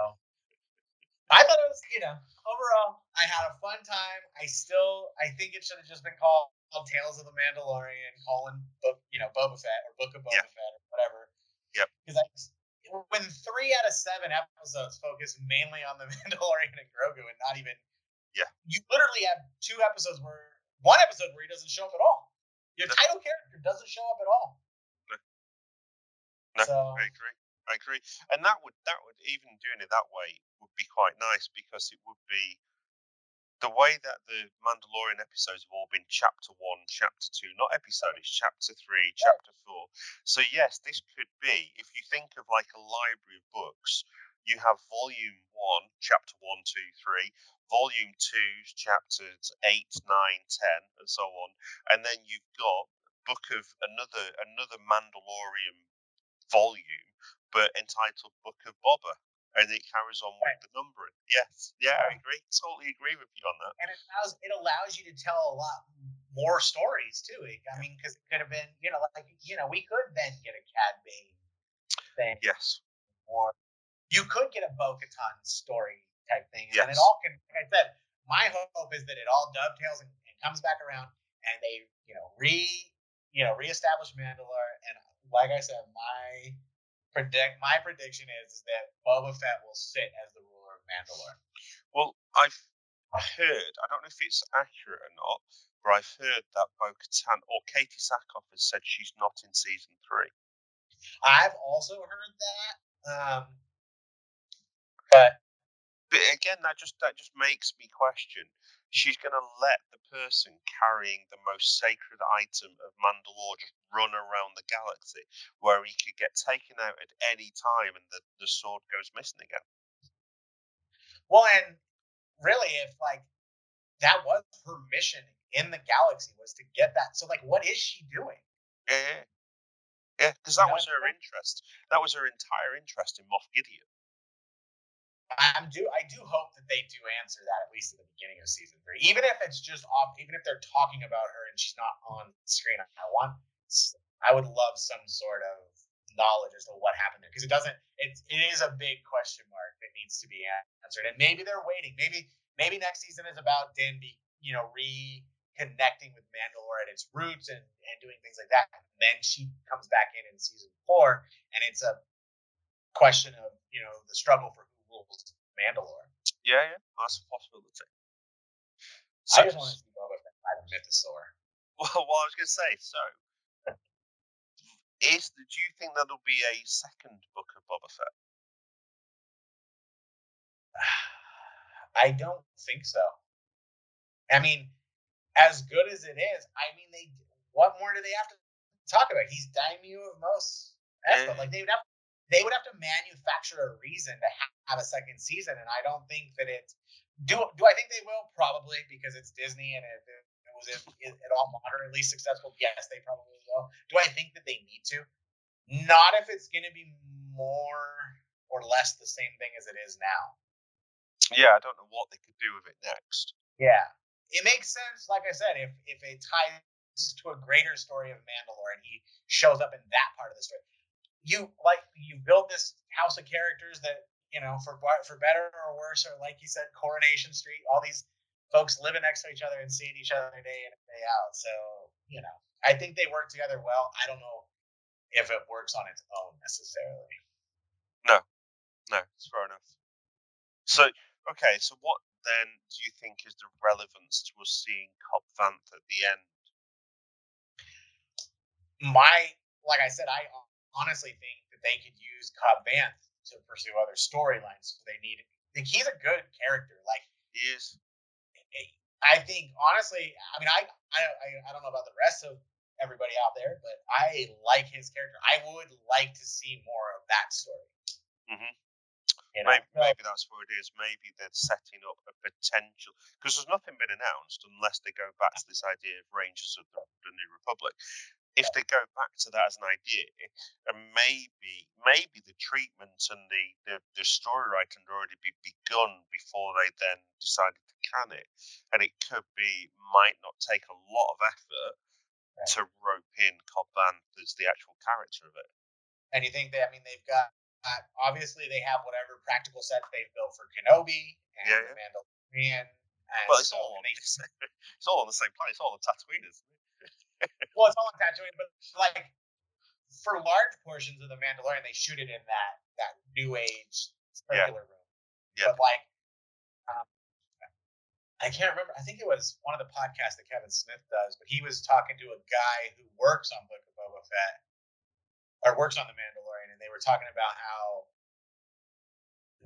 I thought it was, you know, overall, I had a fun time. I still, I think it should have just been called, called Tales of the Mandalorian, colon, book, you know, Boba Fett or Book of Boba Yeah. Fett or whatever. Yep. Because I, when three out of seven episodes focus mainly on the Mandalorian and Grogu and not even, Yeah. you literally have two episodes where, one episode where he doesn't show up at all. Your No. title character doesn't show up at all. No. No, So, I agree. I agree. And that would that would even doing it that way would be quite nice because it would be the way that the Mandalorian episodes have all been chapter one, chapter two, not episode, it's chapter three, chapter four. So yes, this could be if you think of like a library of books, you have volume one, chapter one, two, three, volume two, chapters eight, nine, ten, and so on. And then you've got book of another another Mandalorian volume, but entitled Book of Boba. And it carries on with Right. the numbering. Yes, yeah, I agree. Totally agree with you on that. and it allows it allows you to tell a lot more stories too. I mean, because it could have been, you know, like you know, we could then get a Cad Bane thing, Yes, or you could get a Bo-Katan story type thing, yes. and it all can. Like I said, my hope is that it all dovetails and, and comes back around, and they, you know, re, you know, reestablish Mandalore. And like I said, my predict my prediction is, is that Boba Fett will sit as the ruler of Mandalore. Well, I've heard, I don't know if it's accurate or not, but I've heard that Bo Katan or Katee Sackhoff has said she's not in season three. I've also heard that. Um, but But again, that just that just makes me question. She's going to let the person carrying the most sacred item of Mandalore just run around the galaxy, where he could get taken out at any time and the, the sword goes missing again. well, and really, if like that was her mission in the galaxy was to get that. So, like, what is she doing? Yeah, yeah, yeah. Because You that was her interest. That was her entire interest in Moff Gideon. I'm do I do hope that they do answer that at least at the beginning of season three, even if it's just off, even if they're talking about her and she's not on screen. I want, I would love some sort of knowledge as to what happened there because it doesn't. It it is a big question mark that needs to be answered, and maybe they're waiting. Maybe maybe next season is about Dan be you know reconnecting with Mandalore at its roots and and doing things like that. And then she comes back in in season four, and it's a question of you know the struggle for rules Mandalore. Yeah, yeah, that's a possibility. I just want to see Boba Fett fight a mythosaur. Well, what I was going to say, so is do you think there'll be a second book of Boba Fett? I don't think so. I mean, as good as it is, I mean, they what more do they have to talk about? He's daimyo of most. Yeah. Like eh, they would have, they would have to manufacture a reason to have a second season, and I don't think that it. Do do I think they will? Probably because it's Disney and if it, it was it, at all moderately successful, yes, they probably will. Do I think that they need to? Not if it's going to be more or less the same thing as it is now. Yeah, I don't know what they could do with it next. Yeah, it makes sense. Like I said, if if it ties to a greater story of Mandalore and he shows up in that part of the story, you like you built this house of characters that you know for for better or worse, or like you said, Coronation Street, all these folks living next to each other and seeing each other day in and day out. So you know, I think they work together well. I don't know if it works on its own necessarily. No no, it's fair enough. So, okay, so what then do you think is the relevance to us seeing Cobb Vanth at the end? my like I said, I honestly think that they could use Cobb Vanth to pursue other storylines. So they need like he's a good character. Like He is. I think honestly, I mean, I I I, I don't know about the rest of everybody out there, but I like his character. I would like to see more of that story. Mm-hmm. You know? Maybe, maybe that's what it is. Maybe they're setting up a potential because there's nothing been announced unless they go back to this idea of Rangers of the, the New Republic. If they go back to that as an idea, and maybe maybe the treatment and the the, the story writing had already be begun before they then decided to can it, and it could be might not take a lot of effort Right. to rope in Cobb Vanth as the actual character of it. and you think that I mean they've got obviously they have whatever practical sets they've built for Kenobi and Yeah, the Mandalorian. And Well, it's so- all on they- the same, it's all on the same planet. It's all on Tatooine, isn't it? Well, it's all on Tatooine, but like for large portions of the Mandalorian, they shoot it in that that new age Yeah. circular room. Yeah. But like, um, I can't remember. I think it was one of the podcasts that Kevin Smith does, but he was talking to a guy who works on Book of Boba Fett or works on the Mandalorian, and they were talking about how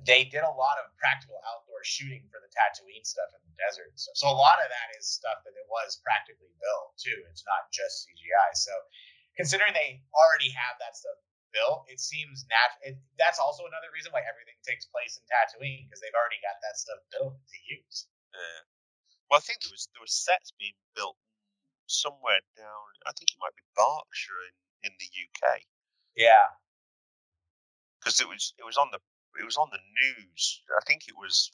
they did a lot of practical outdoor shooting for the Tatooine stuff in the desert. and stuff. So a lot of that is stuff that it was practically built too. It's not just CGI. So considering they already have that stuff built, it seems natural. It, that's also another reason why everything takes place in Tatooine because they've already got that stuff built to use. Yeah. Well, I think there was there was sets being built somewhere down. I think it might be Berkshire in, in the UK Yeah. because it was it was on the it was on the news. I think it was.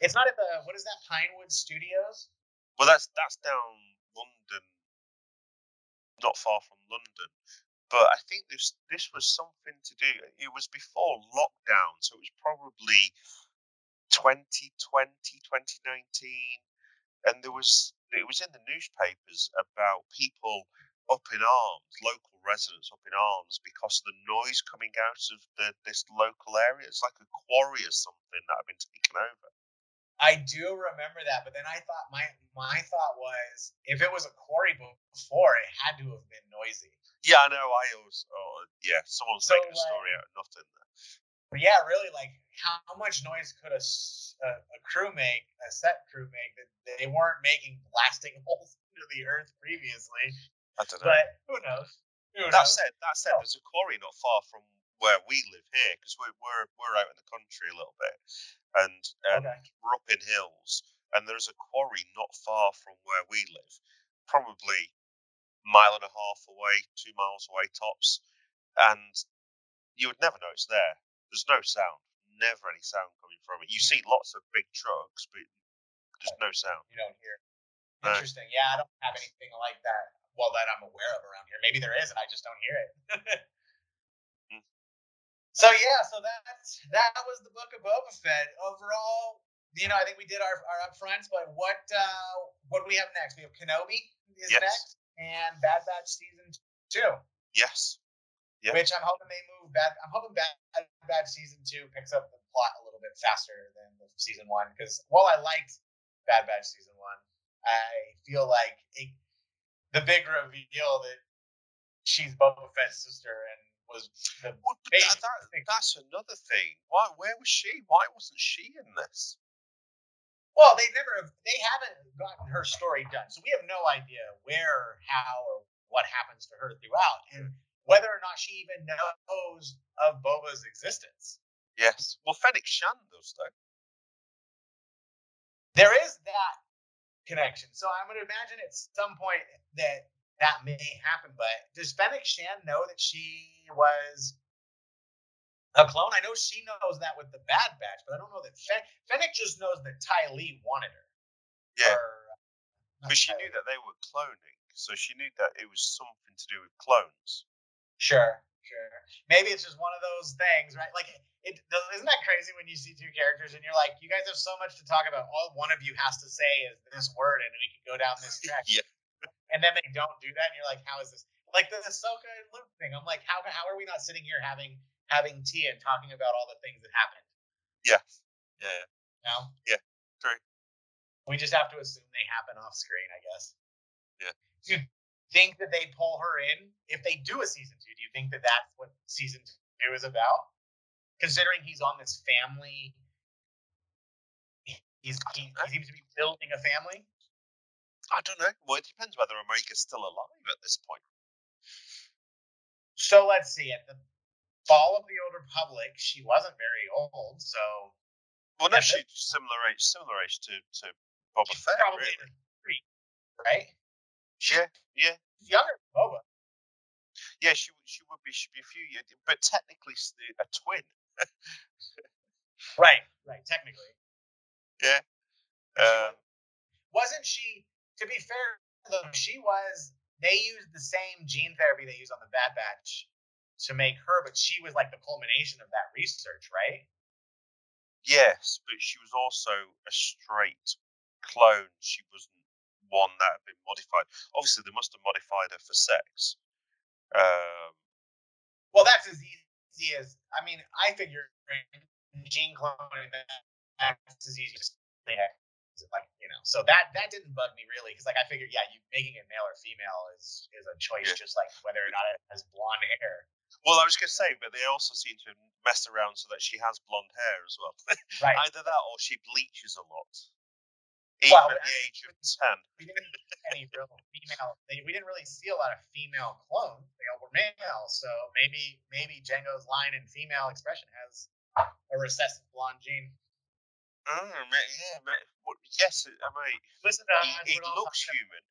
It's not at the what is that Pinewood Studios? Well, that's that's down London, not far from London. But I think this this was something to do. It was before lockdown, so it was probably 2020, 2019, and there was it was in the newspapers about people up in arms, local residents up in arms because of the noise coming out of the this local area. It's like a quarry or something that had been taken over. I do remember that, but then I thought my my thought was if it was a quarry before, it had to have been noisy. Yeah, I know. I always, oh, yeah, someone's So, making a story like- out of nothing. But yeah, really, like how, how much noise could a crew make, a set crew make that they weren't making blasting holes into the earth previously? I don't know. But who knows? Who that knows? said, that said, Oh. there's a quarry not far from where we live here because we're, we're we're out in the country a little bit, and and Okay. we're up in hills, and there's a quarry not far from where we live, probably a mile and a half away, two miles away tops, and you would never know it's there. There's no sound, never any sound coming from it. You see lots of big trucks, but there's no sound. You don't hear. No. Interesting. Yeah, I don't have anything like that. Well, that I'm aware of around here. Maybe there is, and I just don't hear it. Mm. So yeah, so that's that was the book of Boba Fett. Overall, you know, I think we did our our upfronts, but what uh what do we have next? We have Kenobi is Yes. next, and Bad Batch season two, Yes. Yeah. which I'm hoping they move Bad. I'm hoping Bad Batch season two picks up the plot a little bit faster than the season one because while I liked Bad Batch season one, I feel like it, the big reveal that she's Boba Fett's sister and was the Well, that, that, that's another thing. Why? Where was she? Why wasn't she in this? Well, they never have, they haven't gotten her story done. So we have no idea where, how, or what happens to her throughout. And whether or not she even knows of Boba's existence. Yes. Well, Fennec Shan does though. There is that connection. So I'm going to imagine at some point that that may happen. But does Fennec Shan know that she was a clone? I know she knows that with the Bad Batch, but I don't know that Fen- Fennec just knows that Ty Lee wanted her. Yeah. Or, uh, not But she Ty knew Lee. that they were cloning, so she knew that it was something to do with clones. Sure, sure. Maybe it's just one of those things, right? Like, it does- isn't that crazy when you see two characters and you're like, you guys have so much to talk about. All one of you has to say is this word, and we can go down this track. Yeah. And then they don't do that, and you're like, how is this? Like the Ahsoka and Luke thing. I'm like, how how are we not sitting here having having tea and talking about all the things that happened? Yeah. Yeah. You know? Yeah, true. We just have to assume they happen off screen, I guess. Yeah. You think that they pull her in if they do a season two? Do you think that that's what season two is about? Considering he's on this family, he's he, he seems to be building a family. I don't know. Well, it depends whether Omega's still alive at this point. So let's see. At the fall of the Old Republic, she wasn't very old, so Well, no, she's similar age, similar age to to Boba Fett. probably really. in her three, right? Yeah, yeah, Younger than Boba. yeah. She would- she would be she'd be a few years, but technically a twin. Right, right. Technically, Yeah. Uh, wasn't- wasn't she? To be fair, though, she was. They used the same gene therapy they use on the Bad Batch to make her, but she was like the culmination of that research, right? Yes, but she was also a straight clone. She wasn't one that had been modified. Obviously, they must have modified her for sex. Um, Well, that's as easy as I mean. I figure gene cloning that's as easy as yeah, like you know. So that that didn't bug me really because like I figured yeah, you making it male or female is is a choice Yeah. just like whether or not it has blonde hair. well, I was going to say, but they also seem to mess around so that she has blonde hair as well. Right. Either that or she bleaches a lot. Even Well, at the age of 10. we didn't see any real female. They, we didn't really see a lot of female clones. They all were male. So maybe maybe Jango's line in female expression has a recessive blonde gene. Oh, yeah, yes, I mean, Listen to he, uh, he looks human.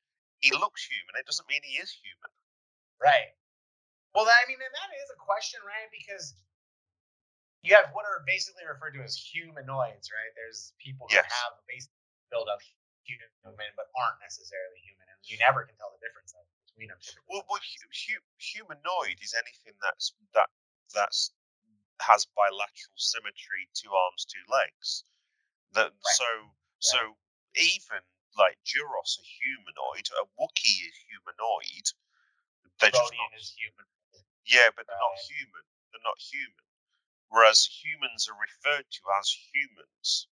He looks human. It doesn't mean he is human. Right. Well, I mean, and that is a question, right? Because you have what are basically referred to as humanoids, right? There's people who Yes. have a basic build up human, but aren't necessarily human, and you never can tell the difference between them. Well, well hu- hu- humanoid is anything that's that that's has bilateral symmetry, two arms, two legs. That so so even like Duros are humanoid, a Wookiee is humanoid. They're just not, is human. yeah, but they're not human. They're not human. Whereas humans are referred to as humans.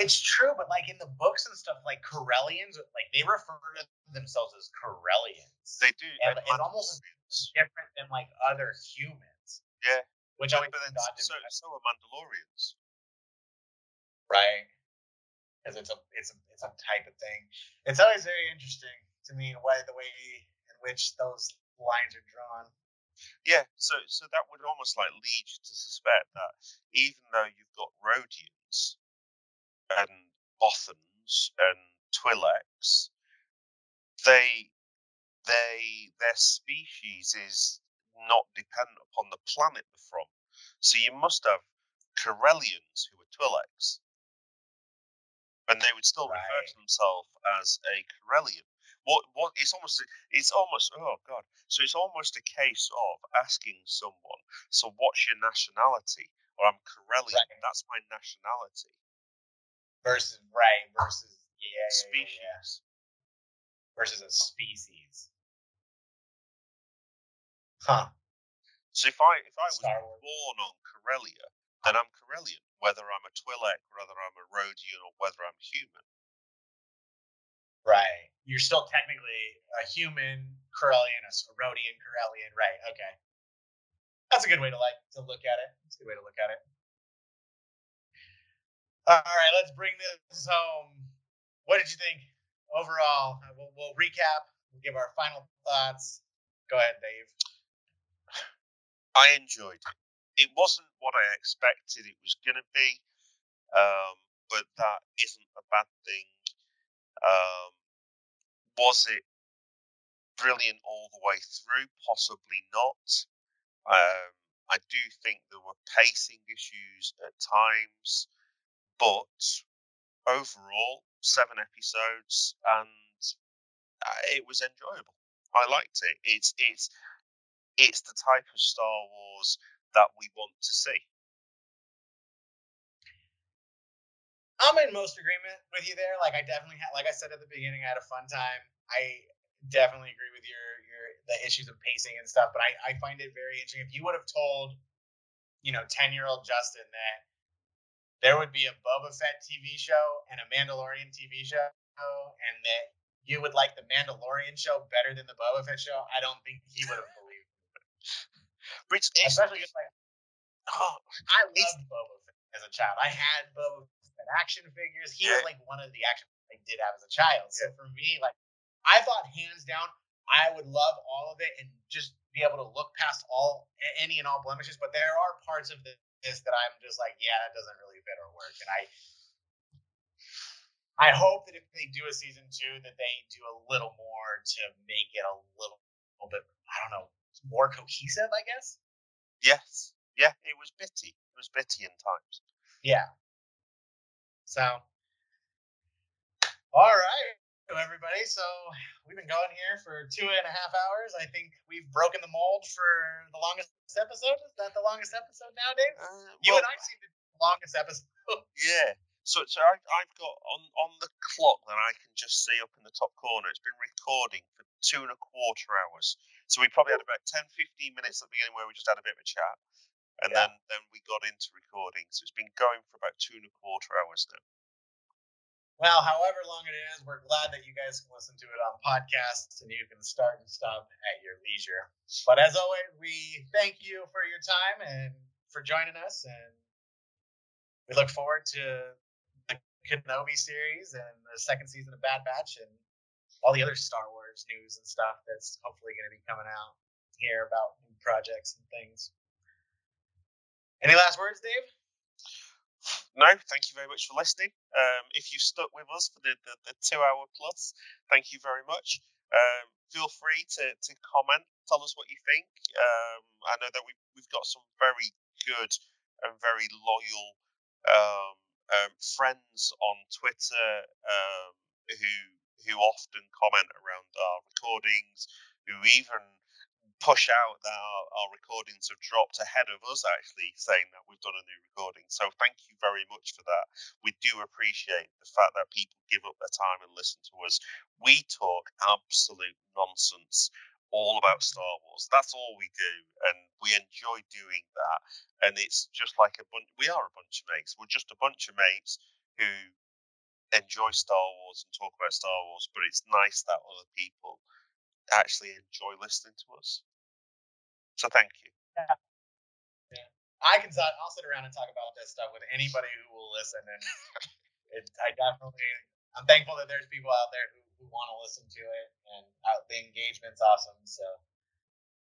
It's true, but like in the books and stuff, like Corellians, like they refer to themselves as Corellians. They do. They're it's almost- different than like other humans. Yeah, Which I always but then so, so are Mandalorians. right? Because it's a it's a it's a type of thing. It's always very interesting to me why the way in which those lines are drawn. Yeah, so so that would almost like lead you to suspect that even though you've got Rodians and Bothans and Twi'leks, they they their species is not dependent upon the planet they're from. So you must have Corellians who are Twi'leks. And they would still refer to themselves as a Corellian. What what it's almost it's almost oh god. So it's almost a case of asking someone, so what's your nationality? Or I'm Corellian, Right. that's my nationality. Versus right versus yeah, yeah, yeah, Species. yeah. versus a species. Huh. So if I if I was born on Corellia, then I'm Corellian, whether I'm a Twi'lek, whether I'm a Rodian, or whether I'm human. Right. You're still technically a human Corellian, a Rodian Corellian. Right. Okay. That's a good way to like to look at it. That's a good way to look at it. All right, let's bring this home. What did you think overall? We'll, we'll recap. We'll give our final thoughts. Go ahead, Dave. I enjoyed it. It wasn't what I expected it was going to be, um, but that isn't a bad thing. Um, was it brilliant all the way through? Possibly not. Um, I do think there were pacing issues at times, but overall, seven episodes and uh, it was enjoyable. I liked it. It's it's it's the type of Star Wars that we want to see. I'm in most agreement with you there. Like I definitely had, like I said at the beginning, I had a fun time. I definitely agree with your your the issues of pacing and stuff, but I I find it very interesting. If you would have told, you know, ten year old Justin that there would be a Boba Fett TV show and a Mandalorian TV show, and that you would like the Mandalorian show better than the Boba Fett show, I don't think he would have believed. But Especially just like oh, I loved Boba Fett as a child. I had Boba Fett action figures. He was like one of the action figures I did have as a child. So for me, like I thought hands down, I would love all of it and just be able to look past all any and all blemishes. But there are parts of the, this that I'm just like, yeah, that doesn't really fit or work. And I I hope that if they do a season two, that they do a little more to make it a little, little bit, I don't know, more cohesive, I guess. yes, yeah, it was bitty. It was bitty in times. Yeah. So, all right. Everybody. So we've been going here for two and a half hours. I think we've broken the mold for the longest episode. Is that the longest episode now, Dave? Uh, you and I seem to be the longest episode. Yeah. So, so I, I've got on on the clock that I can just see up in the top corner. It's been recording for two and a quarter hours. So we probably had about 10, 15 minutes at the beginning where we just had a bit of a chat, and yeah. then then we got into recording. So it's been going for about two and a quarter hours now. Well, however long it is, we're glad that you guys can listen to it on podcasts and you can start and stop at your leisure. But as always, we thank you for your time and for joining us. And we look forward to the Kenobi series and the second season of Bad Batch and all the other Star Wars news and stuff that's hopefully going to be coming out here about new projects and things. Any last words, Dave? No, thank you very much for listening. Um, if you've stuck with us for the, the, the, two hour plus, thank you very much. Um, feel free to, to comment, tell us what you think. Um, I know that we've, we've got some very good and very loyal um, um, friends on Twitter um, who who often comment around our recordings, who even push out that our, our, recordings have dropped ahead of us actually saying that we've done a new recording. So thank you very much for that. We do appreciate the fact that people give up their time and listen to us. We talk absolute nonsense all about Star Wars. That's all we do, and we enjoy doing that. And it's just like a bunch. We are a bunch of mates. We're just a bunch of mates who enjoy Star Wars and talk about Star Wars. But it's nice that other people actually enjoy listening to us. So thank you. Yeah. yeah. I can I'll sit around and talk about this stuff with anybody who will listen, and it, I definitely I'm thankful that there's people out there who, who want to listen to it, and uh, the engagement's awesome. So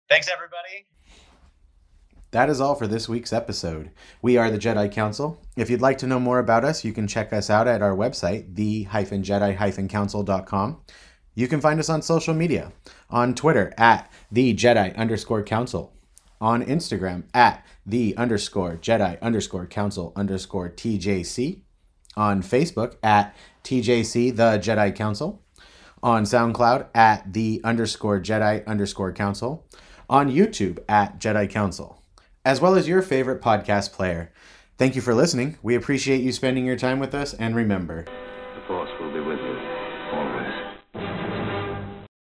thanks everybody. That is all for this week's episode. We are the Jedi Council. If you'd like to know more about us, you can check us out at our website, the-jedi-council.com. You can find us on social media on Twitter at the Jedi underscore council, on Instagram at the underscore Jedi underscore council underscore TJC, on Facebook at TJC the Jedi Council, on SoundCloud at the underscore Jedi underscore council, on YouTube at Jedi Council, as well as your favorite podcast player. Thank you for listening. We appreciate you spending your time with us, and remember, the Force will be with you.